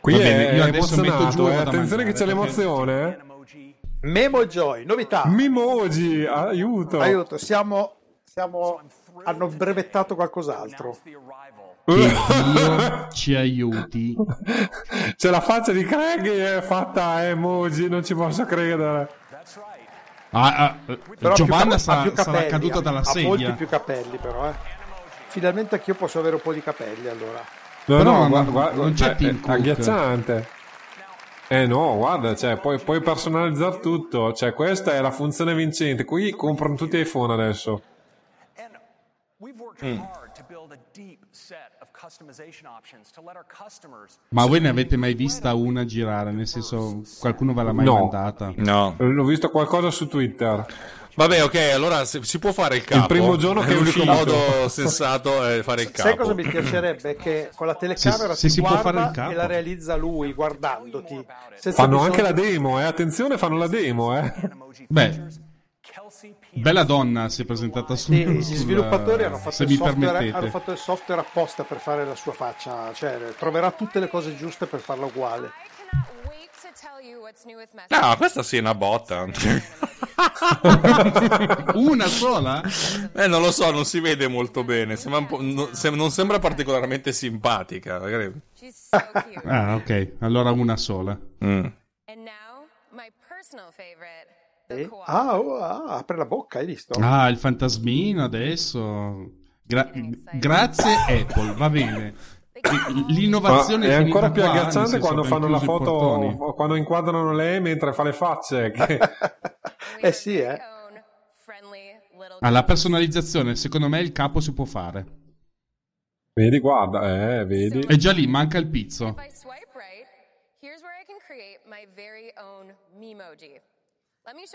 Qui Va è, bene, io adesso metto giù eh. Attenzione che c'è l'emozione. eh. Memo Joy, novità. Mimoji, aiuto. Aiuto, siamo, siamo hanno brevettato qualcos'altro. Che Dio ci aiuti. C'è la faccia di Craig è fatta a emoji, non ci posso credere. Ah, ah, Però ha Giovanna sarà, più sarà capelli, caduta ha- dalla ha molti sedia. più capelli però, eh. Finalmente anch'io posso avere un po' di capelli allora. No, Però no, guarda, guarda, non c'è è- Tim è Cook. agghiacciante. Eh no, guarda, cioè, puoi, puoi personalizzare tutto. Cioè, questa è la funzione vincente. Qui comprano tutti iPhone adesso. And Ma voi ne avete mai vista una girare? Nel senso, qualcuno ve l'ha mai No. mandata? No. L'ho visto qualcosa su Twitter. Vabbè, ok, allora se- si può fare il capo. primo giorno che è l'unico modo sensato è fare il capo. Sai cosa mi piacerebbe? Che con la telecamera Se- se ti si può guarda fare il capo. e la realizza lui guardandoti. Senza Fanno bisogno- anche la demo, eh. Attenzione, fanno la demo, eh. Beh, bella donna si è presentata su. Sì, gli sul- sviluppatori hanno fatto, se il mi software, hanno fatto il software apposta per fare la sua faccia, cioè troverà tutte le cose giuste per farla uguale. No, questa sì è una botta. Una sola? eh, non lo so, non si vede molto bene. Sembra un po'- no- sem- non sembra particolarmente simpatica. magari- Ah, ok. Allora una sola. Mm. Eh? Ah, oh, ah, apre la bocca, hai visto? Ah, il fantasmino adesso. Gra- grazie Apple, va bene. Ma L'innovazione è ancora più agghiacciante quando fanno la i foto, quando inquadrano lei mentre fa le facce. Che... eh sì, eh. Ah, la personalizzazione, secondo me il capo si può fare. vedi, guarda, eh, vedi. È già lì, manca il pizzo.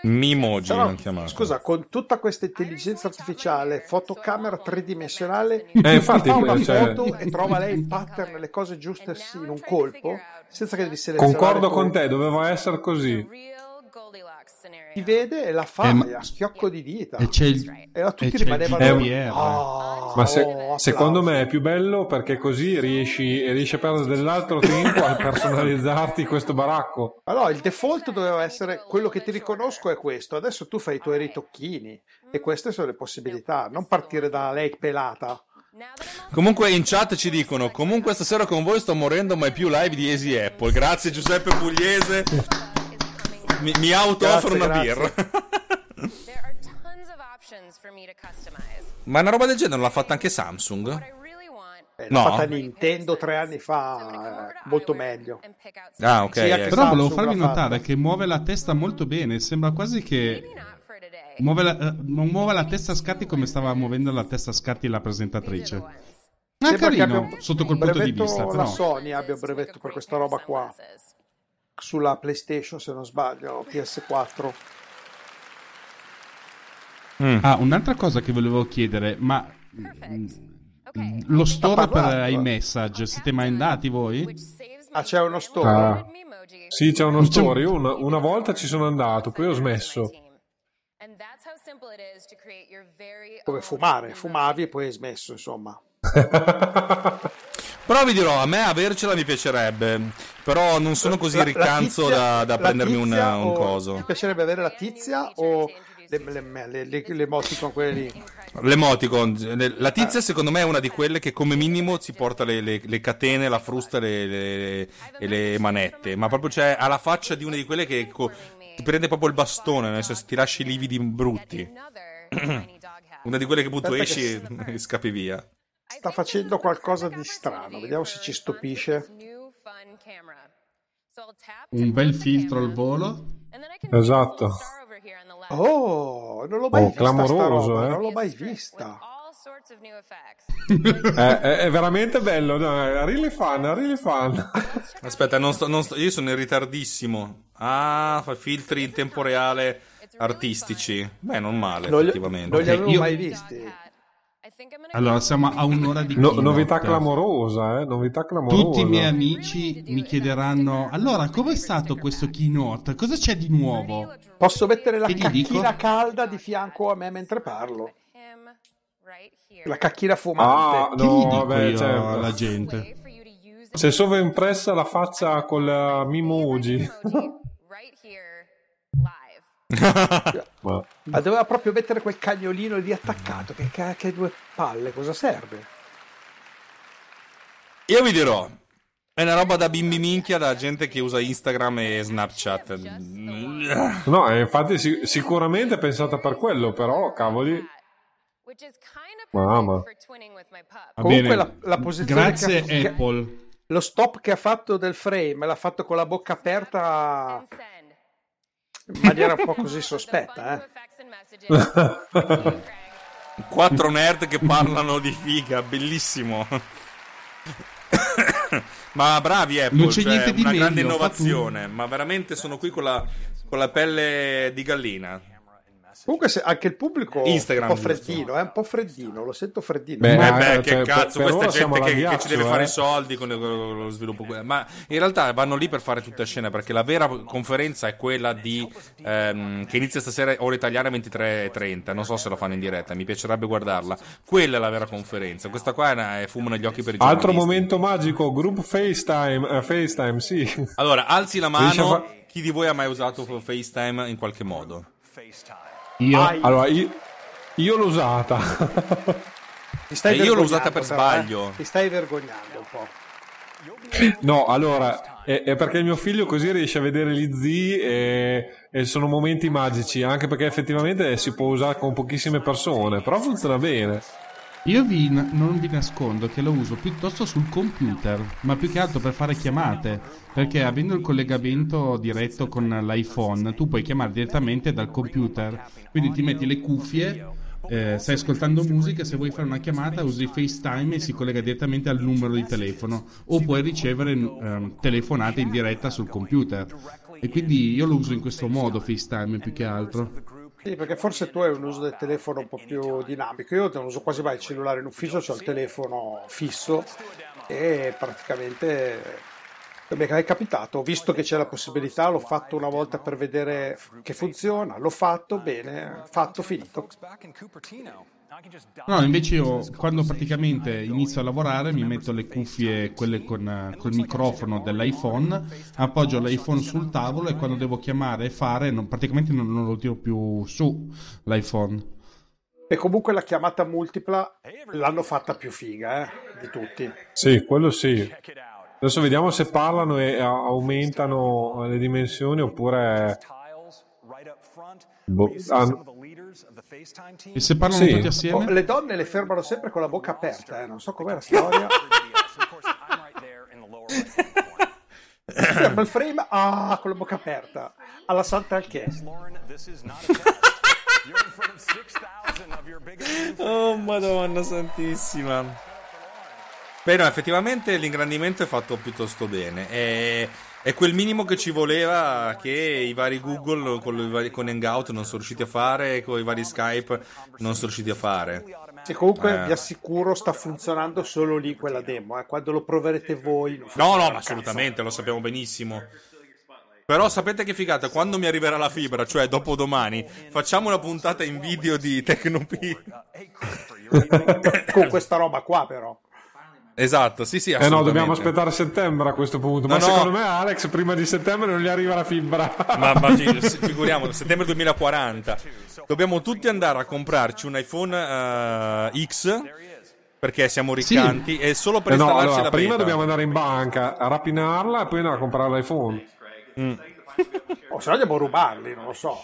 Mimoji l'hanno chiamato. scusa, con tutta questa intelligenza artificiale, fotocamera tridimensionale, Eh, infatti, fa una cioè- foto e trova lei il pattern, le cose giuste sì, in un colpo, senza che devi selezionare. Concordo con te, doveva essere così. Ti vede e la fa Eh, ma- a schiocco di dita. E c'è il, E a tutti e il rimanevano. "Ah, Ma se- oh, secondo applausi". me è più bello perché così riesci, riesci a perdere dell'altro tempo a personalizzarti questo baracco. Allora, il default doveva essere quello che ti riconosco è questo. Adesso tu fai i tuoi ritocchini e queste sono le possibilità. Non partire da lei pelata. Comunque in chat ci dicono: Comunque stasera con voi sto morendo, mai più live di Easy Apple. Grazie Giuseppe Pugliese. Mi, mi auto-offro Grazie, una grazie. birra. Ma una roba del genere l'ha fatta anche Samsung? Eh, No. L'ha fatta Nintendo tre anni fa, eh, molto meglio. Ah, ok. Sì. Però volevo Samsung farvi l'ha notare fatta. che muove la testa molto bene. Sembra quasi che muove la, non muove la testa a scatti come stava muovendo la testa a scatti la presentatrice. Ah, Sembra che carino, abbia- sotto quel punto di vista. La Però. Sony abbia un brevetto per questa roba qua. Sulla PlayStation, se non sbaglio, PS4. Ah, un'altra cosa che volevo chiedere, ma mm, lo store per parlando. iMessage siete mai andati voi? Ah, c'è uno store. Ah. Sì, c'è uno c'è- story. Una, una volta ci sono andato, poi ho smesso. Come fumare. Fumavi e poi hai smesso, insomma. Però vi dirò, a me avercela mi piacerebbe. Però non sono così La- la riccanzo tizia- da, da prendermi un, un coso. Ti piacerebbe avere la tizia o le, le, le, le, emoticon quelle lì? L'emoticon, le- la tizia secondo me è una di quelle che come minimo ci porta le, le- le catene, la frusta le- le- e le manette, ma proprio cioè, ha la faccia di una di quelle che co- ti prende proprio il bastone, nel senso ti lasci i lividi brutti. Una di quelle che butto esci e scappi via. Sta facendo qualcosa di strano, vediamo se ci stupisce. Un bel filtro al volo. Esatto. Oh, non l'ho mai Oh, vista sta clamoroso, roba, eh. non l'ho mai vista. È, è- è veramente bello. No, really fun, really fun. Aspetta, non sto- non sto- io sono in ritardissimo. Ah, fa filtri in tempo reale artistici. Beh, non male, Non li, effettivamente. non li avevo io- mai visti. Allora, siamo a un'ora di No- novità clamorosa, eh? Novità clamorosa. Tutti i miei amici mi chiederanno: Allora, com'è stato questo keynote? Cosa c'è di nuovo? Posso mettere la cacchina calda di fianco a me mentre parlo? La cacchina fumante. Ah, Che no, vabbè, certo. alla gente? C'è sovraimpressa la faccia con la Mimoji. Ma- Ma doveva proprio mettere quel cagnolino lì attaccato. Che, ca- che due palle, cosa serve? Io vi dirò, è una roba da bimbi minchia da gente che usa Instagram e Snapchat. No, eh, infatti sic- sicuramente è pensata per quello, però cavoli. Mamma. Comunque la, la posizione Grazie, che, che- Apple. lo stop che ha fatto del frame l'ha fatto con la bocca aperta in maniera un po' così sospetta. Eh? Quattro nerd che parlano di figa, bellissimo. ma bravi Apple, Non c'è cioè, niente di una meglio, grande innovazione, ma veramente sono qui con la, con la pelle di gallina. Comunque se- anche il pubblico Instagram, è un po' freddino, è un po' freddino, lo sento freddino. Beh, Eh eh, beh, cioè, che per- cazzo, per questa gente che, che all'aghiaccio, ci deve fare eh. i soldi con lo sviluppo. Ma in realtà vanno lì per fare tutta scena, perché la vera conferenza è quella di ehm, che inizia stasera ora italiana 23.30. Non so se lo fanno in diretta, mi piacerebbe guardarla. Quella è la vera conferenza. Questa qua è, una, è fumo negli occhi per i Altro giornalisti. momento magico, group FaceTime, eh, FaceTime, sì. Allora, alzi la mano. Chi di voi ha mai usato FaceTime in qualche modo? Io, Ai, Allora, io, io l'ho usata. ti stai eh, io l'ho usata per però, sbaglio. eh? Ti stai vergognando un po'. No, allora, è, è perché mio figlio così riesce a vedere gli zii e, e sono momenti magici, anche perché effettivamente si può usare con pochissime persone, però funziona bene. Io vi, non vi nascondo che lo uso piuttosto sul computer, ma più che altro per fare chiamate, perché avendo il collegamento diretto con l'iPhone, tu puoi chiamare direttamente dal computer, quindi ti metti le cuffie. eh, stai ascoltando musica, se vuoi fare una chiamata usi FaceTime e si collega direttamente al numero di telefono o puoi ricevere ehm, telefonate in diretta sul computer. E quindi io lo uso in questo modo FaceTime più che altro. Sì, perché forse tu hai un uso del telefono un po' più dinamico. Io non uso quasi mai il cellulare in ufficio, ho il telefono fisso e praticamente mi è capitato, ho visto che c'è la possibilità, l'ho fatto una volta per vedere che funziona, l'ho fatto, bene, fatto, finito. No, invece io quando praticamente inizio a lavorare mi metto le cuffie, quelle con eh, col microfono dell'iPhone, appoggio l'iPhone sul tavolo e quando devo chiamare e fare, non- praticamente non, non lo tiro più su l'iPhone. E comunque la chiamata multipla l'hanno fatta più figa eh, di tutti. Sì, quello sì. Adesso vediamo se parlano e a- aumentano le dimensioni oppure... Boh, ah, E se parlano Sì. tutti Oh, assieme? le donne le fermano sempre con la bocca aperta, eh, non so com'è la storia. Ferma il frame, ah, con la bocca aperta, alla Santa Alché. Oh, madonna santissima. No, effettivamente l'ingrandimento è fatto piuttosto bene. È, è quel minimo che ci voleva che i vari Google con, i vari- con Hangout non sono riusciti a fare, con i vari Skype non sono riusciti a fare. E comunque Eh. vi assicuro sta funzionando solo lì quella demo, eh. quando lo proverete voi. No, no, ma assolutamente, lo sappiamo benissimo. Però sapete che figata, quando mi arriverà la fibra, cioè dopo domani, facciamo una puntata in video di Tecnopi. Con questa roba qua però. Esatto, sì, sì, Eh no, dobbiamo aspettare settembre a questo punto. Ma No, no. secondo me Alex prima di settembre non gli arriva la fibra. Ma, ma fi- figuriamo, settembre 2040 dobbiamo tutti andare a comprarci un iPhone eh, X perché siamo riccanti e solo per Eh no, installarci allora, la prima beta. dobbiamo andare in banca a rapinarla e poi andare a comprare l'iPhone. O se no a rubarli, non lo so.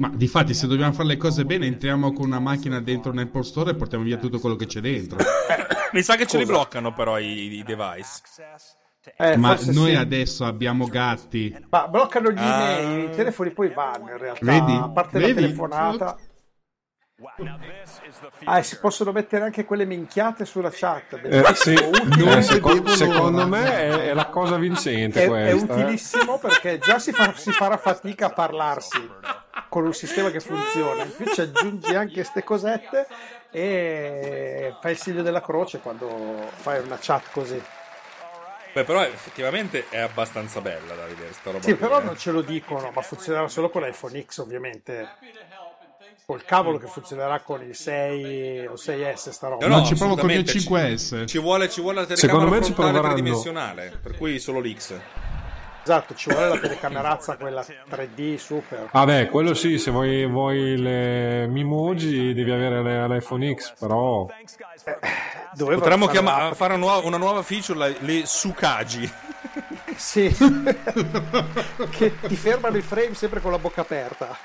Ma difatti se dobbiamo fare le cose bene entriamo con una macchina dentro un Apple Store e portiamo via tutto quello che c'è dentro. Mi sa che ce li bloccano però i, i device. Eh, Ma noi sì. adesso abbiamo gatti. Ma bloccano gli Ah. email, i telefoni poi vanno in realtà. Vedi? A parte Vedi? la telefonata. Ah, e si possono mettere anche quelle minchiate sulla chat. Eh, sì. Eh, secondo l'ora. me è, è la cosa vincente è, è questa. eh. utilissimo perché già si, fa- si farà fatica a parlarsi. Con un sistema che funziona, in più ci aggiungi anche queste cosette e fai il segno della croce quando fai una chat così. Beh, però effettivamente è abbastanza bella da vedere sta roba. Sì, qui, però eh. non ce lo dicono, ma funzionerà solo con l'iPhone X ovviamente. Col cavolo che funzionerà con il 6 o 6S sta roba. No, no, ci provo con il assolutamente, 5S. Ci, ci vuole, ci vuole la Secondo telecamera me ci frontale proveranno. tridimensionale, per cui solo l'X. Esatto, ci vuole la telecamerazza quella 3D super. Ah beh, quello sì, se vuoi, vuoi le Mimoji devi avere le- l'iPhone X, però... Doveva Potremmo fare chiama- l'app. fare una nuova, una nuova feature, la- le Sukagi. Sì. che ti fermano i frame sempre con la bocca aperta.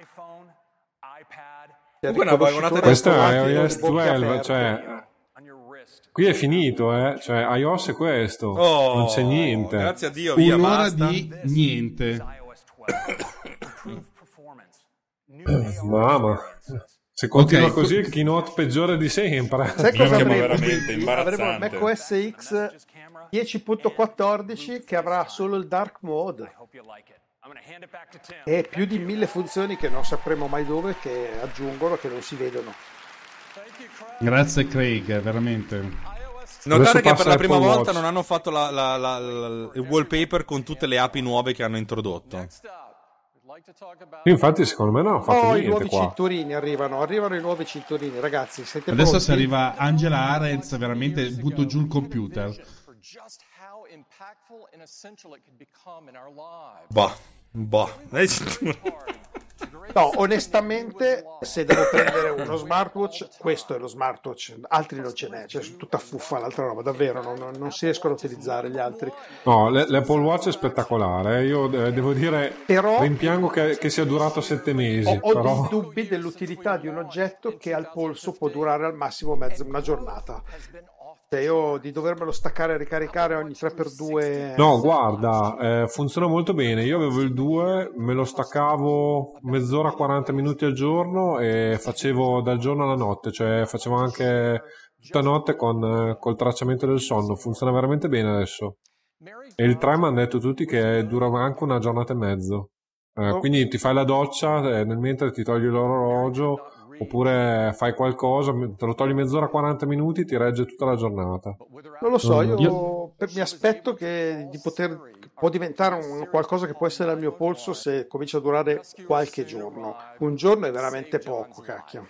IPhone, iPad, Comunque una vagonata di Questo è automatico iOS di bocche 12, aperte. cioè... on your wrist. Qui è finito, eh? Cioè, iOS è questo, Oh, non c'è niente. Grazie a Dio, via, Un'ora basta. di niente. iOS 12. Improved performance. New AR Mamma, se continua Ok, così è il keynote peggiore di sempre. Sai cosa avremo? veramente imbarazzante. Avremo macOS X 10.14 che avrà solo il dark mode e più di mille funzioni che non sapremo mai dove che aggiungono che non si vedono. Grazie Craig, veramente. Notare che per la prima Apple volta Watch. non hanno fatto la- la- la- la- il wallpaper con tutte le api nuove che hanno introdotto. Infatti, secondo me non hanno fatto Oh, i niente nuovi qua. cinturini arrivano, arrivano i nuovi cinturini, ragazzi. Siete Adesso pronti? se arriva Angela Arens, veramente butto giù il computer. for just No, onestamente, se devo prendere uno smartwatch, questo è lo smartwatch, altri non ce n'è, cioè, sono tutta fuffa l'altra roba, davvero, non, non- si riescono a utilizzare gli altri. No, l'Apple Watch è spettacolare. Io eh, devo dire, Però- rimpiango che, che sia durato sette mesi. Ho, ho però... dei dubbi dell'utilità di un oggetto che al polso può durare al massimo mezza, una giornata. Cioè io di dovermelo staccare e ricaricare ogni 3x2... No, guarda, eh, funziona molto bene. Io avevo il 2, me lo staccavo mezz'ora, 40 minuti al giorno e facevo dal giorno alla notte, cioè facevo anche tutta notte con eh, col tracciamento del sonno. Funziona veramente bene adesso. E il 3 mi hanno detto tutti che dura anche una giornata e mezzo. Eh, quindi ti fai la doccia, eh, nel mentre ti togli l'orologio, oppure fai qualcosa, te lo togli mezz'ora, 40 minuti, ti regge tutta la giornata. Non lo so, io, Io- per- mi aspetto che di poter può diventare un qualcosa che può essere al mio polso se comincia a durare qualche giorno. Un giorno è veramente poco, cacchio.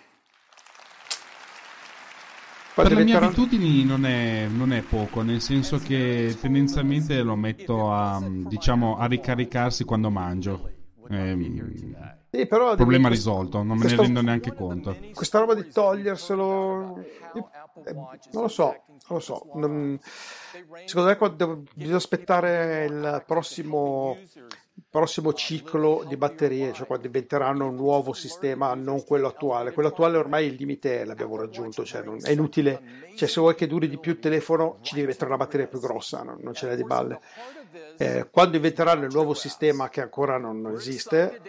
Per le mie abitudini non è, non è poco, nel senso che tendenzialmente lo metto a, diciamo, a ricaricarsi quando mangio. Ehm, Sì, però problema devi- risolto, non me ne questo- rendo neanche conto. Questa roba di toglierselo, eh, non lo so, non lo so. Non- secondo me devo- bisogna aspettare il prossimo, il prossimo ciclo di batterie, cioè quando diventeranno un nuovo sistema, non quello attuale. Quello attuale ormai il limite l'abbiamo raggiunto, cioè non- è inutile. Cioè, se vuoi che duri di più il telefono, ci devi mettere una batteria più grossa, non, non ce n'è di balle. Eh, quando inventeranno il nuovo sistema che ancora non esiste,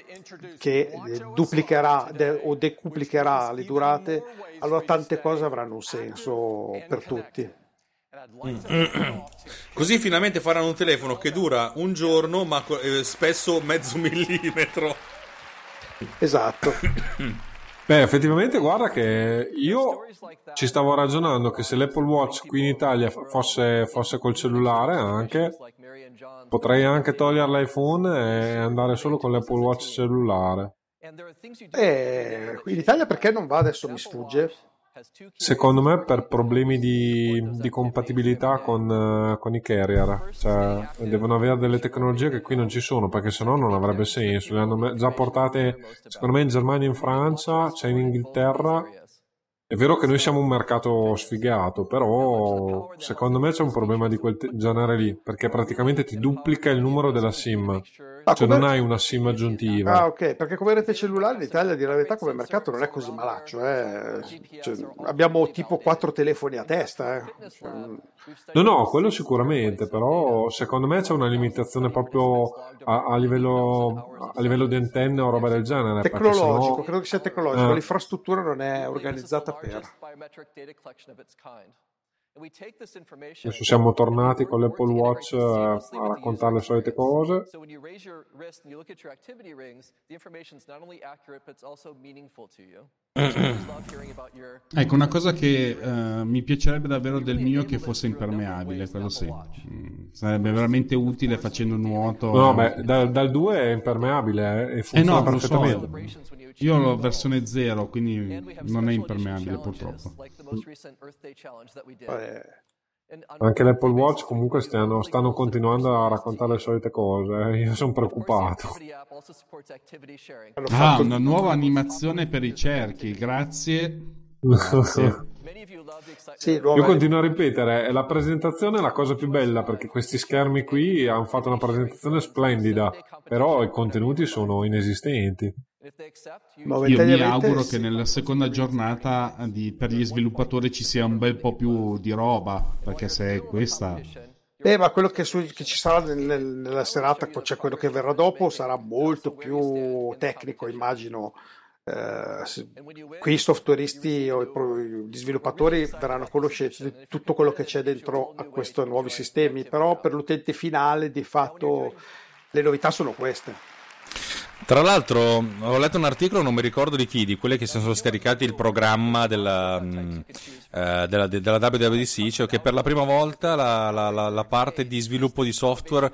che duplicherà de- o decuplicherà le durate, allora tante cose avranno un senso per tutti. Così finalmente faranno un telefono che dura un giorno, ma eh, spesso mezzo millimetro. Esatto. Beh, effettivamente guarda che io ci stavo ragionando che se l'Apple Watch qui in Italia fosse, fosse col cellulare anche, potrei anche togliere l'iPhone e andare solo con l'Apple Watch cellulare. E in Italia perché non va adesso mi sfugge? Secondo me per problemi di, di compatibilità con, eh, con i carrier, cioè devono avere delle tecnologie che qui non ci sono perché sennò non avrebbe senso. Le hanno già portate secondo me in Germania e in Francia, c'è in Inghilterra. È vero che noi siamo un mercato sfigato, però secondo me c'è un problema di quel genere lì, perché praticamente ti duplica il numero della SIM, Ah, cioè come- non hai una SIM aggiuntiva. Ah, ok, perché come rete cellulare in Italia, a dire la verità, come mercato non è così malaccio. eh. Cioè, abbiamo tipo quattro telefoni a testa. eh. No, no, quello sicuramente, però secondo me c'è una limitazione proprio a, a livello, a livello di antenne o roba del genere. tecnologico, sennò- credo che sia tecnologico. Eh. L'infrastruttura non è organizzata per. Biometric data collection of its kind. Adesso siamo tornati con l'Apple Watch eh, a raccontare le solite cose. Ecco, una cosa che uh, mi piacerebbe davvero del mio è che fosse impermeabile, quello sì. Mm, sarebbe veramente utile facendo nuoto. No, beh, da, dal 2 è impermeabile eh, e funziona eh no, perfettamente. So. Io ho la versione 0, quindi non è impermeabile purtroppo. Eh. Anche l'Apple Watch comunque stanno, stanno, continuando a raccontare le solite cose. Eh. Io sono preoccupato. Ah, una nuova animazione per i cerchi. Grazie. Sì, Io continuo a ripetere, la presentazione è la cosa più bella perché questi schermi qui hanno fatto una presentazione splendida, però i contenuti sono inesistenti. Io mi auguro sì. che nella seconda giornata di, per gli sviluppatori ci sia un bel po' più di roba, perché se è questa... Eh, ma quello che, su, che ci sarà nel, nella serata, cioè quello che verrà dopo, sarà molto più tecnico, immagino. Eh, qui i softwareisti o gli sviluppatori verranno a conoscenza di tutto quello che c'è dentro a questi nuovi sistemi, però per l'utente finale di fatto le novità sono queste. Tra l'altro, ho letto un articolo, non mi ricordo di chi, di quelli che si sono scaricati il programma della, uh, della, della WWDC, cioè che per la prima volta la, la, la parte di sviluppo di software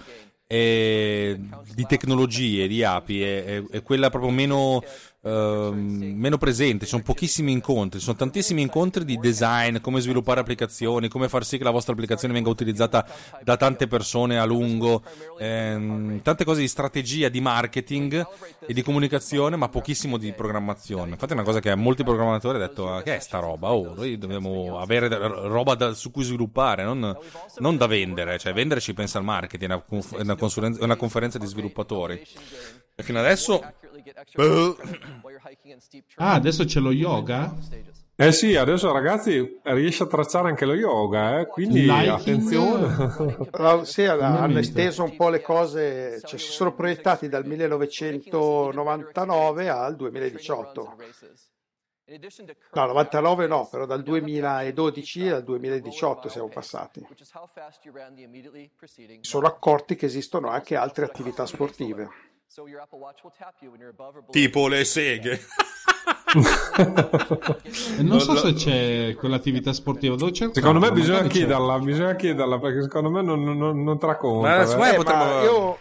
e di tecnologie, di api, è, è, è quella proprio meno uh, meno presente, ci sono pochissimi incontri, ci sono tantissimi incontri di design, come sviluppare applicazioni, come far sì che la vostra applicazione venga utilizzata da tante persone a lungo, ehm, tante cose di strategia, di marketing e di comunicazione, ma pochissimo di programmazione. Infatti è una cosa che molti programmatori hanno detto, ah, che è sta roba? Oh, noi dobbiamo avere roba da, su cui sviluppare, non, non, da vendere, cioè vendere ci pensa il marketing, è una, una, una conferenza di sviluppatori. E fino adesso Ah, adesso c'è lo yoga? Eh sì, adesso ragazzi riesce a tracciare anche lo yoga, eh? quindi Liking... attenzione. sì, hanno esteso un po' le cose, cioè si sono proiettati dal 1999 al 2018. No, 99 no, però dal 2012 al 2018 siamo passati. Si sono accorti che esistono anche altre attività sportive. Tipo le seghe. non so se c'è quell'attività sportiva. Dove c'è secondo me bisogna chiederla, bisogna chiederla perché secondo me non, non, non te la conta ma, eh, potremmo... io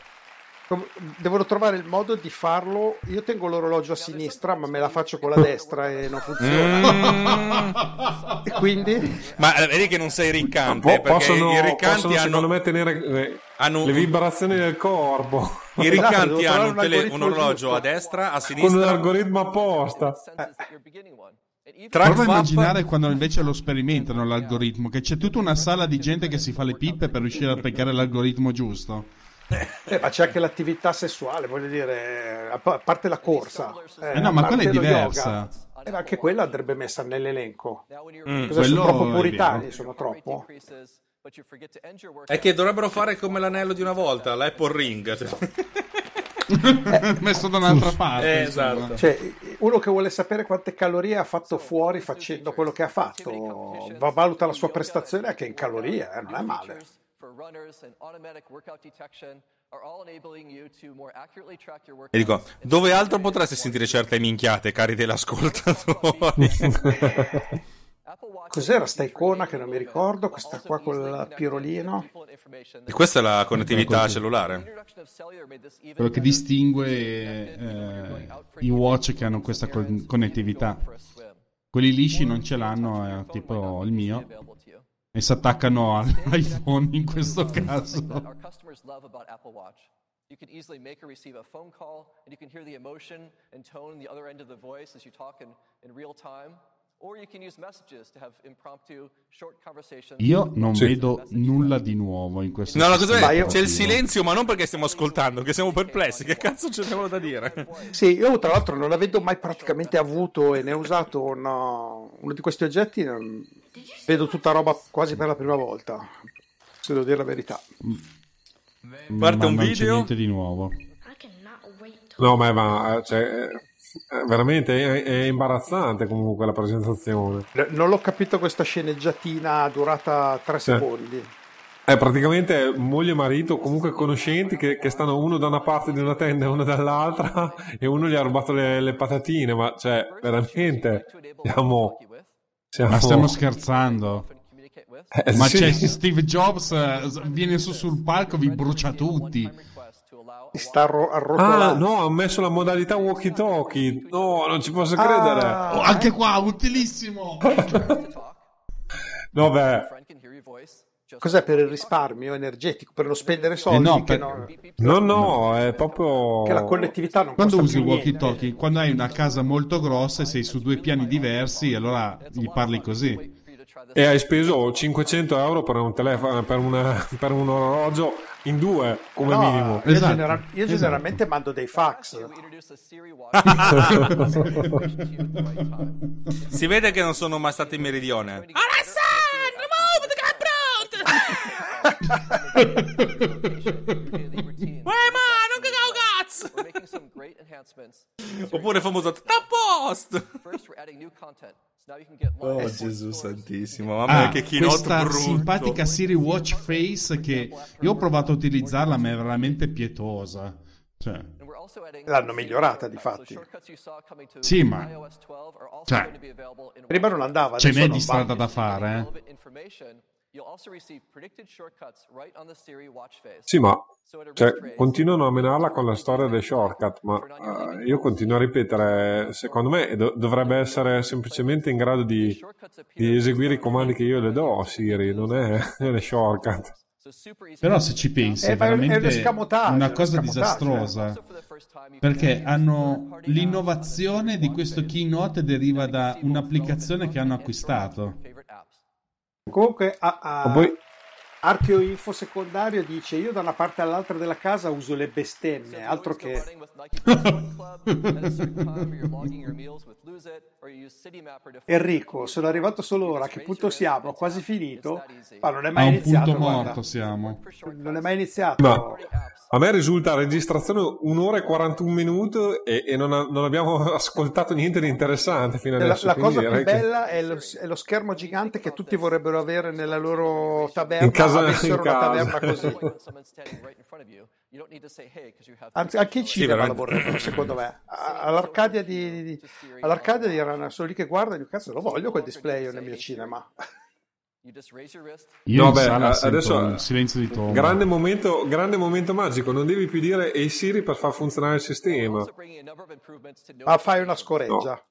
devono trovare il modo di farlo. Io tengo l'orologio a sinistra ma me la faccio con la destra e non funziona. Mm. e quindi? Ma eh, vedi che non sei riccante po- possono, i riccanti possono, hanno... secondo me tenere le, hanno... le vibrazioni del corpo i riccanti hanno un, tele- un orologio a destra, a sinistra. Con un algoritmo apposta. Eh. Prova a immaginare quando invece lo sperimentano l'algoritmo, che c'è tutta una sala di gente che si fa le pippe per riuscire a beccare l'algoritmo giusto. Eh, ma c'è anche l'attività sessuale, voglio dire, a parte la corsa. Eh, eh no, ma quella è diversa. Yoga, eh, anche quella andrebbe messa nell'elenco. Mm, sono troppo puritani, sono troppo. È che dovrebbero fare come l'anello di una volta, l'Apple Ring. messo da un'altra parte. Eh, esatto. Cioè, uno che vuole sapere quante calorie ha fatto fuori facendo quello che ha fatto, valuta la sua prestazione anche in calorie, eh, non è male. E dico, dove altro potreste sentire certe minchiate, cari dell'ascoltatori? Cos'era sta icona che non mi ricordo? Questa qua con il pirolino. E questa è la connettività cellulare? Quello che distingue eh, i watch che hanno questa connettività. Quelli lisci non ce l'hanno, è tipo il mio. E si attaccano all'iPhone in questo caso. You can easily make or receive a phone call, and you can hear the emotion and tone the other end of the voice as you talk in, in real time. Io non sì. vedo nulla di nuovo in questo No, no cosa io... c'è il silenzio, ma non perché stiamo ascoltando, che siamo perplessi. Che cazzo ci abbiamo da dire? Sì, io tra l'altro non avendo mai praticamente avuto e ne ho usato uno, uno di questi oggetti, vedo tutta roba quasi per la prima volta. Se devo dire la verità. Parte un video. Non c'è niente di nuovo. No, ma, ma cioè, veramente è, è imbarazzante comunque la presentazione. Non l'ho capito questa sceneggiatina durata tre secondi. È praticamente moglie e marito, comunque conoscenti, che, che stanno uno da una parte di una tenda e uno dall'altra, e uno gli ha rubato le, le patatine, ma cioè, veramente, siamo... siamo... Ma stiamo scherzando. Eh, Ma sì. c'è Steve Jobs, eh, viene su sul palco, vi brucia tutti. Si sta arro- Ah, arrotolando. no, ha messo la modalità walkie talkie. No, non ci posso Ah. credere. Oh, anche qua, utilissimo. No, beh, Cos'è per il risparmio energetico? Per non spendere soldi? Eh no, che, per- no- no, no, è proprio... che la collettività non Quando usi il walkie talkie? Quando hai una casa molto grossa e sei su due piani diversi, allora gli parli così. E hai speso 500 euro per un telefono, per, una- per un orologio in due, come No, minimo. Io, Esatto, genera- io esatto. generalmente mando dei fax. Si vede che non sono mai stato in meridione. We're making some great enhancements. Oppure il famoso a post. First, we're adding new content. So now you can get live Oh Gesù santissimo, mamma mia Ah, che keynote questa brutto. simpatica Siri Watch Face che io ho provato a utilizzarla ma è veramente pietosa. Cioè, L'hanno migliorata, di fatti. Sì, ma- iOS 12 are also cioè, Prima non andava, ce n'è di strada da fare, eh. Relevant information. You'll also receive predicted shortcuts right on the Siri watch face. Sì, ma cioè, continuano a menarla con la storia dei shortcut, ma eh, io continuo a ripetere, secondo me do- dovrebbe essere semplicemente in grado di, di eseguire i comandi che io le do a Siri, non è le shortcut. però se ci pensi Eh, è un veramente una cosa escamotage, disastrosa. Perché hanno l'innovazione di questo keynote deriva da un'applicazione che hanno acquistato. Comunque, a, a- poi, Archeo Info secondario dice: Io da una parte all'altra della casa uso le bestemmie, altro che. Enrico, sono arrivato solo ora. A che punto siamo? Ho quasi finito? Ma non è A mai un iniziato. punto guarda. morto siamo. Non è mai iniziato. ma a me risulta registrazione un'ora e 41 minuti e, e non, non abbiamo ascoltato niente di interessante fino La, adesso. la quindi cosa più direi che- bella è lo, è lo schermo gigante che tutti vorrebbero avere nella loro taverna. In casa- in una casa. taverna così. Anzi, anche i cinema lo veramente. vorrebbero, secondo me. All'Arcadia di, di- all'Arcadia diranno solo lì che guardano, io cazzo lo voglio quel display io nel mio cinema. Io No, in beh, adesso- un silenzio di tomba. Grande momento, grande momento magico, non devi più dire Ehi Siri per far funzionare il sistema. Ma fai una scoreggia.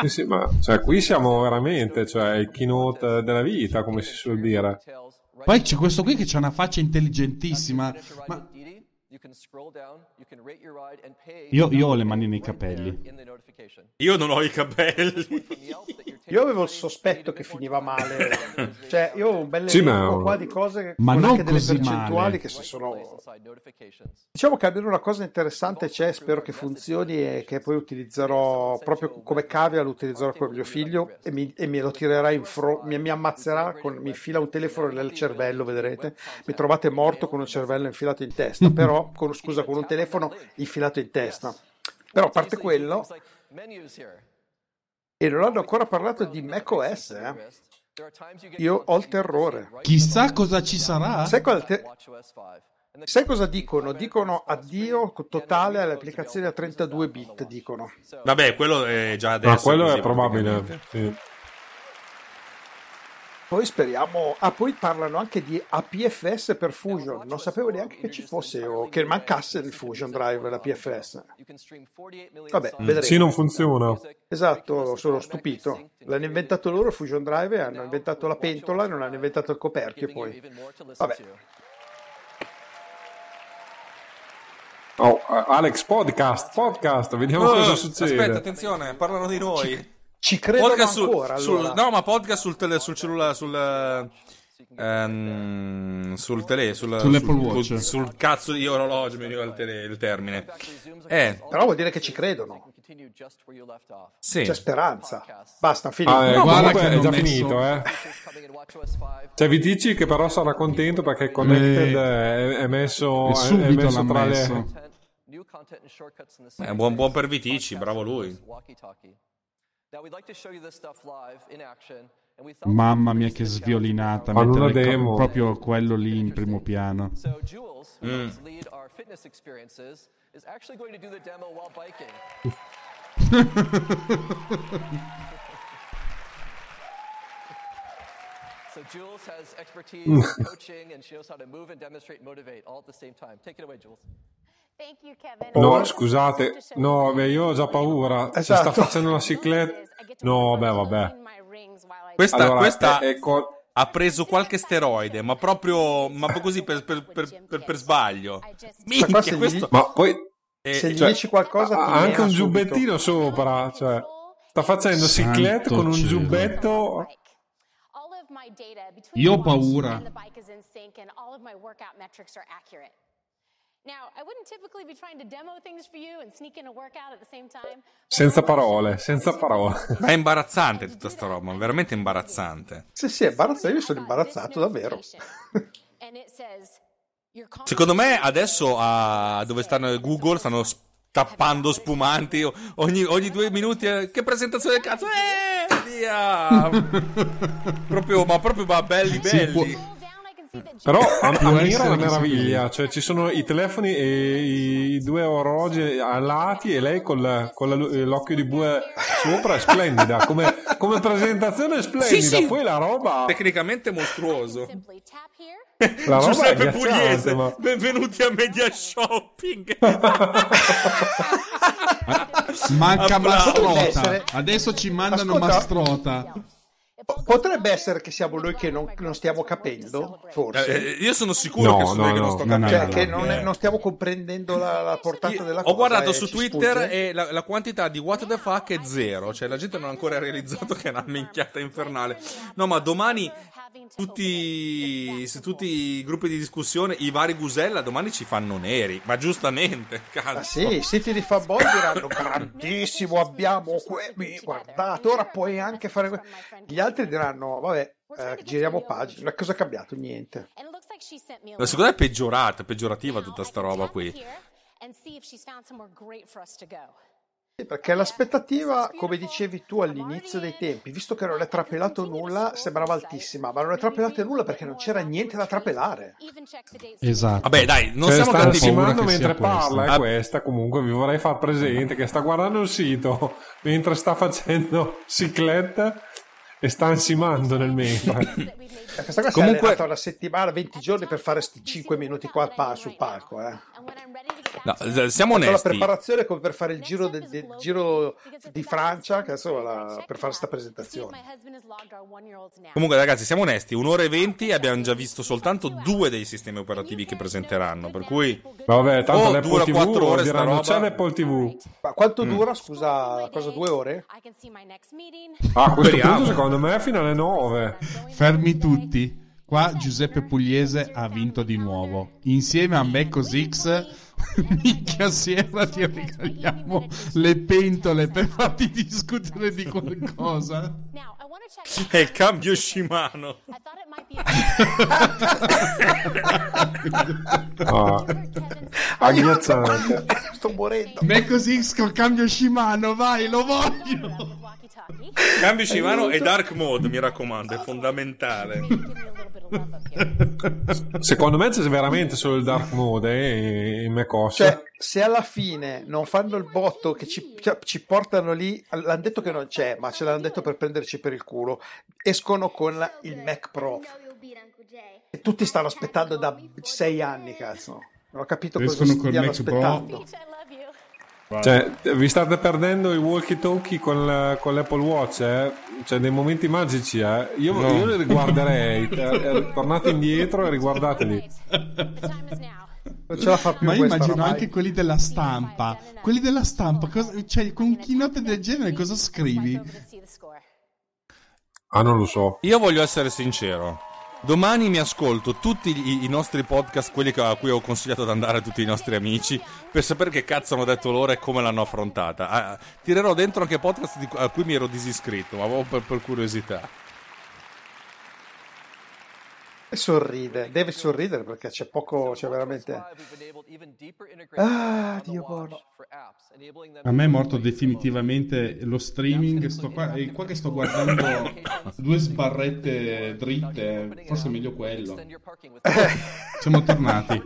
Sì, sì, ma cioè, qui siamo veramente, cioè il keynote della vita, come si suol dire. Poi c'è questo qui che c'ha una faccia intelligentissima. Ma io, io ho le mani nei capelli. Io non ho i capelli. Io avevo il sospetto che finiva male. Cioè, io ho un bel Sì, elenco ma- qua di cose Ma con non delle così percentuali male. che si sono Diciamo che almeno una cosa interessante c'è, spero che funzioni e che poi utilizzerò proprio come cavia, lo utilizzerò con mio figlio e mi, e me lo tirerà in fronte, mi, mi ammazzerà, con, mi infila un telefono nel cervello, vedrete, mi trovate morto con un cervello infilato in testa, però, con, scusa, con un telefono infilato in testa. Però a parte quello, e non hanno ancora parlato di macOS, eh. Io ho il terrore. Chissà cosa ci sarà. Sai cosa, te- sai cosa dicono? Dicono addio totale alle applicazioni a 32 bit, dicono. Vabbè, quello è già adesso. Ma quello così, è probabile. sì. Poi speriamo. Ah, poi parlano anche di APFS per Fusion. Non sapevo neanche che ci fosse o che mancasse il Fusion Drive, la PFS. Vabbè, vedremo. Sì, non funziona. Esatto, sono stupito. L'hanno inventato loro il Fusion Drive, hanno inventato la pentola e non hanno inventato il coperchio poi. Vabbè. Oh, Alex, podcast, podcast, vediamo Oh, cosa succede. Aspetta, attenzione, parlano di noi. Ci credono podcast sul- ancora, sul- allora. no, ma podcast sul, tele, sul cellulare, sul, ehm, sul tele, sul, sul, Watch. sul- sul cazzo di orologio, mi ricordo il, tele- il termine. Eh, Però vuol dire che ci credono. sì. C'è speranza. Basta, finito. Ah, eh, No, guarda che è già messo- finito, eh. C'è Vitici che però sarà contento perché Connected Eh. è, è messo, è- è subito messo tra messo. le... Eh, buon, buon per Vitici, bravo lui. Mamma mia che sviolinata. Fanno mettere co- demo. proprio quello lì in primo piano. So Jules, who Mm. helps lead our fitness experiences, is actually going to do the demo while biking. so Jules has expertise in coaching, and she knows how to move and demonstrate, motivate, all at the same time. Take it away, Jules. No, scusate, no, beh, io ho già paura. Se sta Esatto. facendo la cicletta. No, beh, vabbè. Questa, Allora, questa è- è co- ha preso qualche steroide, ma proprio ma così per, per- per- per- per sbaglio. Minchia, gli- questo Ma poi è- Se gli cioè, dici qualcosa, ha anche un subito. giubbettino sopra, cioè sta facendo ciclette con un cielo. giubbetto. Io ho paura. Senza parole, senza parole. Ma è imbarazzante tutta sta roba, veramente imbarazzante. Sì, sì, è imbarazzante. Io sono imbarazzato, davvero. Secondo me adesso a dove stanno Google stanno tappando spumanti ogni, ogni due minuti. eh, che presentazione del cazzo! Eh, via! proprio, ma proprio ma belli belli. Però a, Può a me era essere una che si meraviglia, cioè ci sono i telefoni e i due orologi a lati e lei con, la- con la- l'occhio di bue sopra è splendida, come, come presentazione è splendida, Sì, sì. poi la roba... Tecnicamente mostruoso. La roba Giuseppe Pugliese, ma- benvenuti a Media Shopping. Manca Applausi. Mastrota. Adesso ci mandano Ascolta. Mastrota. Po- Potrebbe essere che siamo noi che non, non stiamo capendo, forse. Eh, io sono sicuro No, che sono no, io che non no. sto No, no, capendo. cioè, che no, non, è- Eh. non stiamo comprendendo la, la portata Io della cosa. ho guardato e su Twitter sfugge. e la, la quantità di what the fuck è zero, cioè la gente non ha ancora realizzato che è una minchiata infernale. No, ma domani tutti, se tutti i gruppi di discussione, i vari Gusella, domani ci fanno neri, ma giustamente, Ah, cazzo. sì, i siti di fanboy diranno grandissimo, abbiamo que- guardate, ora puoi anche fare que-". Gli altri diranno, vabbè, eh, giriamo pagina, cosa è cambiato? Niente. And it looks like she sent me a Ma Secondo me è peggiorata, peggiorativa tutta sta roba qui. Sì, perché l'aspettativa, come dicevi tu all'inizio dei tempi, visto che non è trapelato nulla, sembrava altissima, ma non è trapelato nulla perché non c'era niente da trapelare. Esatto. Vabbè, dai, non Cioè, siamo cattivi. sia mentre questa. parla, è Ah. questa comunque, vi vorrei far presente che sta guardando il sito mentre sta facendo cicletta e sta ansimando nel mentre. Eh, Questa qua Comunque- si è una settimana, 20 giorni per fare sti 5 minuti qua pa- sul palco. Eh. No, eh, siamo Fatto la onesti. preparazione come per fare il giro, del- del giro di Francia, che adesso la- per fare sta presentazione. Comunque, ragazzi, siamo onesti. Un'ora e venti abbiamo già visto soltanto due dei sistemi operativi che presenteranno. Per cui, Vabbè, tanto Oh, dura TV quattro ore sta roba. c'è l'Apple TV. Ma quanto dura, scusa, cosa, due ore? Ah, a questo Speriamo. punto secondo me è fino alle 9. Fermi tutti. Qua Giuseppe Pugliese ha vinto di nuovo. Insieme a me Cosix, minchia sera ti regaliamo le pentole per farti discutere di qualcosa. È il cambio Shimano. Be Ah, agghiacciante. Sto morendo. Me Cosix col cambio Shimano, vai, lo voglio. Cambio Shimano e Dark Mode, mi raccomando, è fondamentale. Secondo me c'è veramente solo il dark mode eh, in macOS. Cioè, se alla fine non fanno il botto che ci, ci portano lì, l'hanno detto che non c'è, ma ce l'hanno detto per prenderci per il culo, escono con la- il Mac Pro. E tutti stanno aspettando da sei anni, cazzo. Non ho capito cosa Escono col stiano Mac Pro. Cioè, vi state perdendo i walkie talkie con, la- con l'Apple Watch, eh? Cioè, dei momenti magici, eh? Io, io li riguarderei. Eh, eh, tornate indietro e riguardateli. Non ce la fa più Ma io immagino ormai. anche quelli della stampa. Quelli della stampa, cosa- cioè con un keynote del genere cosa scrivi? Ah, non lo so. Io voglio essere sincero. Domani mi ascolto tutti i, nostri podcast, quelli a cui ho consigliato di andare a tutti i nostri amici, per sapere che cazzo hanno detto loro e come l'hanno affrontata. Ah, tirerò dentro anche podcast a cui mi ero disiscritto, ma per, per curiosità. Sorride, deve sorridere perché c'è poco, c'è veramente... Ah, Dio buono. A me è morto definitivamente lo streaming. Sto qua, è qua che sto guardando due sbarrette dritte. Forse è meglio quello. Siamo tornati.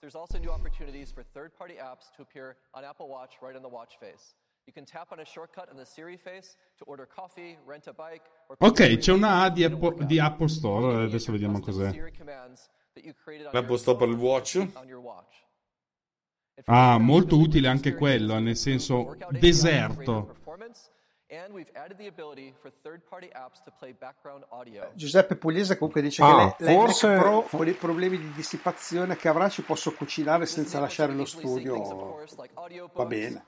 There's also new opportunities for third-party apps to appear on Apple Watch right on the watch face. You can tap on a shortcut on the Siri face to order coffee, rent a bike, or Ok, c'è una A di Apple, di Apple Store. Adesso vediamo cos'è. L'Apple Store per il watch? Ah, molto utile anche quello, nel senso deserto. And we've added the ability for third-party apps to play background audio. Giuseppe Pugliese comunque dice Ah, che lei, forse- Pro con i problemi di dissipazione che avrà ci posso cucinare senza lasciare lo studio. Va bene.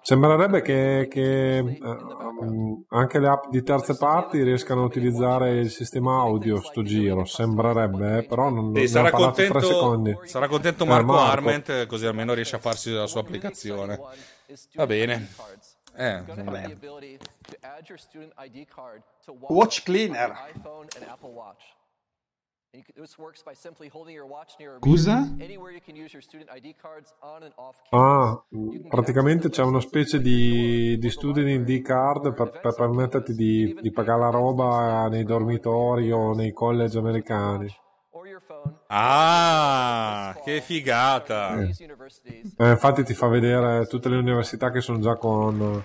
Sembrerebbe che, che, eh, um, anche le app di terze parti riescano a utilizzare il sistema audio sto giro, sembrerebbe, eh, però non, Sì, ne sarà, contento, sarà contento Eh, Marco, Marco. Arment, così almeno riesce a farsi la sua applicazione. Va bene. Eh, Watch cleaner. Scusa? Ah, mh, praticamente c'è una specie di, di student ID card per, per permetterti di, di pagare la roba nei dormitori o nei college americani. Ah, che figata. Eh. Eh, infatti ti fa vedere tutte le università che sono già con,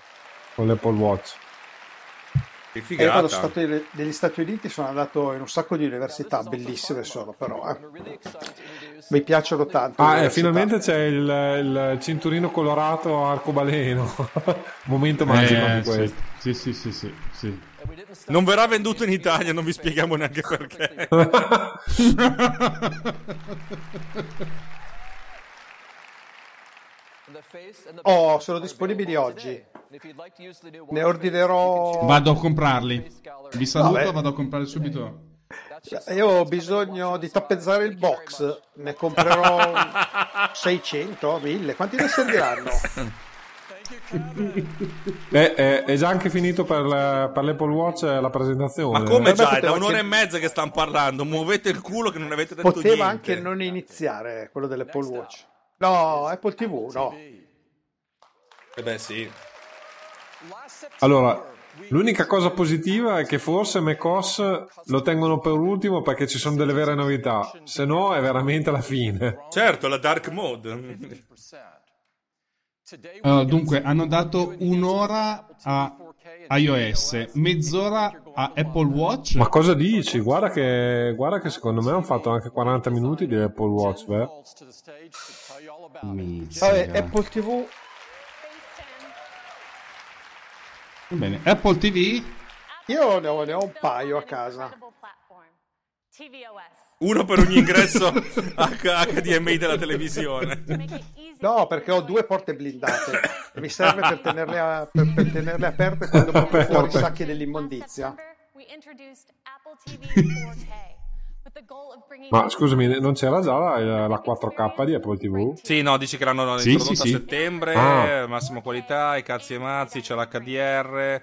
con l'Apple Watch. Che E io quando figata. sono stato negli Stati Uniti sono andato in un sacco di università, bellissime sono però. eh. Mi piacciono tanto. Ah, e università. finalmente c'è il, il cinturino colorato arcobaleno. Momento magico Eh, anche sì. questo. Sì, sì, sì, sì, sì. Non verrà venduto in Italia, non vi spieghiamo neanche perché. Oh, sono disponibili oggi. Ne ordinerò. Vado a comprarli. Vi saluto, Vabbè. vado a comprare subito. Io ho bisogno di tappezzare il box, ne comprerò 600, 1000, quanti ne serviranno? Eh, eh, è già anche finito per, la- per l'Apple Watch eh, la presentazione. Ma come Eh, già? È da poteva un'ora anche- e mezza che stanno parlando. Muovete il culo che non avete detto Poteva niente. anche non iniziare quello dell'Apple Watch. No, Apple TV, no. Eh beh, sì. Allora, l'unica cosa positiva è che forse macOS lo tengono per ultimo perché ci sono delle vere novità, se no è veramente la fine. Certo, la dark mode. Uh, dunque, hanno dato un'ora a iOS, mezz'ora a Apple Watch. Ma cosa dici? Guarda che, guarda che secondo me hanno fatto anche 40 minuti di Apple Watch, beh. Vabbè, Apple TV bene, Apple TV. Io ne ho, ne ho un paio a casa. Uno per ogni ingresso HDMI della televisione. No, perché ho due porte blindate. Mi serve per tenerle, a- per- per tenerle aperte quando porto fuori i sacchi dell'immondizia. Ma scusami, non c'era già la, la 4K di Apple TV? Sì, no, dici che l'hanno Sì, introdotta sì, sì. a settembre, Ah. massima qualità, i cazzi e mazzi, c'è l'HDR.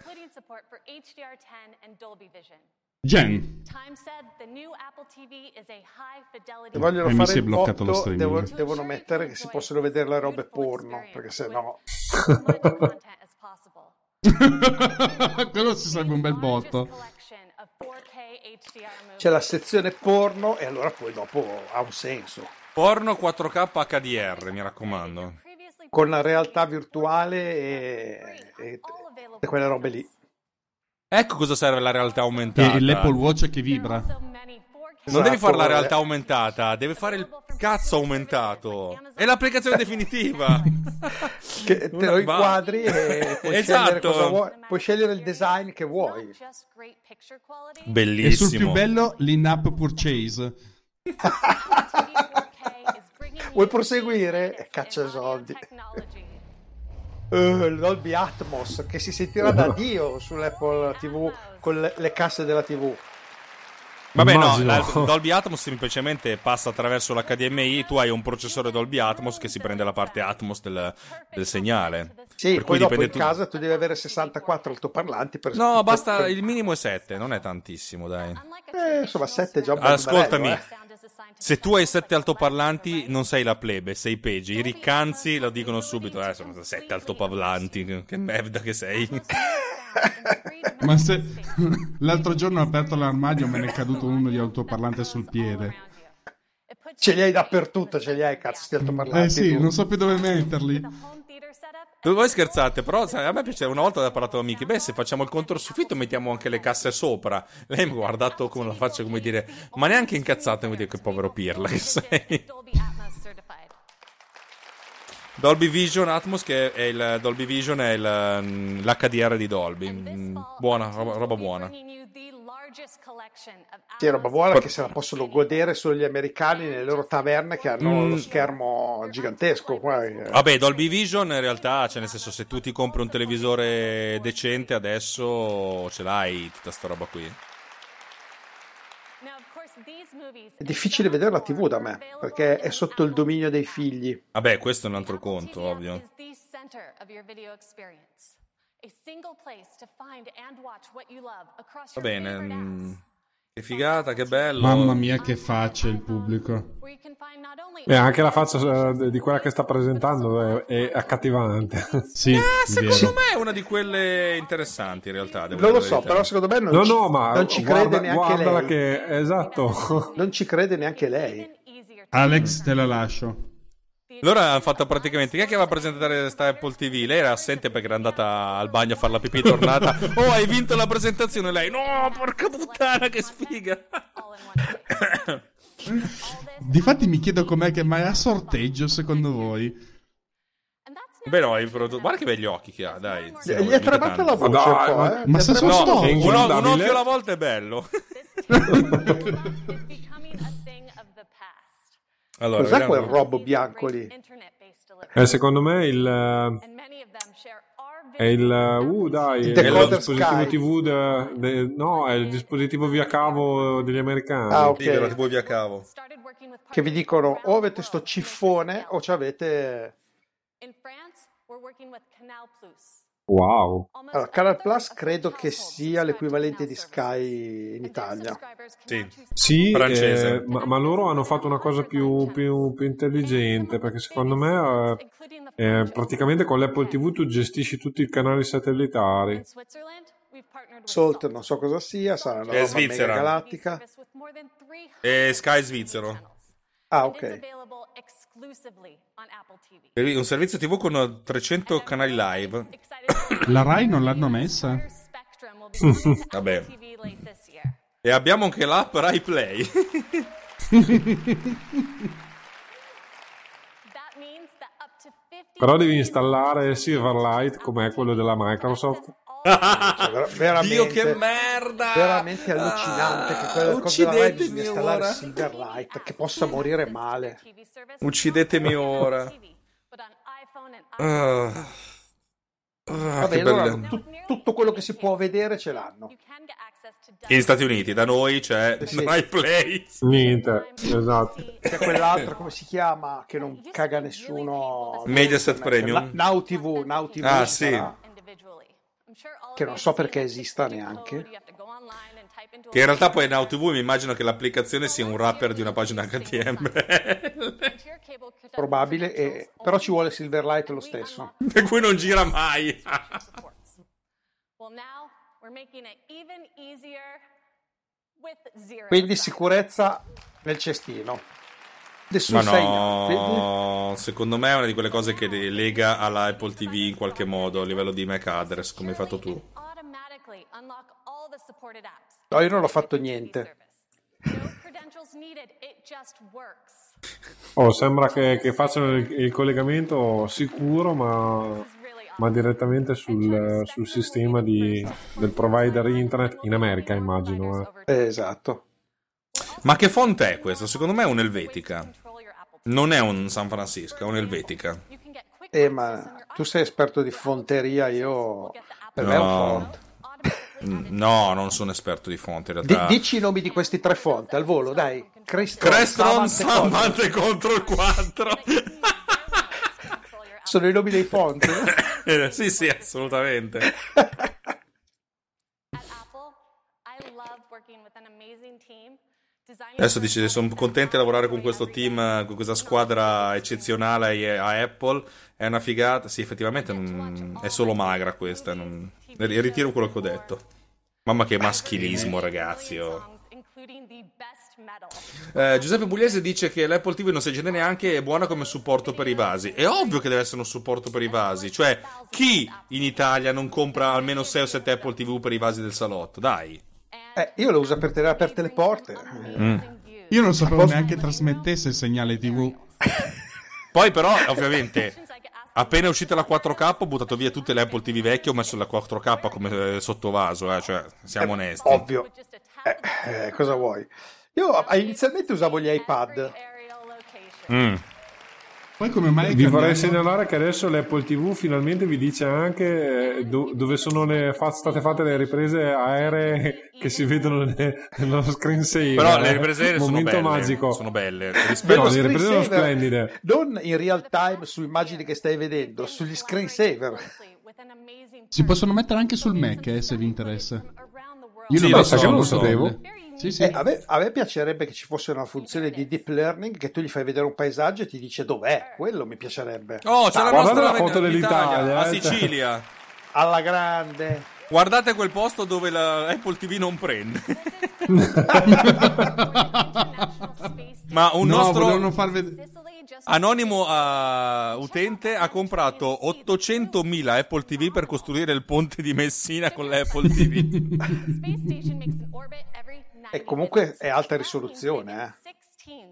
Gen. Se vogliono Eh, mi fare si è bloccato lo streaming. devo- devono mettere che si possono vedere le robe porno, perché se no... Quello si sarebbe un bel botto. C'è la sezione porno e allora poi dopo ha un senso. Porno 4K HDR, mi raccomando. Con la realtà virtuale e, e- e quelle robe lì. Ecco cosa serve la realtà aumentata. E l'Apple Watch che vibra. Non devi fare la realtà aumentata, devi fare il cazzo aumentato. È l'applicazione definitiva. Che te lo inquadri e puoi scegliere Esatto. cosa vuoi. Puoi scegliere il design che vuoi. E sul Bellissimo. più bello l'in-app purchase. Vuoi proseguire? E caccia soldi. Il Dolby Atmos che si sentirà da Dio sull'Apple TV con le, le casse della TV. Vabbè, Immagino. no, la- Dolby Atmos semplicemente passa attraverso l'HDMI, tu hai un processore Dolby Atmos che si prende la parte Atmos del, del segnale. Sì, Per poi cui dopo in tu- casa tu devi avere 64 altoparlanti per No, basta, per- il minimo è 7, non è tantissimo, dai. Eh, insomma, 7 è già un bel Ascoltami, bello, eh. Se tu hai 7 altoparlanti non sei la plebe, sei peggio. I riccanzi lo dicono subito, eh, sono 7 altoparlanti, che merda che sei. Ma se l'altro giorno ho aperto l'armadio me ne è caduto uno di altoparlante sul piede. Ce li hai dappertutto, ce li hai, cazzo, sti altoparlanti. Eh sì, tu. non so più dove metterli. Voi scherzate, però a me piace, una volta ho parlato con Miki, beh se facciamo il controsoffitto mettiamo anche le casse sopra. Lei mi ha guardato con la faccia come dire, ma neanche incazzato, come dire che povero pirla che sei. Dolby Vision Atmos che è il Dolby Vision è il, mm, l'HDR di Dolby. Mm, Buona, roba, roba buona. Sì, roba buona che se la possono godere solo gli americani nelle loro taverne che hanno Mm. lo schermo gigantesco. Qua, eh. Vabbè, Dolby Vision in realtà, cioè nel senso se tu ti compri un televisore decente adesso ce l'hai tutta sta roba qui. È difficile vedere la TV da me perché è sotto il dominio dei figli. Vabbè, questo è un altro conto, ovvio. Va bene. mm, Che figata, che bello. Mamma mia che faccia il pubblico. E anche la faccia eh, di quella che sta presentando è, è accattivante. Sì, Ah, vero. secondo me è una di quelle interessanti in realtà. devo Non lo dire la so, verità. però secondo me non, No, ci, no, ma non ci guarda- crede neanche guardala lei. che esatto. Non ci crede neanche lei. Alex, te la lascio. Loro hanno fatto praticamente. Chi è che va a presentare sta Apple TV? Lei era assente perché era andata al bagno a fare la pipì e è tornata. Oh, hai vinto la presentazione! Lei, no, porca puttana, che sfiga! Difatti mi chiedo com'è che mai a sorteggio secondo voi. Beh, no, il prodotto- guarda che begli occhi che ha, dai. Sì, Gli è tremata la voce Ma dai, ma- eh. ma se sono sto- Un, un occhio alla volta è bello. allora, Cos'è vediamo. quel robo bianco lì? Eh, secondo me il è il uh dai, Il è il dispositivo Sky. TV de- de- no, è il dispositivo via cavo degli americani. Ah, ok. Sì, della TV via cavo. Che vi dicono o avete sto ciffone o ci avete... Wow. Allora, Canal Plus credo che sia l'equivalente di Sky in Italia. Sì. Sì, Francese. eh, ma, ma loro hanno fatto una cosa più, più- più intelligente perché secondo me eh, eh, praticamente con l'Apple TV tu gestisci tutti i canali satellitari. Salt non so cosa sia, sarà una Svizzera. galattica. E Sky svizzero. Ah, ok. Un servizio TV con 300 canali live. La Rai non l'hanno messa? Vabbè. E abbiamo anche l'app Rai Play. Però devi installare Silverlight come quello della Microsoft. Cioè, veramente, Dio che merda! veramente allucinante che quella Ah, cosa uccidetemi bisogna installare ora. Silverlight che possa morire male. Uccidetemi ora. Ah. Ah, Vabbè, che allora tu- tutto quello che si può vedere ce l'hanno. Negli Stati Uniti, da noi c'è Sì. Rai Play. Niente, esatto. C'è quell'altro, come si chiama, che non caga nessuno. Mediaset Premium. Now TV, Now TV Ah, sì. sarà, che non so perché esista neanche. Che in realtà poi Now TV mi immagino che l'applicazione sia un wrapper di una pagina HTML. Probabile, e- però ci vuole Silverlight lo stesso. per cui non gira mai. Quindi sicurezza nel cestino. Ma sei no, secondo me è una di quelle cose che lega alla Apple TV in qualche modo a livello di MAC address, come hai fatto tu. No, io non ho fatto niente. Oh, sembra che, che facciano il, il collegamento sicuro, ma, ma direttamente sul, sul sistema di- del provider internet in America, immagino. Eh, esatto. Ma che font è questo? Secondo me è un'Elvetica. Non è un San Francisco, è un'Elvetica. Eh, ma tu sei esperto di fonteria, io... Per me è un No. font. Mm, No, non sono esperto di fonti in realtà. dici i nomi di questi tre fonti al volo, dai. Crestron, Crestron, Savant Savant e e Control 4. Sono i nomi dei fonti? Eh, sì, sì, assolutamente. Adesso dice, sono contento di lavorare con questo team, con questa squadra eccezionale a Apple. È una figata. Sì, effettivamente non- è solo magra questa. non- Ritiro quello che ho detto. Mamma che maschilismo, ragazzi. oh. Eh, Giuseppe Pugliese dice che l'Apple TV non si aggiunge neanche è buona come supporto per i vasi. È ovvio che deve essere un supporto per i vasi. Cioè, chi in Italia non compra almeno 6 o 7 Apple TV per i vasi del salotto? Dai. Eh, io lo uso per tenere aperte le porte. Mm. Io non sapevo neanche trasmettesse il segnale TV. Poi, però, ovviamente, appena è uscita la 4K, ho buttato via tutte le Apple TV vecchie. Ho messo la 4K come eh, sottovaso. Eh, cioè, siamo onesti. Ovvio. Eh, eh, cosa vuoi? Io eh, inizialmente usavo gli iPad. Mm. Poi come mai Vi vorrei segnalare che adesso l'Apple TV finalmente vi dice anche eh, do- dove sono le fa- state fatte le riprese aeree che si vedono ne- nello screensaver. Però le eh. riprese aeree sono belle. magico. Sono belle. No, Rispetto le riprese sono splendide. Non in real time su immagini che stai vedendo, sugli screensaver. Si possono mettere anche sul Mac, eh, se vi interessa. Io Sì, lo lo so, lo belle. Sì, sì. Eh, a, me, a me piacerebbe che ci fosse una funzione di deep learning che tu gli fai vedere un paesaggio e ti dice dov'è. Quello mi piacerebbe. Oh, c'è la nostra la foto l'Italia, dell'Italia, a eh. Sicilia. Alla grande. Guardate quel posto dove la Apple TV non prende. Ma un no, nostro vedere. anonimo eh, utente ha comprato 800.000 Apple TV per costruire il ponte di Messina con l'Apple TV. E comunque è alta risoluzione, eh.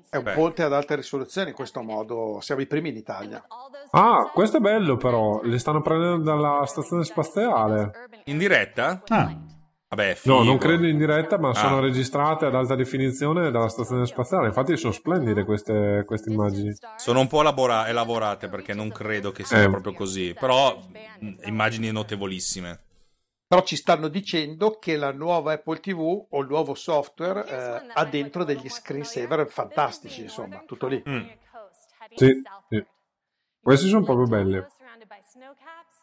È un Beh. ponte ad alta risoluzione in questo modo. Siamo i primi in Italia. Ah, questo è bello però, le stanno prendendo dalla stazione spaziale. In diretta? Ah, Vabbè, figo. No, non credo in diretta, ma Ah. sono registrate ad alta definizione dalla stazione spaziale. Infatti sono splendide queste, queste immagini. Sono un po' elabora- elaborate perché non credo che sia Eh. proprio così. Però mh, immagini notevolissime. Però ci stanno dicendo che la nuova Apple TV o il nuovo software eh, ha dentro degli screensaver fantastici, insomma, tutto lì. Mm. Sì, sì. Queste sono proprio belle.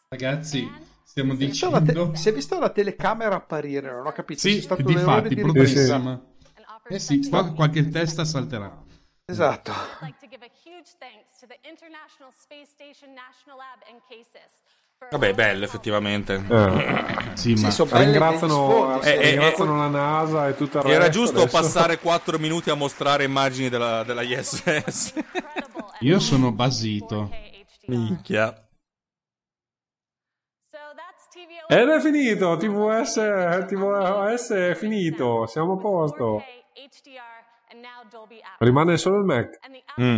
ragazzi, stiamo Si la te- dicendo... si è vista la telecamera apparire, non ho capito. Sì, C'è stato un errore difatti, di. Eh sì, qua qualche testa salterà. Esatto. Ringraziano negli sfondi, Eh, sì. eh, ringraziano la NASA e il resto. Era giusto adesso. passare 4 minuti a mostrare immagini della, della ISS. Io sono basito. Minchia. Ed è finito, TVS, TVS è finito, siamo a posto. Rimane solo il Mac. Mm.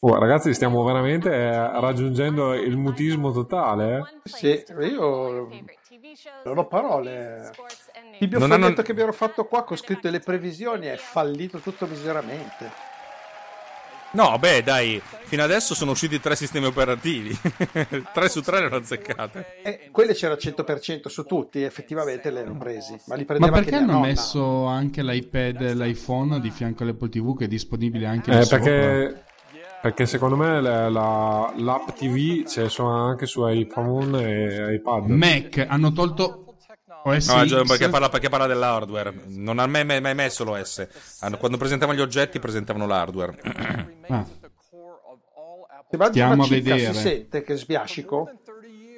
Oh, ragazzi, stiamo veramente eh, raggiungendo il mutismo totale. eh. Sì, io non ho parole. Il mio Non hanno- che abbiamo fatto qua con scritto le previsioni è fallito tutto miseramente. No, beh, dai, fino adesso sono usciti tre sistemi operativi. 3 su 3 le hanno azzeccate. E quelle c'era 100% su tutti, effettivamente le hanno presi. Ma li Ma perché hanno nonna. messo anche l'iPad e l'iPhone di fianco all'Apple TV che è disponibile anche Eh, perché, perché secondo me la- la- l'app TV c'è anche su iPhone e iPad. Mac hanno tolto OS No, X. perché parla, perché parla dell'hardware. Non ha mai, mai- mai messo l'OS. Quando presentavano gli oggetti, presentavano l'hardware. Ah, Se mangi Stiamo a vedere. si sente che sbiascico?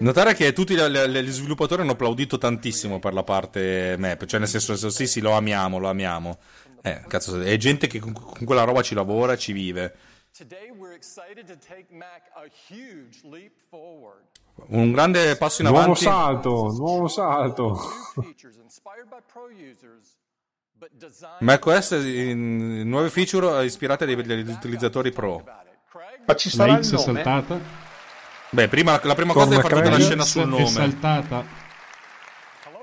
Notare che tutti gli sviluppatori hanno applaudito tantissimo per la parte map. Cioè, nel senso, sì, sì, lo amiamo, lo amiamo. Eh, cazzo, è gente che con, con quella roba ci lavora, ci vive. Un grande passo in Nuovo avanti. salto, nuovo salto. But designed macOS in- nuove feature ispirate dagli utilizzatori pro. Ma ci sarà la X è saltata. Beh, prima la prima Con cosa è far tutta la scena X sul è nome. saltata.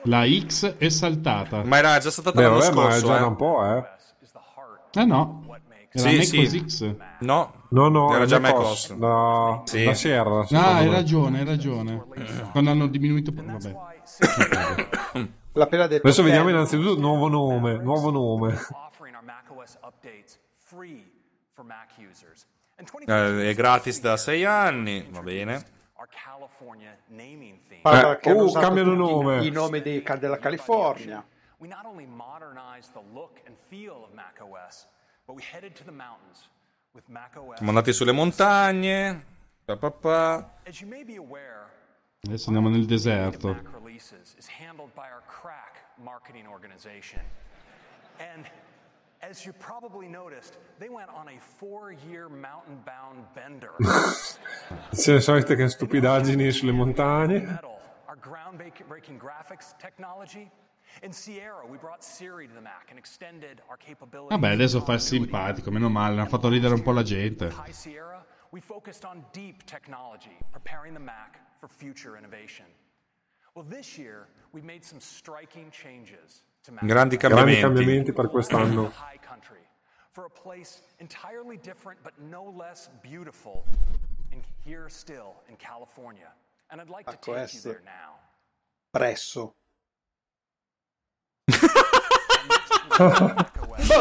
La X è saltata. Ma era già stata Beh, l'anno vabbè, ma è scorso. già eh. un po', eh. Eh no. Era Sì, MacOS sì. X. No, No, no, era già macOS. La, Sì. la Sierra. Ah, secondo hai me. ragione, hai ragione. Quando hanno diminuito... Vabbè. L'ha appena detto. Adesso vediamo innanzitutto nuovo nome. Nuovo nome. offering our macOS updates free for Mac users. And 20 Eh, è gratis da 6 anni, va bene. Parla Eh, oh, cambiano nome. I nomi dei- della California. We not only modernized the look and feel of macOS, but we headed to the mountains with macOS. Siamo andati sulle montagne. Pa, pa, pa. As you may be aware, Adesso andiamo nel of deserto. Mac releases is handled by our crack marketing organization. And as you probably noticed, they went on a four-year mountain-bound bender. C'è le solite che stupidaggini sulle montagne. metal, our groundbreaking graphics technology. In Sierra, we brought Siri to the Mac and extended our capability. Vabbè, adesso fa il simpatico, meno male, hanno fatto ridere un po' la gente. High Sierra, we focused on deep technology, preparing the Mac for future innovation. Well, this year, we made some striking changes to Mac. Grandi Grandi cambiamenti. cambiamenti per quest'anno. High country for a place entirely different but no less beautiful in here still in California. And I'd like to take you there now. Presso.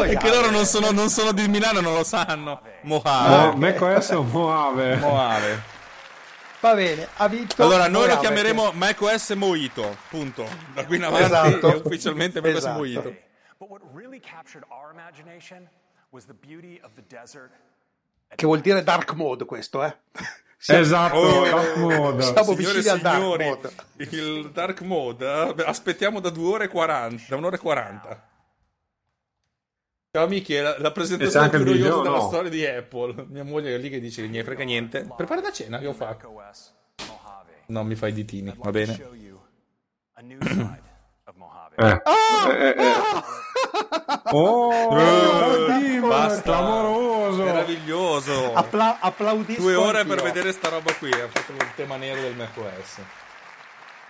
È che loro non sono, non sono di Milano, non lo sanno. No, Mojave. macOS o Mojave. Mojave. Va bene, ha vinto. Allora, noi lo Mojave. chiameremo macOS Mojito. Punto. Da qui in avanti Esatto. è ufficialmente macOS Esatto. Mojito. But what really captured our imagination was the beauty of the desert. Che vuol dire dark mode questo, eh? Esatto, Oh, dark mode. Siamo Signore vicini al dark signori, mode. il dark mode eh, aspettiamo da 2 ore e 40, da un'ora e 40. Ciao Miki, è la, la presentazione più noiosa della no? storia di Apple. Mia moglie è lì che dice che ne frega niente. Prepara da cena che ho fatto. macOS Mojave. No, mi fai i ditini, va bene. Eh. Eh, eh, eh. Oh, Eh, basta. clamoroso. Meraviglioso. Appla- applaudisco Due ore anch'io. per vedere sta roba qui. Ha fatto il tema nero del macOS.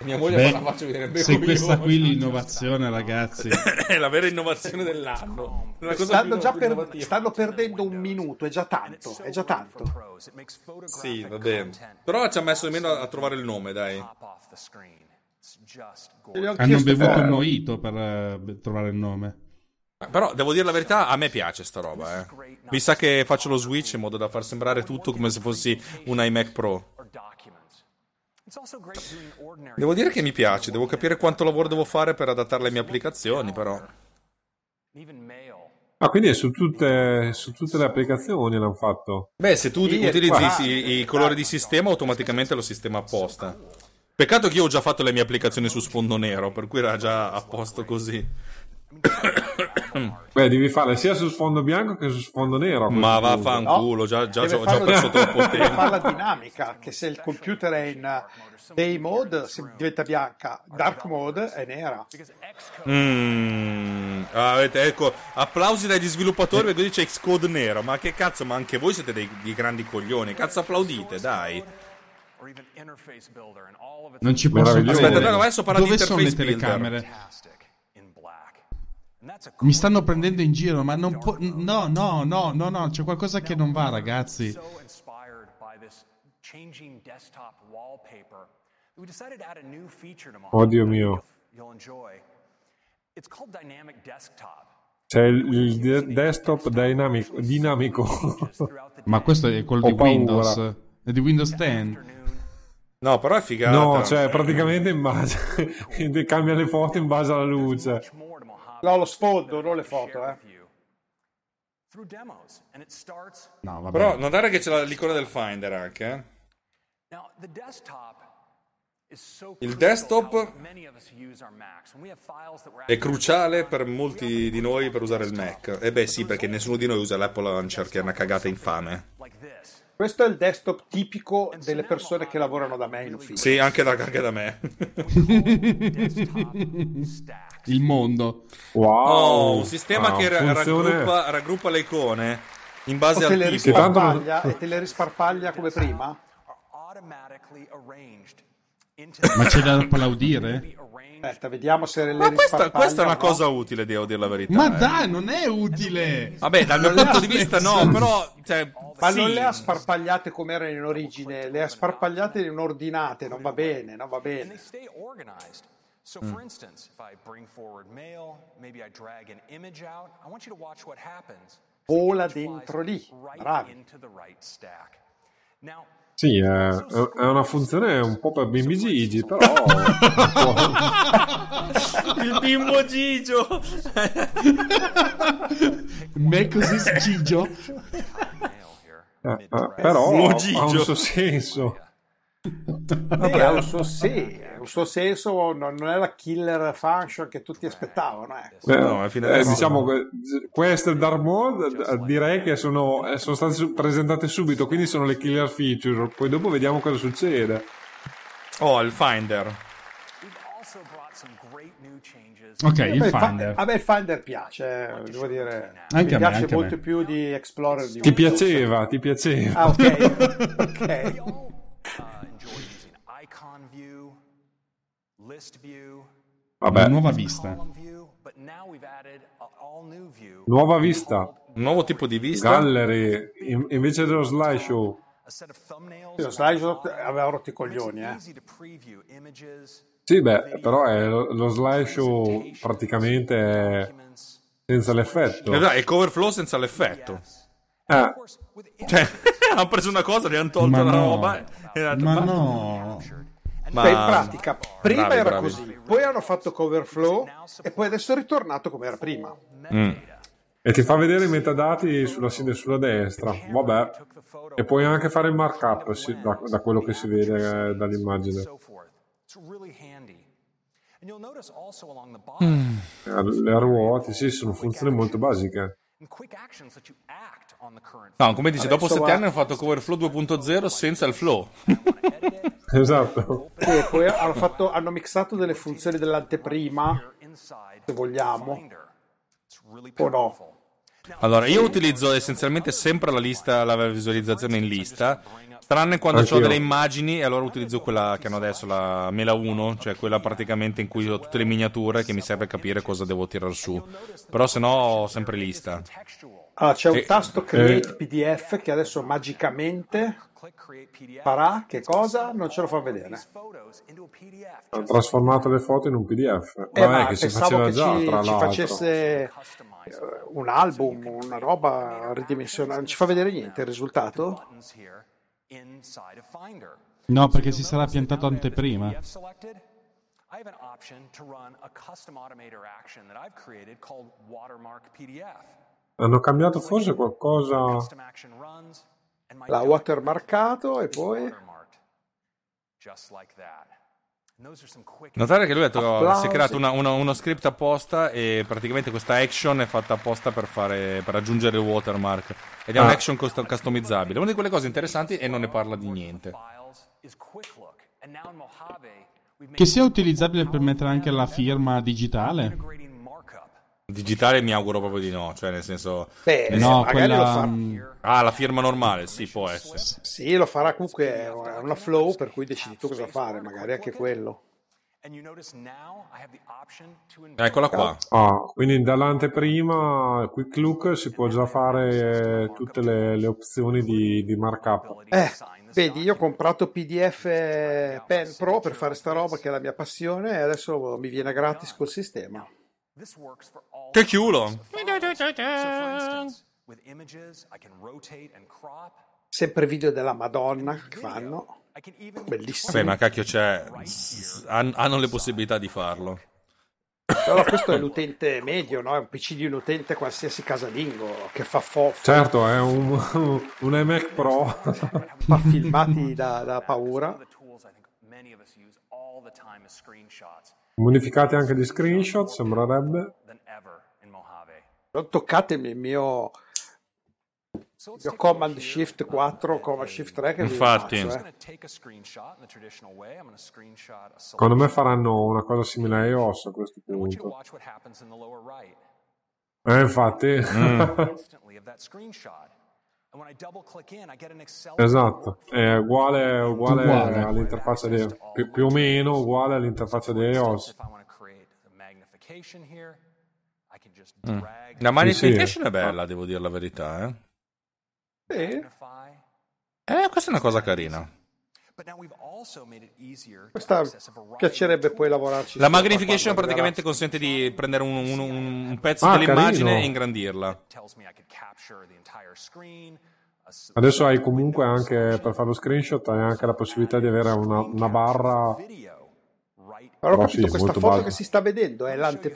Mia moglie Beh, la faccia vedere bene se questa qui l'innovazione, ragazzi. è la vera innovazione dell'anno. Stanno, più- per- stanno perdendo un minuto, è già tanto, è già tanto. Sì, va bene. Però ci ha messo nemmeno a trovare il nome, dai. Hanno bevuto il mojito per eh, trovare il nome. Però devo dire la verità, a me piace sta roba, eh. Mi sa che faccio lo switch in modo da far sembrare tutto come se fossi un iMac Pro. Devo dire che mi piace, devo capire quanto lavoro devo fare per adattare le mie applicazioni, però. Ah, quindi è su tutte, su tutte le applicazioni l'hanno fatto. Beh, se tu utilizzi guarda, i, i colori di sistema, automaticamente lo sistema apposta. Peccato che io ho già fatto le mie applicazioni su sfondo nero, per cui era già a posto così. Beh, devi farle sia su sfondo bianco che su sfondo nero. Ma vaffanculo, già, già, Deve ho già farlo- perso troppo deve tempo. farla dinamica, che se il computer è in day mode si- diventa bianca, dark mode è nera. Mm, ah, avete- ecco, applausi dagli sviluppatori perché c'è Xcode nero. Ma che cazzo, ma anche voi siete dei, dei grandi coglioni. Cazzo applaudite, dai. interface Non ci posso. Aspetta, no, adesso parla di Dove sono le interface builder. Mi stanno prendendo in giro, ma non può... No, no, no, no, no, c'è qualcosa che non va, ragazzi. Oddio think mio. dynamic. C'è il, il de- desktop dinamico. dinamico. Ma questo è quello Ho di paura. Windows. È di Windows 10. afternoon, No, però è figata. no, cioè praticamente in base. cambia le foto in base alla luce. No, lo sfondo, non le foto, eh. No, vabbè. Però notare che c'è la- l'icona del Finder anche. eh. Il desktop È cruciale per molti di noi per usare il Mac. E beh sì, perché nessuno di noi usa l'Apple Launcher, che è una cagata infame. Questo è il desktop tipico delle persone che lavorano da me in ufficio. Sì, anche da, anche da me. Il mondo. Wow. Oh, un sistema Ah, che raggruppa, raggruppa le icone in base O te al le tipo. tanto- e te le risparpaglia come prima? Ma c'è da applaudire? Aspetta, vediamo se le Ma questa, questa è una no. cosa utile, devo dire la verità. Ma eh. dai, non è utile! Vabbè, dal mio punto di vista no, però... Cioè, Ma sì. non le ha sparpagliate come erano in origine, le ha sparpagliate in ordinate, non va bene, non va bene. So, for instance, if I bring forward mail, maybe I drag an image out, I want you to watch what happens. Vola dentro lì, bravi. into the right stack. Now, Sì, è, è una funzione un po' per bimbi Gigi, però... Il bimbo Gigio! Me così scigio. mail here. eh, eh, però ha Gigio. un suo senso. Vabbè, ha un suo, sì, ha un suo senso, non non è la killer function che tutti aspettavano. Ecco. Eh, No, alla fine eh, diciamo che queste Dark Mode eh, direi che sono, eh, sono state presentate subito, quindi sono le killer feature. Poi dopo vediamo cosa succede. Oh, il Finder. Ok, il me Finder. a me il Finder piace, eh, devo dire. Anche a mi me, piace anche a molto me. più di Explorer di Ti Windows. piaceva, ti piaceva. Ah, ok. ok. Vabbè, nuova vista. nuova vista, Un nuovo tipo di vista. gallery, in- invece dello slideshow. Lo slideshow aveva rotto i coglioni, eh. Sì, beh, però è lo, slideshow praticamente è senza l'effetto. Eh, dai, è cover flow senza l'effetto. With Cioè, hanno preso una cosa, gli hanno tolto Ma la no. roba. e Ma "Ma- no. Ma- Beh, in pratica, prima Bravi, era bravi. così, poi hanno fatto cover flow e poi adesso è ritornato come era prima. Mm. e ti fa vedere i metadati sulla sinistra e sulla destra. Vabbè. E puoi anche fare il markup sì, da, da quello che si vede eh, dall'immagine. bottom, Eh, Le ruote, sì, sono funzioni molto basiche. No, come dici, dopo Adesso sette va- anni hanno fatto cover flow 2.0 senza il flow. Esatto. E poi hanno, fatto- hanno mixato delle funzioni dell'anteprima, se vogliamo, o no. Allora, io utilizzo essenzialmente sempre la lista, la visualizzazione in lista, tranne quando ho delle immagini e allora utilizzo quella che hanno adesso, la Mela 1, cioè quella praticamente in cui ho tutte le miniature che mi serve capire cosa devo tirare su. Però se no ho sempre lista. Allora, c'è un E- tasto Create PDF che adesso magicamente farà che cosa? Non ce lo fa vedere. Photos into a PDF. Hanno trasformato le foto in un PDF. Eh, Vabbè, ma che si faceva che già, ci, tra ci l'altro. facesse eh, un album, una roba ridimensionata. Non ci fa vedere niente il risultato? No, perché si sarà piantato anteprima. I have an option to run a custom automator action that I've created called watermark PDF. Hanno cambiato forse qualcosa. L'ha document watermarcato e poi... Notare che lui ha si è creato una- una- uno script apposta e praticamente questa action è fatta apposta per, fare, per aggiungere il watermark. Ed è Ah. un'action cust- customizzabile. Una di quelle cose interessanti e non ne parla di niente. Che sia utilizzabile per mettere anche la firma digitale. Digitale mi auguro proprio di no, cioè nel senso... Beh, No, magari lo quella... fa. mm, Ah, la firma normale, sì, può essere. Sì, lo farà comunque, è una flow per cui decidi tu cosa fare, magari anche quello. Eccola qua. Ah, quindi dall'anteprima, Quick Look, si può già fare eh, tutte le, le opzioni di, di markup. Eh, vedi, io ho comprato PDF Pen Pro per fare sta roba che è la mia passione e adesso mi viene gratis col sistema. This works for all Che culo! Sempre video della Madonna che fanno, bellissimo. Vabbè, ma cacchio c'è... han- Hanno le possibilità di farlo. Però questo è l'utente medio, no? È un PC di un utente qualsiasi casalingo che fa, fo- Certo, è un, un iMac Pro. fa filmati da, da paura. Modificati anche di screenshot, sembrerebbe. than ever in Mojave. Non toccatemi il mio, il mio Command Shift at 4, Command Shift 3 che Infatti. faccio, eh. Secondo me faranno una cosa simile a iOS a questo punto. Eh, infatti. Instantly esatto, è uguale, uguale Uguale. all'interfaccia di più, più o meno uguale all'interfaccia di iOS. Mm. La magnification sì. è bella, devo dire la verità. Eh? Sì. Eh, questa è una cosa carina. Questa piacerebbe poi lavorarci. La magnification praticamente consente di prendere un, un- un- un pezzo Ah, dell'immagine carino. e ingrandirla. Adesso hai comunque anche per fare lo screenshot hai anche la possibilità di avere una, una barra. Allora, ho capito, sì, questa foto basico. che si sta vedendo è Let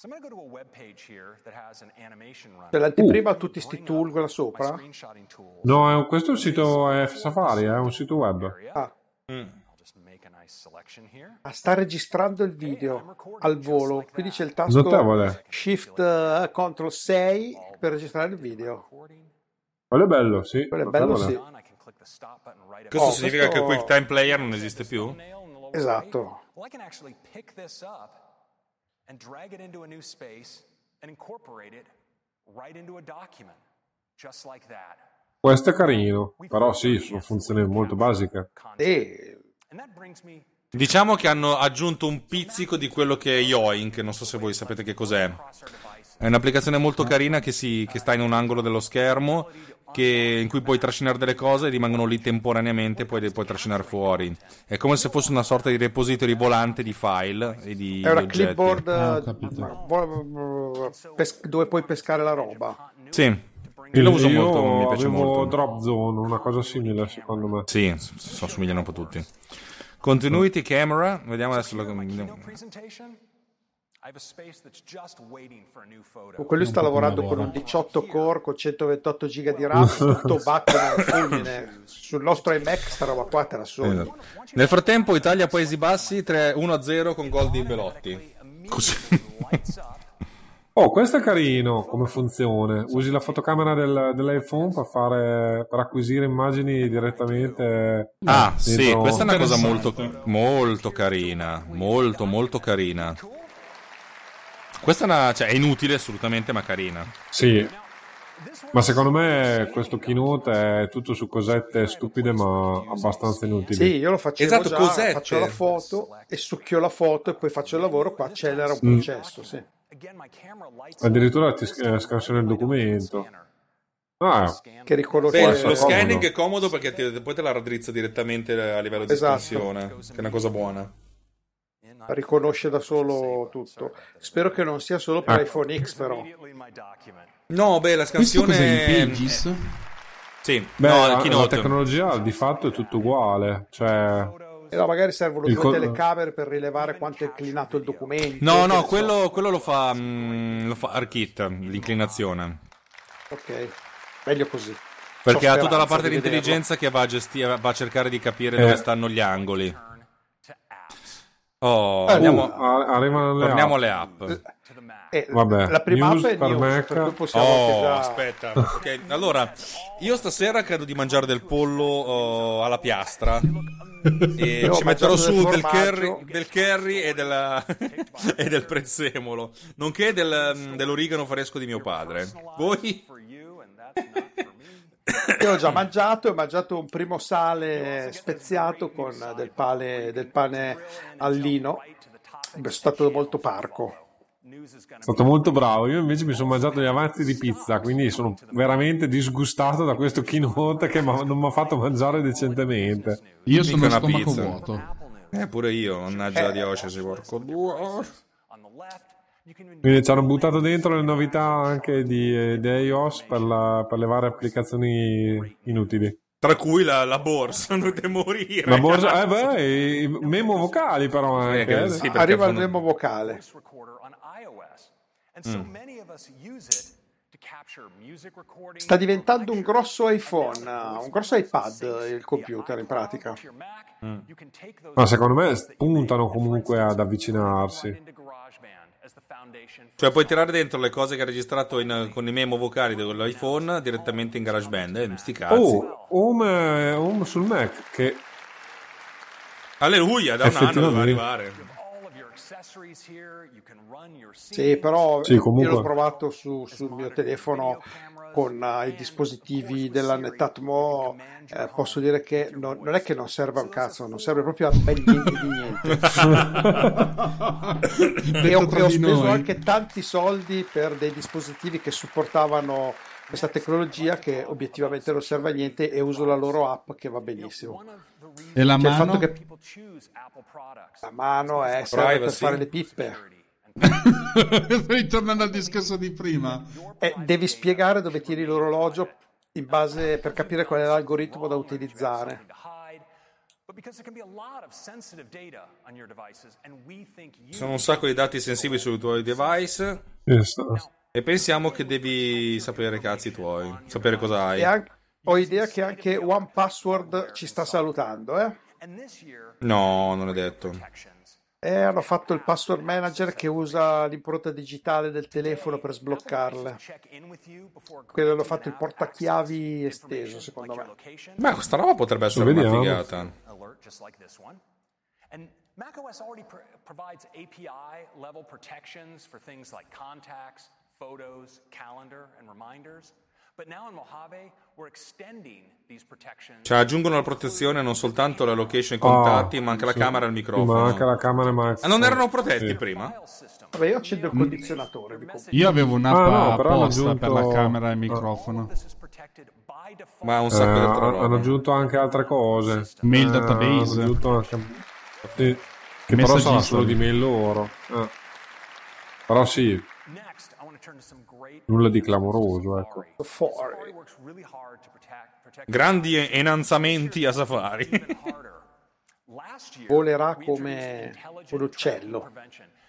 that l'anteprima? works. So I'm going to go to a web page here that has an animation running. L'anteprima ha Uh. tutti sti tool up là sopra? No, è un- questo è un sito è Safari, è un sito web. Ah, I'll just make a nice selection here. ah, sta registrando il video al volo, quindi c'è il tasto Notevole. Shift eh, Ctrl 6 per registrare il video. Recording. Quello è bello, sì. Quello è bello, sì. Questo Oh, significa questo- che il QuickTime Player non esiste più? Esatto. And drag it into a new space and incorporate it right into a document, just like that. Questo è carino, però sì, sono funzioni molto basiche. E And that brings me Diciamo che hanno aggiunto un pizzico di quello che è Yoink, non so se voi sapete che cos'è. È un'applicazione molto carina che, si, che sta in un angolo dello schermo che- in cui puoi trascinare delle cose e rimangono lì temporaneamente e poi le puoi trascinare fuori. È come se fosse una sorta di repository volante di file e di, è una oggetti. clipboard Ah, eh, dove puoi pescare la roba. Sì, io lo uso molto, mi piace avevo molto. Drop Zone, una cosa simile secondo me. Sì, s- s- assomigliano un po' tutti. Continuity camera, vediamo adesso la... photo. Quello sta lavorando con un 18 core con 128 giga di RAM, tutto batte nel fulmine. Sul nostro iMac sta roba qua te la sogni. Esatto. Nel frattempo Italia Paesi Bassi 3 1-0 con gol di Belotti. Così. Oh, questo è carino come funzione. Usi la fotocamera del- dell'iPhone per, fare, per acquisire immagini direttamente. Ah, sì, dentro- questa è una cosa molto, molto carina. Molto, molto carina. Questa è, una, cioè, è inutile assolutamente, ma carina. Sì. Ma secondo me questo keynote è tutto su cosette stupide ma abbastanza inutili. Sì, io lo facevo Esatto, già, cosette. faccio la foto e succhio la foto e poi faccio il lavoro, qua accelera un Mm. processo, sì. Addirittura ti eh, scansiona il documento. Ah, Che Questo lo comodo. scanning è comodo perché ti- poi te la raddrizza direttamente a livello di Esatto. scansione, che è una cosa buona. riconosce da solo tutto. Spero che non sia solo per iPhone X però. No, beh, la Questo cos'è in scansione... Pages? Sì, beh, no, la, il la tecnologia di fatto è tutto uguale. Cioè, E no, magari servono due co- telecamere per rilevare quanto è inclinato il documento. No, no, ne so. quello, quello lo fa, mm, lo fa ARKit, l'inclinazione. Ok, meglio così. Perché ha tutta la parte di intelligenza che va a, gestire, va a cercare di capire Eh. dove stanno gli angoli. Oh, Eh, andiamo, uh, a- arrivano le torniamo app. alle app. Eh, Vabbè, la prima news app è per news, per cui possiamo Oh, già... aspetta. Ok, allora, io stasera credo di mangiare del pollo oh, alla piastra. E Io ci metterò su del curry, del curry e, della- e del prezzemolo, nonché del, mm, dell'origano fresco di mio padre. Voi? Io ho già mangiato, ho mangiato un primo sale speziato con del pane, del pane al lino. È stato molto parco. Stato molto bravo. Io invece mi sono mangiato gli avanzi di pizza, quindi sono veramente disgustato da questo keynote che non mi ha fatto mangiare decentemente. Io sono una pizza. vuoto. Eh, pure io, mannaggia la diocesi, porco due. Quindi ci hanno buttato dentro le novità anche di, eh, di iOS per, la- per le varie applicazioni inutili. Tra cui la, la borsa, dovete morire. La borsa, eh beh, i memo vocali però anche. che eh. sì, Arriva il fanno- memo vocale. Recordings. Sta diventando un grosso iPhone, un grosso iPad il computer in pratica. Those Ma secondo me puntano comunque ad avvicinarsi. Cioè puoi tirare dentro le cose che hai registrato in- con i memo vocali dell'iPhone direttamente in GarageBand. Eh, sti cazzi. Oh, Home, Home sul Mac che Alleluia, da un anno doveva arrivare. Sì, però Sì, comunque. io l'ho provato su- sul mio telefono con eh, i dispositivi della Netatmo. eh, posso dire che non, non è che non serve a un cazzo, non serve proprio a ben niente di niente. e ho, ho speso noi. anche tanti soldi per dei dispositivi che supportavano questa tecnologia che obiettivamente non serve a niente e uso la loro app che va benissimo. E la Cioè, il mano? fatto che la mano è serve per fare le pippe. Ritornando al discorso di prima. Eh, devi spiegare dove tiri l'orologio in base per capire qual è l'algoritmo da utilizzare. Sono un sacco di dati sensibili sui tuoi device Esatto. e pensiamo che devi sapere i cazzi tuoi, sapere cosa hai. E anche- ho idea che anche One Password ci sta salutando, eh? No, non è detto. E hanno fatto il password manager che usa l'impronta digitale del telefono per sbloccarle. Quello hanno fatto il portachiavi esteso, secondo me. Beh, questa roba potrebbe essere una figata. macOS already pr- provides API level protections for things like contacts, photos, calendar, and reminders. Cioè, aggiungono la protezione non soltanto la location e i contatti, ma anche la sì. camera e il Ma microfono. anche la camera Max. Ah, non erano protetti Sì. prima? Vabbè, io accendo il condizionatore. Io avevo un'app Ah, no, apposta per aggiunto- la camera e il microfono. Ma un Eh, sacco di altra hanno aggiunto anche altre cose. Mail Eh, database. hanno aggiunto anche... Sì. Che però sarà solo di mail loro. Eh. Però sì, Next, I want to turn to some great nulla di clamoroso, ecco. Grandi enanzamenti a Safari. Volerà come un uccello.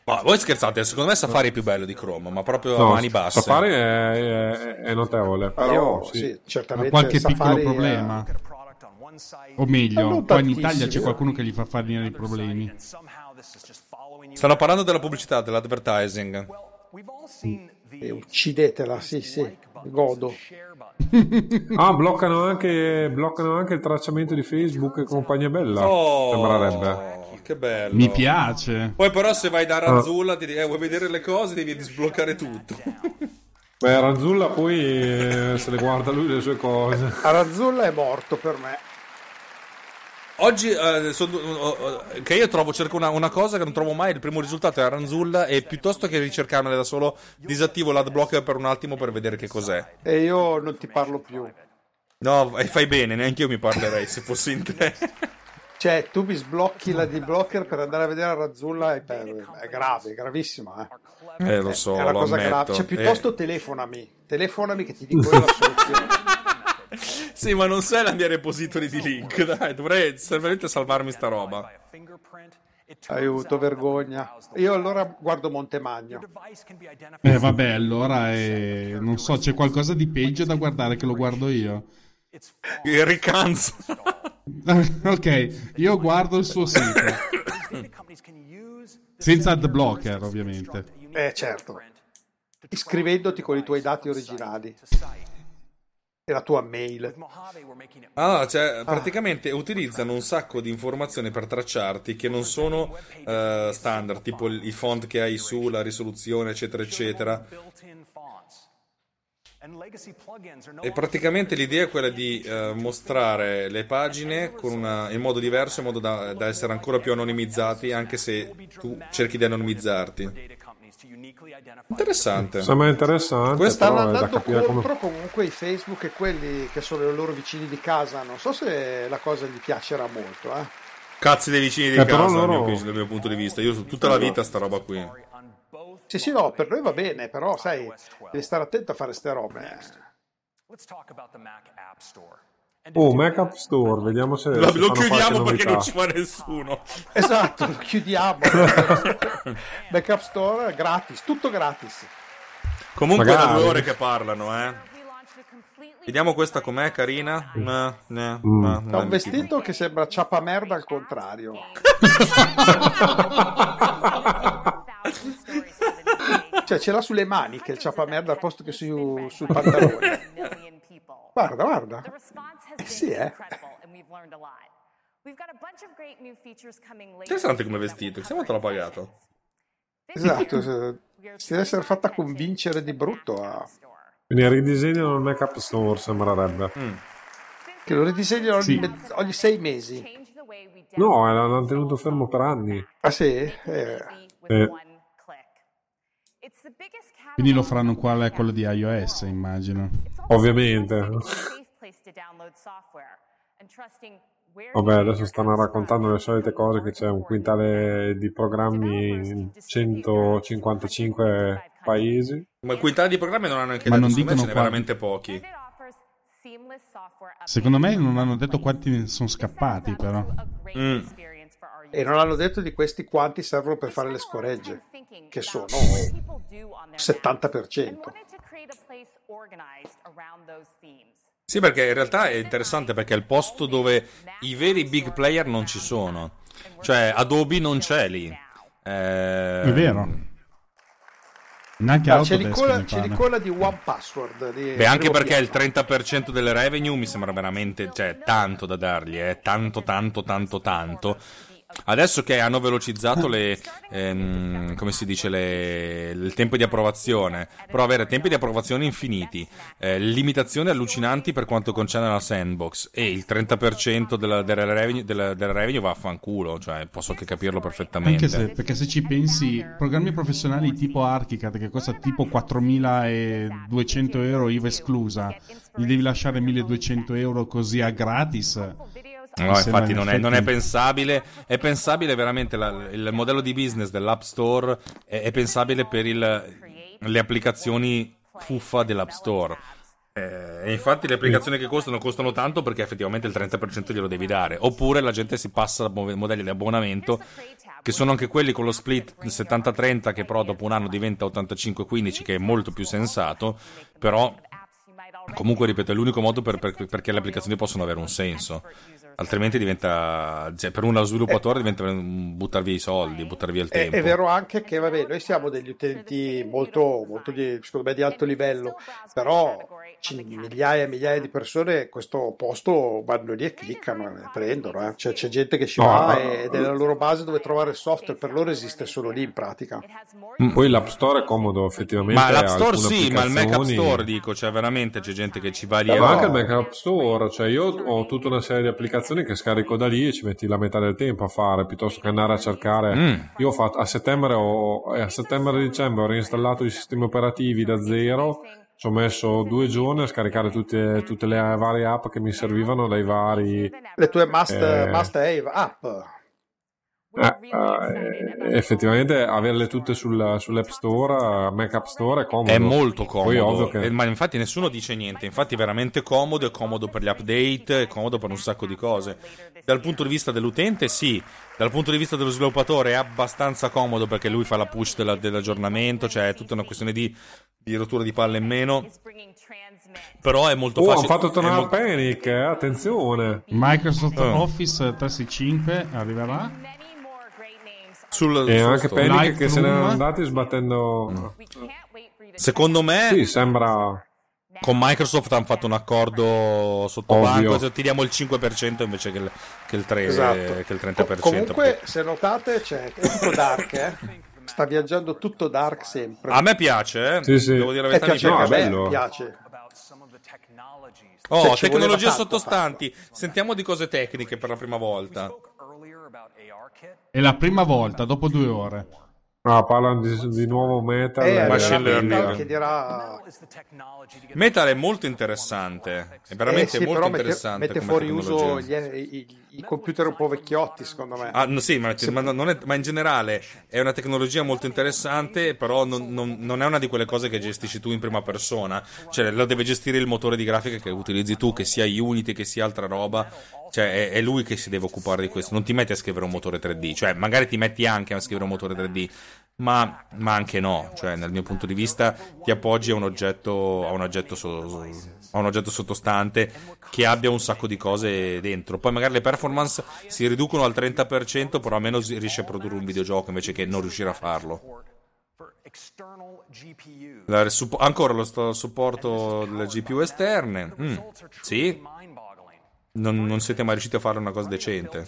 Ma voi scherzate, secondo me Safari è più bello di Chrome, ma proprio a No, mani basse. Safari è, è- è notevole, però sì. sì, Ma certamente qualche Safari piccolo è- problema. site, O meglio, qua in Italia c'è qualcuno che gli fa fare venire i problemi. Stanno parlando della pubblicità, dell'advertising. The E uccidetela, sì, sì, godo. Ah, bloccano anche, bloccano anche il tracciamento di Facebook e compagnia bella. Oh, Sembrerebbe. che bello. Mi piace. Poi però se vai da Ah. Ranzulla ti eh, vuoi vedere le cose, devi sbloccare tutto. Beh, Ranzulla poi eh, se le guarda lui le sue cose. Arazzulla è morto per me. Oggi, eh, sono- oh, oh, che io trovo, cerco una, una cosa che non trovo mai, il primo risultato è Ranzulla e piuttosto che ricercarmela da solo, disattivo l'adblocker per un attimo per vedere che cos'è. E io non ti parlo più. No, e fai bene, neanche io mi parlerei se fossi in te. Cioè, tu mi sblocchi la D-blocker per andare a vedere Arazzulla è, è grave, è gravissima. Eh. Eh, lo so, è una cosa grave. ammetto. Cioè, piuttosto Eh, telefonami. Telefonami che ti dico io la soluzione. Sì, ma non sei la mia repository di link, dai, dovrei veramente salvarmi sta roba. Aiuto, vergogna. Io allora guardo Montemagno. Eh vabbè, allora eh, non so, c'è qualcosa di peggio da guardare che lo guardo io. Il ricanzo. ok, io guardo il suo sito. Senza ad blocker, ovviamente. Eh, certo. Iscrivendoti con i tuoi dati originali. La tua mail. Ah, cioè, praticamente utilizzano un sacco di informazioni per tracciarti che non sono eh, standard, tipo i font che hai su, la risoluzione, eccetera, eccetera. E praticamente l'idea è quella di eh, mostrare le pagine una- in modo diverso, in modo da, da essere ancora più anonimizzati, anche se tu cerchi di anonimizzarti. Interessante. Sembra interessante, Questa- Stanno andando capire come... contro comunque i Facebook e quelli che sono i loro vicini di casa. Non so se la cosa gli piacerà molto. Eh. Cazzi dei vicini di Eh, casa, dal, loro- mio, dal mio punto di vista. Io su tutta la vita sta roba qui. Sì, sì, no, per noi va bene, però sai, devi stare attento a fare ste robe. Let's talk about the Mac App Store. Oh, Mac App Store, vediamo se... Lo, se lo chiudiamo perché novità. non ci fa nessuno. Esatto, lo chiudiamo. Backup Store gratis, tutto gratis. Comunque da Magari. due ore che parlano, eh. Vediamo questa com'è, carina. No, no, no, Ha no. un vestito che sembra ciapa merda al contrario. Cioè, ce l'ha sulle maniche il ciapa merda al posto che su, sul pantalone. Guarda, guarda. Eh sì, eh. Interessante come vestito, chissà quanto l'ha pagato. Esatto, si deve essere fatta convincere di brutto a... Quindi ridisegnano il Mac App Store, sembrerebbe. che lo ridisegnano ogni, Sì. mezz- ogni sei mesi. No, eh, l'hanno tenuto fermo per anni. Ah sì? Eh, Eh, Quindi lo faranno uguale a quello di iOS, immagino. Ovviamente. Vabbè, adesso stanno raccontando le solite cose che c'è un quintale di programmi in 155 paesi. Ma il quintale di programmi non hanno neanche Ma detto, non secondo me dicono ce quanti. veramente pochi. Secondo me non hanno detto quanti ne sono scappati, però. Mm. E non hanno detto di questi quanti servono per fare le scoregge, che sono 70%. Sì, perché in realtà è interessante perché è il posto dove i veri big player non ci sono. Cioè, Adobe non c'è lì. Eh, È vero. Neanche Ah, c'è mi c'è pare. l'incolla di One Password. Di Beh, anche perché il piano. 30% delle revenue mi sembra veramente, cioè, tanto da dargli, eh, tanto, tanto, tanto, tanto. Adesso che hanno velocizzato le, ehm, dice, le- il tempo di approvazione, però avere tempi di approvazione infiniti, eh, limitazioni allucinanti per quanto concerne la sandbox e il 30% della, della, revenue, della, della revenue va a fanculo, cioè posso anche capirlo perfettamente. Anche se, perché se ci pensi, programmi professionali tipo Archicad che costa tipo 4.200 euro IVA esclusa, gli devi lasciare 1.200 euro così a gratis. No, infatti in non è, non è pensabile. È pensabile veramente la- il modello di business dell'App Store è, è pensabile per il- le applicazioni fuffa dell'App Store. Eh, e infatti le applicazioni che costano costano tanto perché effettivamente il 30% glielo devi dare. Oppure la gente si passa a mo- modelli di abbonamento che sono anche quelli con lo split 70-30 che però dopo un anno diventa 85-15 che è molto più sensato. Però comunque ripeto è l'unico modo per- per- perché le applicazioni possono avere un senso. Altrimenti diventa, cioè, per uno sviluppatore diventa un buttare via i soldi, buttare via il tempo. è vero anche che, vabbè, noi siamo degli utenti molto, molto di, secondo me, di alto livello, però migliaia e migliaia di persone questo posto vanno lì e cliccano e prendono. eh. Cioè, c'è gente che ci No, va eh. ed è la loro base dove trovare il software, per loro esiste solo lì in pratica. Poi l'App Store è comodo effettivamente. Ma l'App Store sì, ma il Mac App Store dico, cioè veramente c'è gente che ci va lì Eh, ma anche il Mac App Store, cioè io ho tutta una serie di applicazioni che scarico da lì e ci metti la metà del tempo a fare piuttosto che andare a cercare. Mm. Io ho fatto a settembre ho, eh, a settembre e dicembre ho reinstallato i sistemi operativi da zero. Ci ho messo due giorni a scaricare tutte, tutte le varie app che mi servivano dai vari. Le tue must, Eh. must have app. Eh, eh, effettivamente averle tutte sul, sull'App Store, Mac App Store è comodo. È molto Poi comodo, ovvio che Eh, ma infatti nessuno dice niente, infatti è veramente comodo, è comodo per gli update, è comodo per un sacco di cose. Dal punto di vista dell'utente sì, dal punto di vista dello sviluppatore è abbastanza comodo perché lui fa la push della- dell'aggiornamento, cioè è tutta una questione di, di rottura di palle in meno, però è molto Oh, facile. fatto è tornare molto- Panic, eh, attenzione. Microsoft Oh. Office 365 arriverà. Sul- E sullo anche. Panic che se ne erano andati sbattendo. Secondo me Sì, sembra. con Microsoft hanno fatto un accordo sotto Ovvio. banco, cioè ti diamo il 5% invece che il, che il 3, Esatto. che il 30%. Comunque, perché- se notate, c'è tutto dark, eh. Sta viaggiando tutto dark sempre. A me piace, eh. Sì, sì. devo dire la verità. mi piace me, bello. piace. Oh, Cioè, ci tecnologie voleva tanto sottostanti. Sentiamo di cose tecniche per la prima volta. Spoke earlier about ARKit. È la prima volta, dopo due ore. Ah, parlano di, di nuovo Metal. Eh, Machine arriverà learning. Metal che dirà... Metal è molto interessante, è veramente Eh sì, molto però mette, interessante. mette come fuori uso tecnologia. gli- i, computer un po' vecchiotti, secondo me. Ah, no, sì, ma, ma non è- ma in generale è una tecnologia molto interessante, però non, non- non è una di quelle cose che gestisci tu in prima persona. Cioè, lo deve gestire il motore di grafica che utilizzi tu, che sia Unity, che sia altra roba. Cioè, è, è lui che si deve occupare di questo. Non ti metti a scrivere un motore 3D. Cioè, magari ti metti anche a scrivere un motore 3D, ma, ma anche no. Cioè, dal mio punto di vista, ti appoggi a un oggetto, a un oggetto, so- a un oggetto sottostante che abbia un sacco di cose dentro. Poi magari le performance si riducono al 30%, però almeno si riesce a produrre un videogioco invece che non riuscire a farlo. La ancora lo sto- supporto delle GPU esterne. Mm, sì, non, non siete mai riusciti a fare una cosa decente.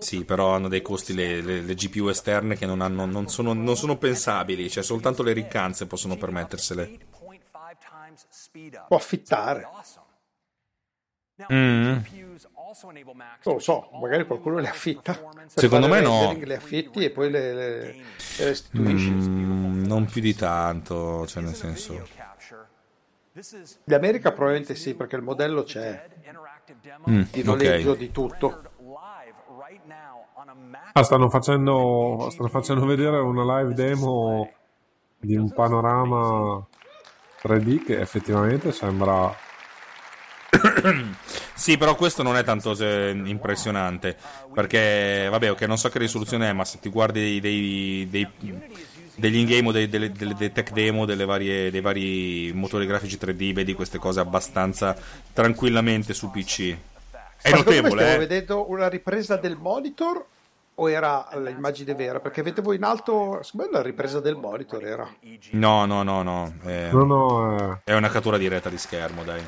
Sì, però hanno dei costi le, le- le GPU esterne che non, hanno- non sono, non sono pensabili, cioè soltanto le riccanze possono permettersele. 8.5 times speed up. Può affittare. Mm. Non lo so, magari qualcuno le affitta. Secondo me no. Le affitti e poi le, le- le restituisci. Mm, non più di tanto, cioè nel senso... capture. This is In America probabilmente sì, perché il modello c'è Mm, di noleggio ok. di tutto. live right now on a Mac Ah, stanno facendo, stanno facendo vedere una live demo di un panorama 3D che effettivamente sembra Sì, però questo non è tanto impressionante, perché, vabbè, ok, non so che risoluzione è, ma se ti guardi dei, dei- degli in-game o dei, delle, delle- dei tech demo delle varie- dei vari motori grafici 3D, vedi queste cose abbastanza tranquillamente su PC. È Ma notevole, stiamo eh? vedendo una ripresa del monitor o era l'immagine vera? Perché vedevo in alto, secondo me la ripresa del monitor era. No, no, no, no. È, No, no, eh, è una cattura diretta di schermo, dai.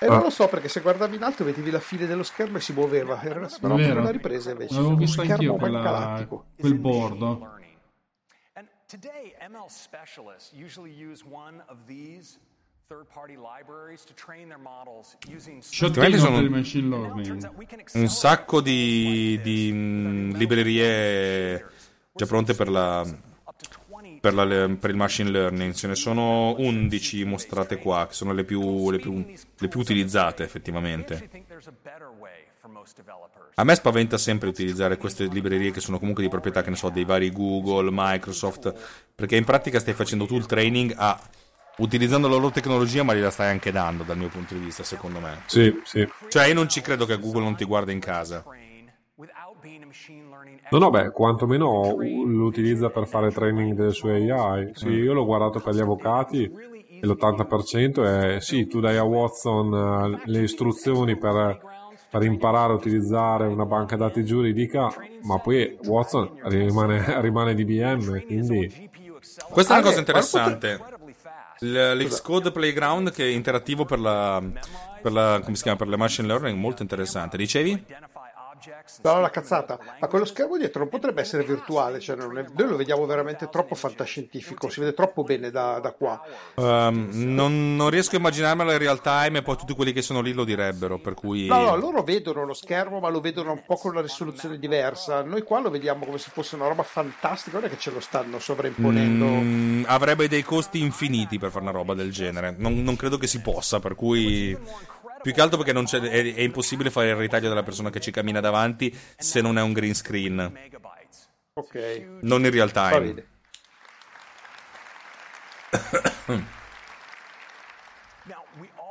E non lo so perché se guardavi in alto vedevi la fine dello schermo e si muoveva. Era Vero. una ripresa invece. L'avevo visto anch'io schermo quella- galattico. quel bordo. today, ML specialists usually use one of these Sciottino sono- per il machine learning. Un sacco di, di, mh, librerie già pronte per, la, per, la- per il machine learning. Ce ne sono 11 mostrate qua, che sono le più, le più- le più utilizzate effettivamente. A me spaventa sempre utilizzare queste librerie che sono comunque di proprietà, che ne so, dei vari Google, Microsoft, perché in pratica stai facendo tu il training a, utilizzando la loro tecnologia, ma gliela stai anche dando dal mio punto di vista, secondo me. sì, sì. Cioè, io non ci credo che Google non ti guarda in casa. No, no, beh, quantomeno l'utilizza per fare training delle sue AI. Sì, io l'ho guardato per gli avvocati e l'80% è sì, tu dai a Watson eh, le istruzioni per, per imparare a utilizzare una banca dati giuridica, ma poi Watson rimane, rimane DBM, quindi Questa è una cosa interessante. L'Xcode Playground che è interattivo per la, per la come si chiama per le machine learning molto interessante. Dicevi? No, la cazzata. Ma quello schermo dietro non potrebbe essere virtuale, cioè non è- noi lo vediamo veramente troppo fantascientifico, si vede troppo bene da, da qua. Um, non, non riesco a immaginarmelo in real time e poi tutti quelli che sono lì lo direbbero, per cui No, no, loro vedono lo schermo, ma lo vedono un po' con una risoluzione diversa. Noi qua lo vediamo come se fosse una roba fantastica, non è che ce lo stanno sovraimponendo. Mm, avrebbe dei costi infiniti per fare una roba del genere. Non, non credo che si possa, per cui più che altro perché non c'è- è, è impossibile fare il ritaglio della persona che ci cammina davanti se non è un green screen, Ok, non in real time.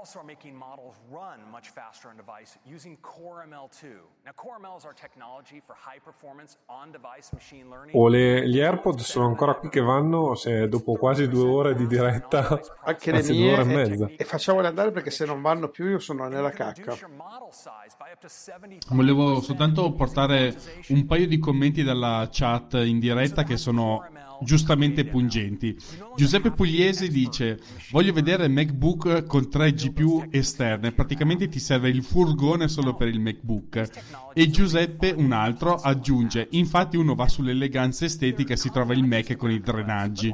also are making models run much faster on device using Core ML2. Now, Core ML is our technology for high performance on device machine learning. o le- gli AirPod sono ancora qui che vanno se dopo quasi due ore di diretta, Anche le anzi due mie, ore e mezza. e facciamole andare perché se non vanno più io sono nella cacca. Reduce your model size by up to 75 Volevo soltanto portare un paio di commenti dalla chat in diretta che sono giustamente pungenti. Giuseppe Pugliesi dice: Voglio vedere MacBook con 3 GPU esterne. Praticamente ti serve il furgone solo per il MacBook. E Giuseppe, un altro, aggiunge: Infatti, uno va sull'eleganza estetica e si trova il Mac con i drenaggi.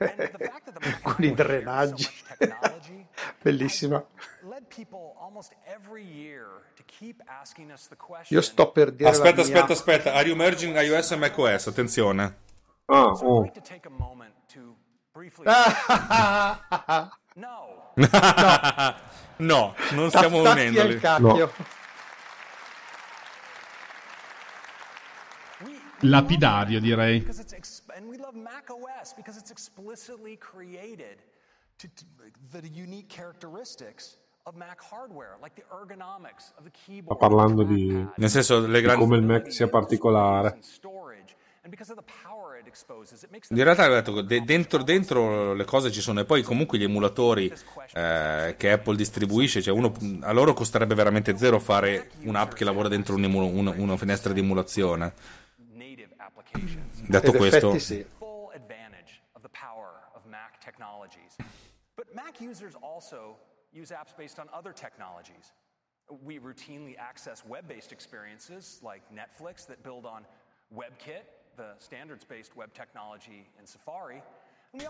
Con i drenaggi. Bellissima. Io sto per dire Aspetta, la mia... aspetta, aspetta. Are you merging iOS e macOS? Attenzione. Ah, I'd oh. no. no, non stiamo Tatti unendoli. cacchio. Lapidario, direi. Because it's ex- and we love Mac OS because it's explicitly created to, to the unique characteristics of Mac hardware, like the ergonomics of the sta keyboard, parlando di, Nel senso, le di grandi... come il Mac sia particolare. In realtà, ho detto, de- dentro, dentro le cose ci sono, e poi comunque gli emulatori eh, che Apple distribuisce, cioè uno, a loro costerebbe veramente zero fare un'app che lavora dentro un emu- una, una finestra di emulazione. Detto questo, sì. Mac users also use apps based on other technologies. We routinely access web based experiences like Netflix that build on WebKit,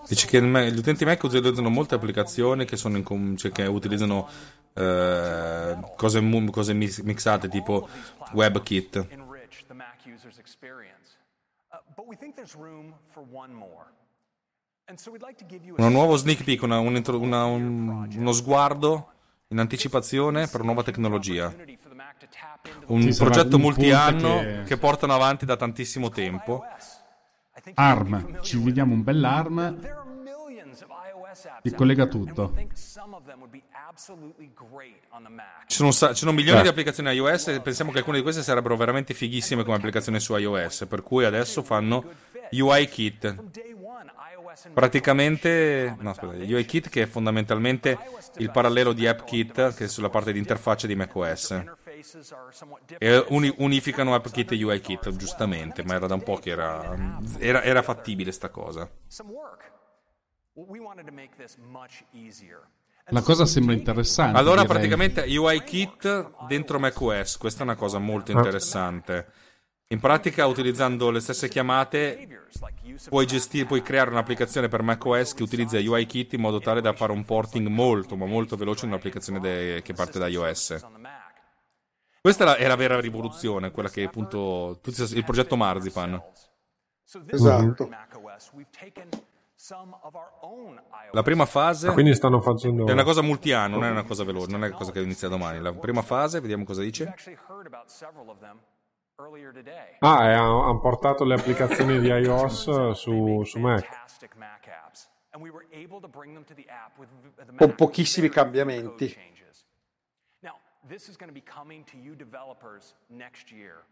Dice che gli utenti Mac utilizzano molte applicazioni che, sono in cioè che utilizzano eh, cose, cose mix- mixate tipo WebKit. Uh, Un nuovo sneak peek, una- un una- un- uno sguardo in anticipazione per nuova tecnologia. Un sarà progetto un multianno che- che portano avanti da tantissimo tempo. ARM, ci vediamo un bell'ARM, Ti collega tutto. Ci sono, ci sono milioni Eh. di applicazioni iOS e pensiamo che alcune di queste sarebbero veramente fighissime come applicazioni su iOS, per cui adesso fanno UI Kit. Praticamente, no, aspetta, UI Kit che è fondamentalmente il parallelo di AppKit che è sulla parte di interfaccia di macOS. E uni- unificano AppKit e UI Kit, giustamente, ma era da un po' che era, era, era fattibile sta cosa. La cosa sembra interessante. Allora, direi. praticamente UI Kit dentro macOS, questa è una cosa molto interessante. In pratica, utilizzando le stesse chiamate, puoi, gestire, puoi creare un'applicazione per macOS che utilizza UI Kit in modo tale da fare un porting molto, ma molto veloce in un'applicazione de- che parte da iOS. Questa è la, è la vera rivoluzione, quella che appunto tutti- il progetto Marzipan. Esatto. La prima fase Quindi stanno facendo. è una cosa multianno, non è una cosa veloce, non è una cosa che inizia domani. La prima fase, vediamo cosa dice. Ah, e han han portato le applicazioni di iOS su, su Mac. Con pochissimi cambiamenti.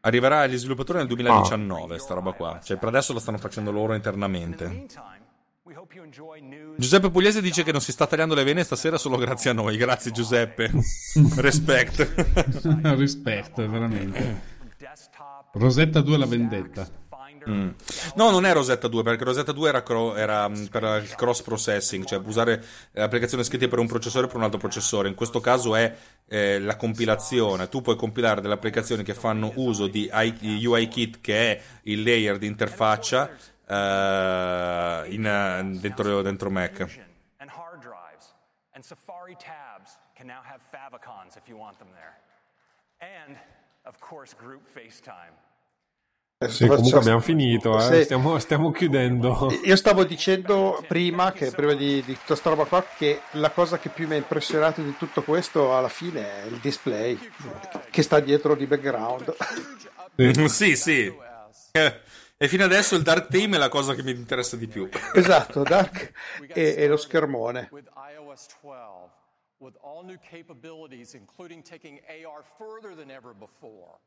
Arriverà agli sviluppatori nel 2019, sta roba qua. Cioè, per adesso la stanno facendo loro internamente. Giuseppe Pugliese dice che non si sta tagliando le vene stasera solo grazie a noi. Grazie Giuseppe. Respect. Rispetto, veramente. Rosetta 2 la vendetta. Mm. No, non è Rosetta 2, perché Rosetta 2 era, cro- era, mm, per il cross processing, cioè usare eh, applicazioni scritte per un processore per un altro processore. In questo caso è eh, la compilazione. Tu puoi compilare delle applicazioni che fanno uso di I- UIKit, che è il layer di interfaccia eh, in, eh, dentro, dentro Mac. And Safari tabs can now have favicons if you want them there. And, of course, group FaceTime. Adesso Sì, comunque abbiamo finito, eh. Sì. stiamo, stiamo chiudendo. Io stavo dicendo prima, che prima di, di tutta sta roba qua, che la cosa che più mi ha impressionato di tutto questo alla fine è il display che sta dietro di background. sì, sì. Eh, E fino adesso il Dark Theme è la cosa che mi interessa di più. Esatto, Dark e, e lo schermone. with iOS 12 with all new capabilities, including taking AR further than ever before,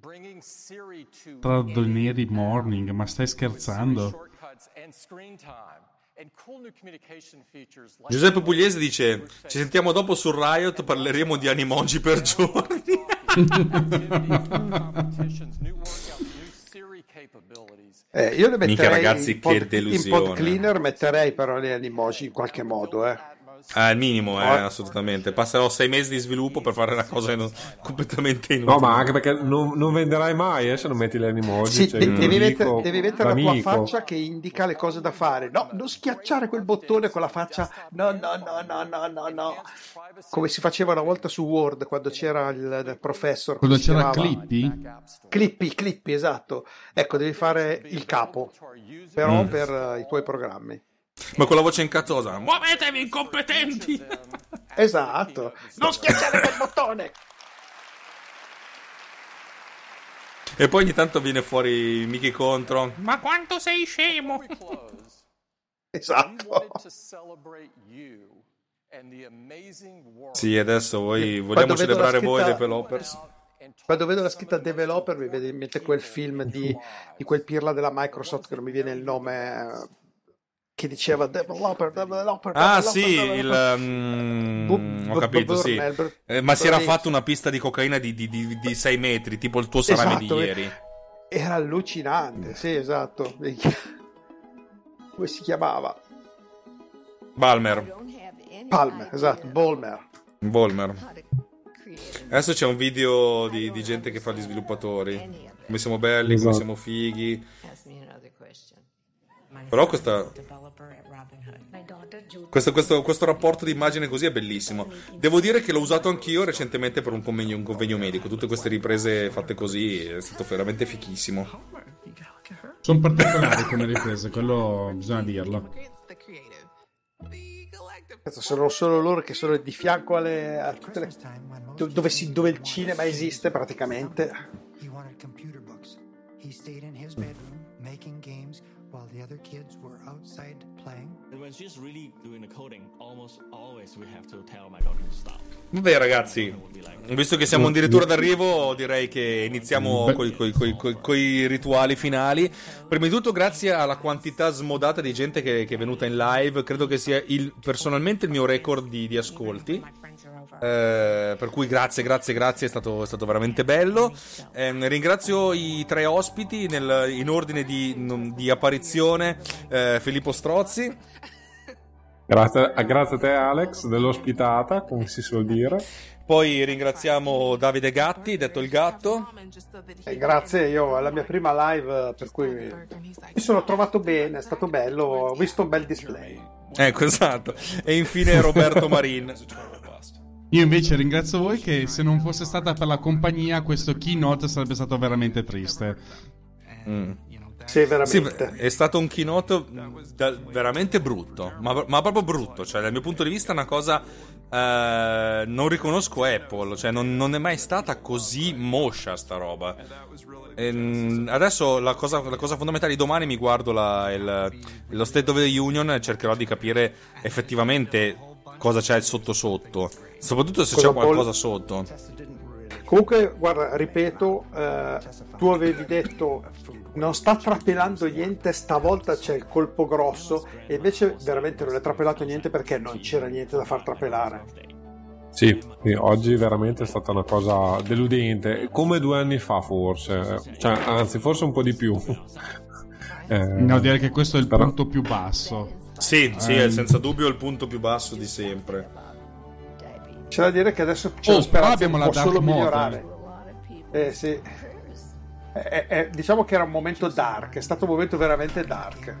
bringing Siri to Tradonieri morning, ma stai scherzando? shortcuts and screen time, and cool new communication features like Giuseppe Pugliese dice: Ci sentiamo dopo su Riot, parleremo di animoji per giorni. Eh, io le metterei Minchia, ragazzi, in, pod, che delusione. in pod cleaner metterei però le animoji in qualche modo eh. Ah, il minimo, eh, assolutamente. Passerò sei mesi di sviluppo per fare una cosa in- completamente inutile. No, ma anche perché non, non venderai mai eh, se non metti le emoji. Sì, cioè, de- devi, mettere, devi mettere la tua faccia che indica le cose da fare. No, non schiacciare quel bottone con la faccia. No, no, no, no, no, no, no. Come si faceva una volta su Word quando c'era il, il professor. Quando si c'era chiamava? Clippy? Clippy, Clippy, esatto. Ecco, devi fare il capo, però Mm. per eh, i tuoi programmi. Ma con la voce incazzosa. Muovetevi, incompetenti! Esatto. Non schiacciare quel bottone. E poi ogni tanto viene fuori Mickey contro. Ma quanto sei scemo! Esatto. Sì, adesso voi vogliamo celebrare voi scritta- developers. Quando vedo la scritta developer mi viene in mente quel film di, di quel pirla della Microsoft che non mi viene il nome eh, che diceva developer, developer. Ah, developer, sì, developer. il. Bu- ho bu- capito, sì. Eh, ma si era fatto una pista di cocaina di, di, di, di 6 metri, tipo il tuo salame Esatto, di ieri. Era allucinante, sì, esatto. Come si chiamava? Balmer. Palmer, esatto, Bolmer. Bolmer. Adesso c'è un video di, di gente che fa gli sviluppatori. Come siamo belli, come Esatto. siamo fighi. Però questa, questo, questo- questo rapporto di immagine così è bellissimo. Devo dire che l'ho usato anch'io recentemente per un convegno, un convegno medico. Tutte queste riprese fatte così è stato veramente fichissimo. Sono particolari come riprese, quello bisogna dirlo. Sono solo loro che sono di fianco alle, a tutte le, do- dove, si- dove il cinema esiste praticamente. He wanted computer books. He stayed in his bedroom making games while the other kids were outside playing. And when she's really doing the coding, almost always we have to tell my daughter to stop. Vabbè ragazzi, visto che siamo addirittura d'arrivo, direi che iniziamo coi, coi- coi- coi- coi rituali finali. Prima di tutto grazie alla quantità smodata di gente che, che è venuta in live, credo che sia il, personalmente il mio record di, di ascolti. Eh, per cui grazie, grazie, grazie, è stato, è stato veramente bello. Ehm, ringrazio i tre ospiti nel- in ordine di, di apparizione: eh, Filippo Strozzi, Grazie, grazie a te Alex dell'ospitata, come si suol dire. poi ringraziamo Davide Gatti, detto il gatto. Eh, grazie, io alla mia prima live, per cui mi sono trovato bene, è stato bello, ho visto un bel display. Ecco, esatto. E infine Roberto Marin. Io invece ringrazio voi che se non fosse stata per la compagnia questo keynote sarebbe stato veramente triste. Mm. Sì, Sì, veramente. è stato un keynote da- veramente brutto, ma, ma proprio brutto. Cioè, dal mio punto di vista, è una cosa. eh, non riconosco Apple, cioè, non, non è mai stata così moscia sta roba. Ehm, adesso la cosa, la cosa fondamentale di domani mi guardo la- il- lo State of the Union e cercherò di capire effettivamente cosa c'è sotto sotto. Soprattutto se c'è qualcosa sotto. Comunque, guarda, ripeto, eh, tu avevi detto non sta trapelando niente, stavolta c'è il colpo grosso e invece veramente non è trapelato niente perché non c'era niente da far trapelare. Sì, sì, oggi veramente è stata una cosa deludente, come due anni fa forse, cioè, anzi forse un po' di più. Eh, No, direi che questo è il però- punto più basso. Sì, sì, è senza dubbio il punto più basso di sempre. C'è da dire che adesso c'è Oh, la speranza però abbiamo la può dark solo mode. migliorare. Eh sì. Eh, eh, diciamo che era un momento dark, è stato un momento veramente dark.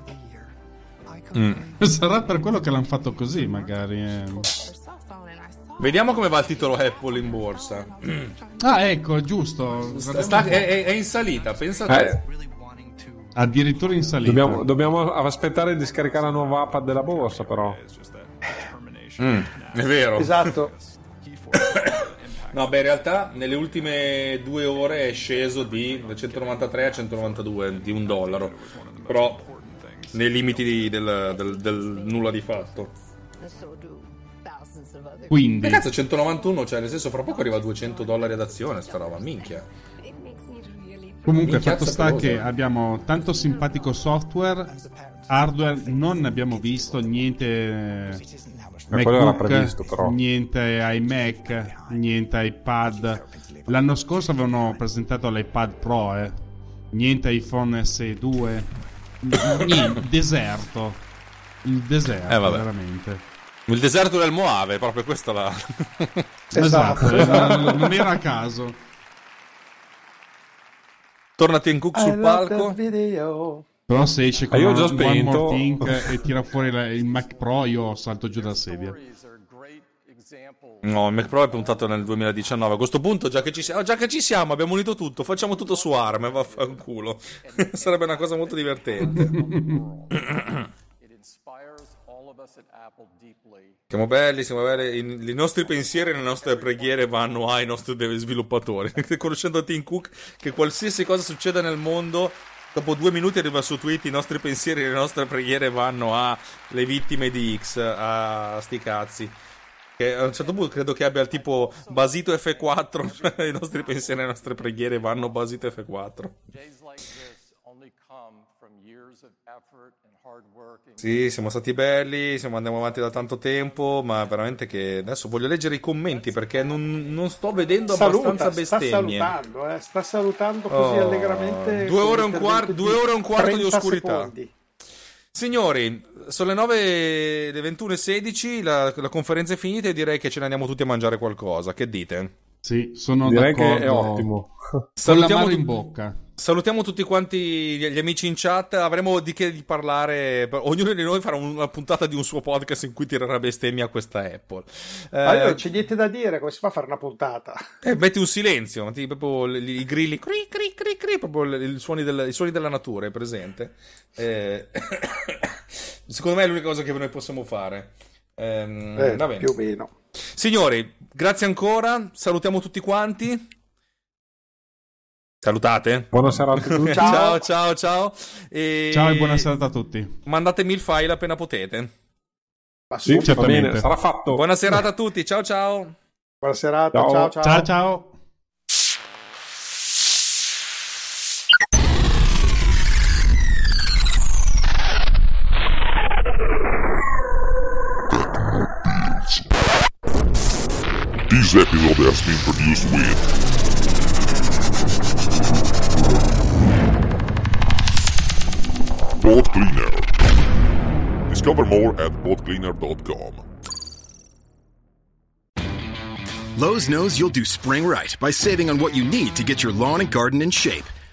Sarà per quello che l'hanno fatto così, magari. eh. Vediamo come va il titolo Apple in borsa. Ah, ecco, giusto. Sta- sta- è, è- è in salita, pensa a te. Eh, Addirittura in salita. dobbiamo, dobbiamo aspettare di scaricare la nuova app della borsa però. Mm, è vero. Esatto. No, beh, in realtà nelle ultime due ore è sceso di da 193 a 192 di un dollaro. Però nei limiti di- del, del- del nulla di fatto. Quindi, Che cazzo, 191, cioè nel senso fra poco arriva a 200 dollari ad azione sta roba, minchia. comunque, Minchia fatto sta pelosa. che abbiamo tanto simpatico software, hardware, non abbiamo visto niente. Era MacBook, previsto, però. niente iMac, niente iPad. L'anno scorso avevano presentato l'iPad Pro, eh. niente iPhone SE2, niente, deserto. Il deserto, Eh, veramente. Il deserto del Moave, proprio questa la... Esatto, esatto. non- non era a caso. Torna Tim Cook I sul love palco. Però se esce con Ah, io ho già One More spento. Thing e tira fuori la- il Mac Pro, io salto giù dalla sedia. No, il Mac Pro è puntato nel 2019. A questo punto, già che ci siamo, già che ci siamo abbiamo unito tutto, facciamo tutto su ARM e vaffanculo. Sarebbe una cosa molto divertente. Siamo belli, siamo belli. I, i nostri pensieri e le nostre preghiere vanno ai nostri sviluppatori. Conoscendo Tim Cook, che qualsiasi cosa succeda nel mondo, dopo due minuti arriva su tweet: i nostri pensieri e le nostre preghiere vanno alle vittime di X, a sti cazzi. Che a un certo punto credo che abbia il tipo basito F4. cioè I nostri pensieri e le nostre preghiere vanno basito F4. Days like this only come from years of effort Sì, siamo stati belli, siamo andiamo avanti da tanto tempo, ma veramente che adesso voglio leggere i commenti perché non, non sto vedendo abbastanza Saluta, sta bestemmie. salutando, eh, sta salutando così Oh, allegramente. due con ore e un di due ore e un quarto di 30 oscurità. secondi. Signori, sono le 9 le 21.16, la, la conferenza è finita e direi che ce ne andiamo tutti a mangiare qualcosa. Che dite? Sì, sono Direi d'accordo. che è ottimo. Salutiamo tu- in bocca. Salutiamo tutti quanti gli, amici in chat. Avremo di che di parlare. Ognuno di noi farà una puntata di un suo podcast in cui tirerà bestemmia a questa Apple. Eh, non c'è niente da dire, come si fa a fare una puntata? eh, metti un silenzio, metti proprio i, grilli, cri, cri, cri, cri, proprio i suoni, del- i suoni della natura, è presente? Eh, secondo me è l'unica cosa che noi possiamo fare. Ehm, Eh, va bene. più o meno. Signori, grazie ancora. Salutiamo tutti quanti. Salutate. Buonasera a tutti. ciao, ciao, ciao. E... Ciao e buona serata a tutti. Mandatemi il file appena potete. Ma Sì, va certamente. bene, sarà fatto. Buona serata a tutti. Ciao, ciao. Buona serata, Ciao. ciao ciao. Ciao ciao. This episode has been produced with Boat Cleaner. Discover more at boatcleaner.com. Lowe's knows you'll do spring right by saving on what you need to get your lawn and garden in shape.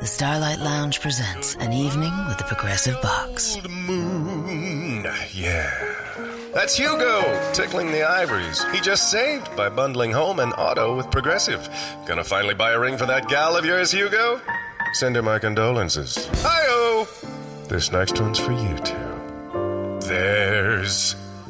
The Starlight Lounge presents an evening with the Progressive Box. Moon, yeah. That's Hugo, tickling the ivories. He just saved by bundling home and auto with Progressive. Gonna finally buy a ring for that gal of yours, Hugo? Send her my condolences. Hi-oh! This next one's for you two. There's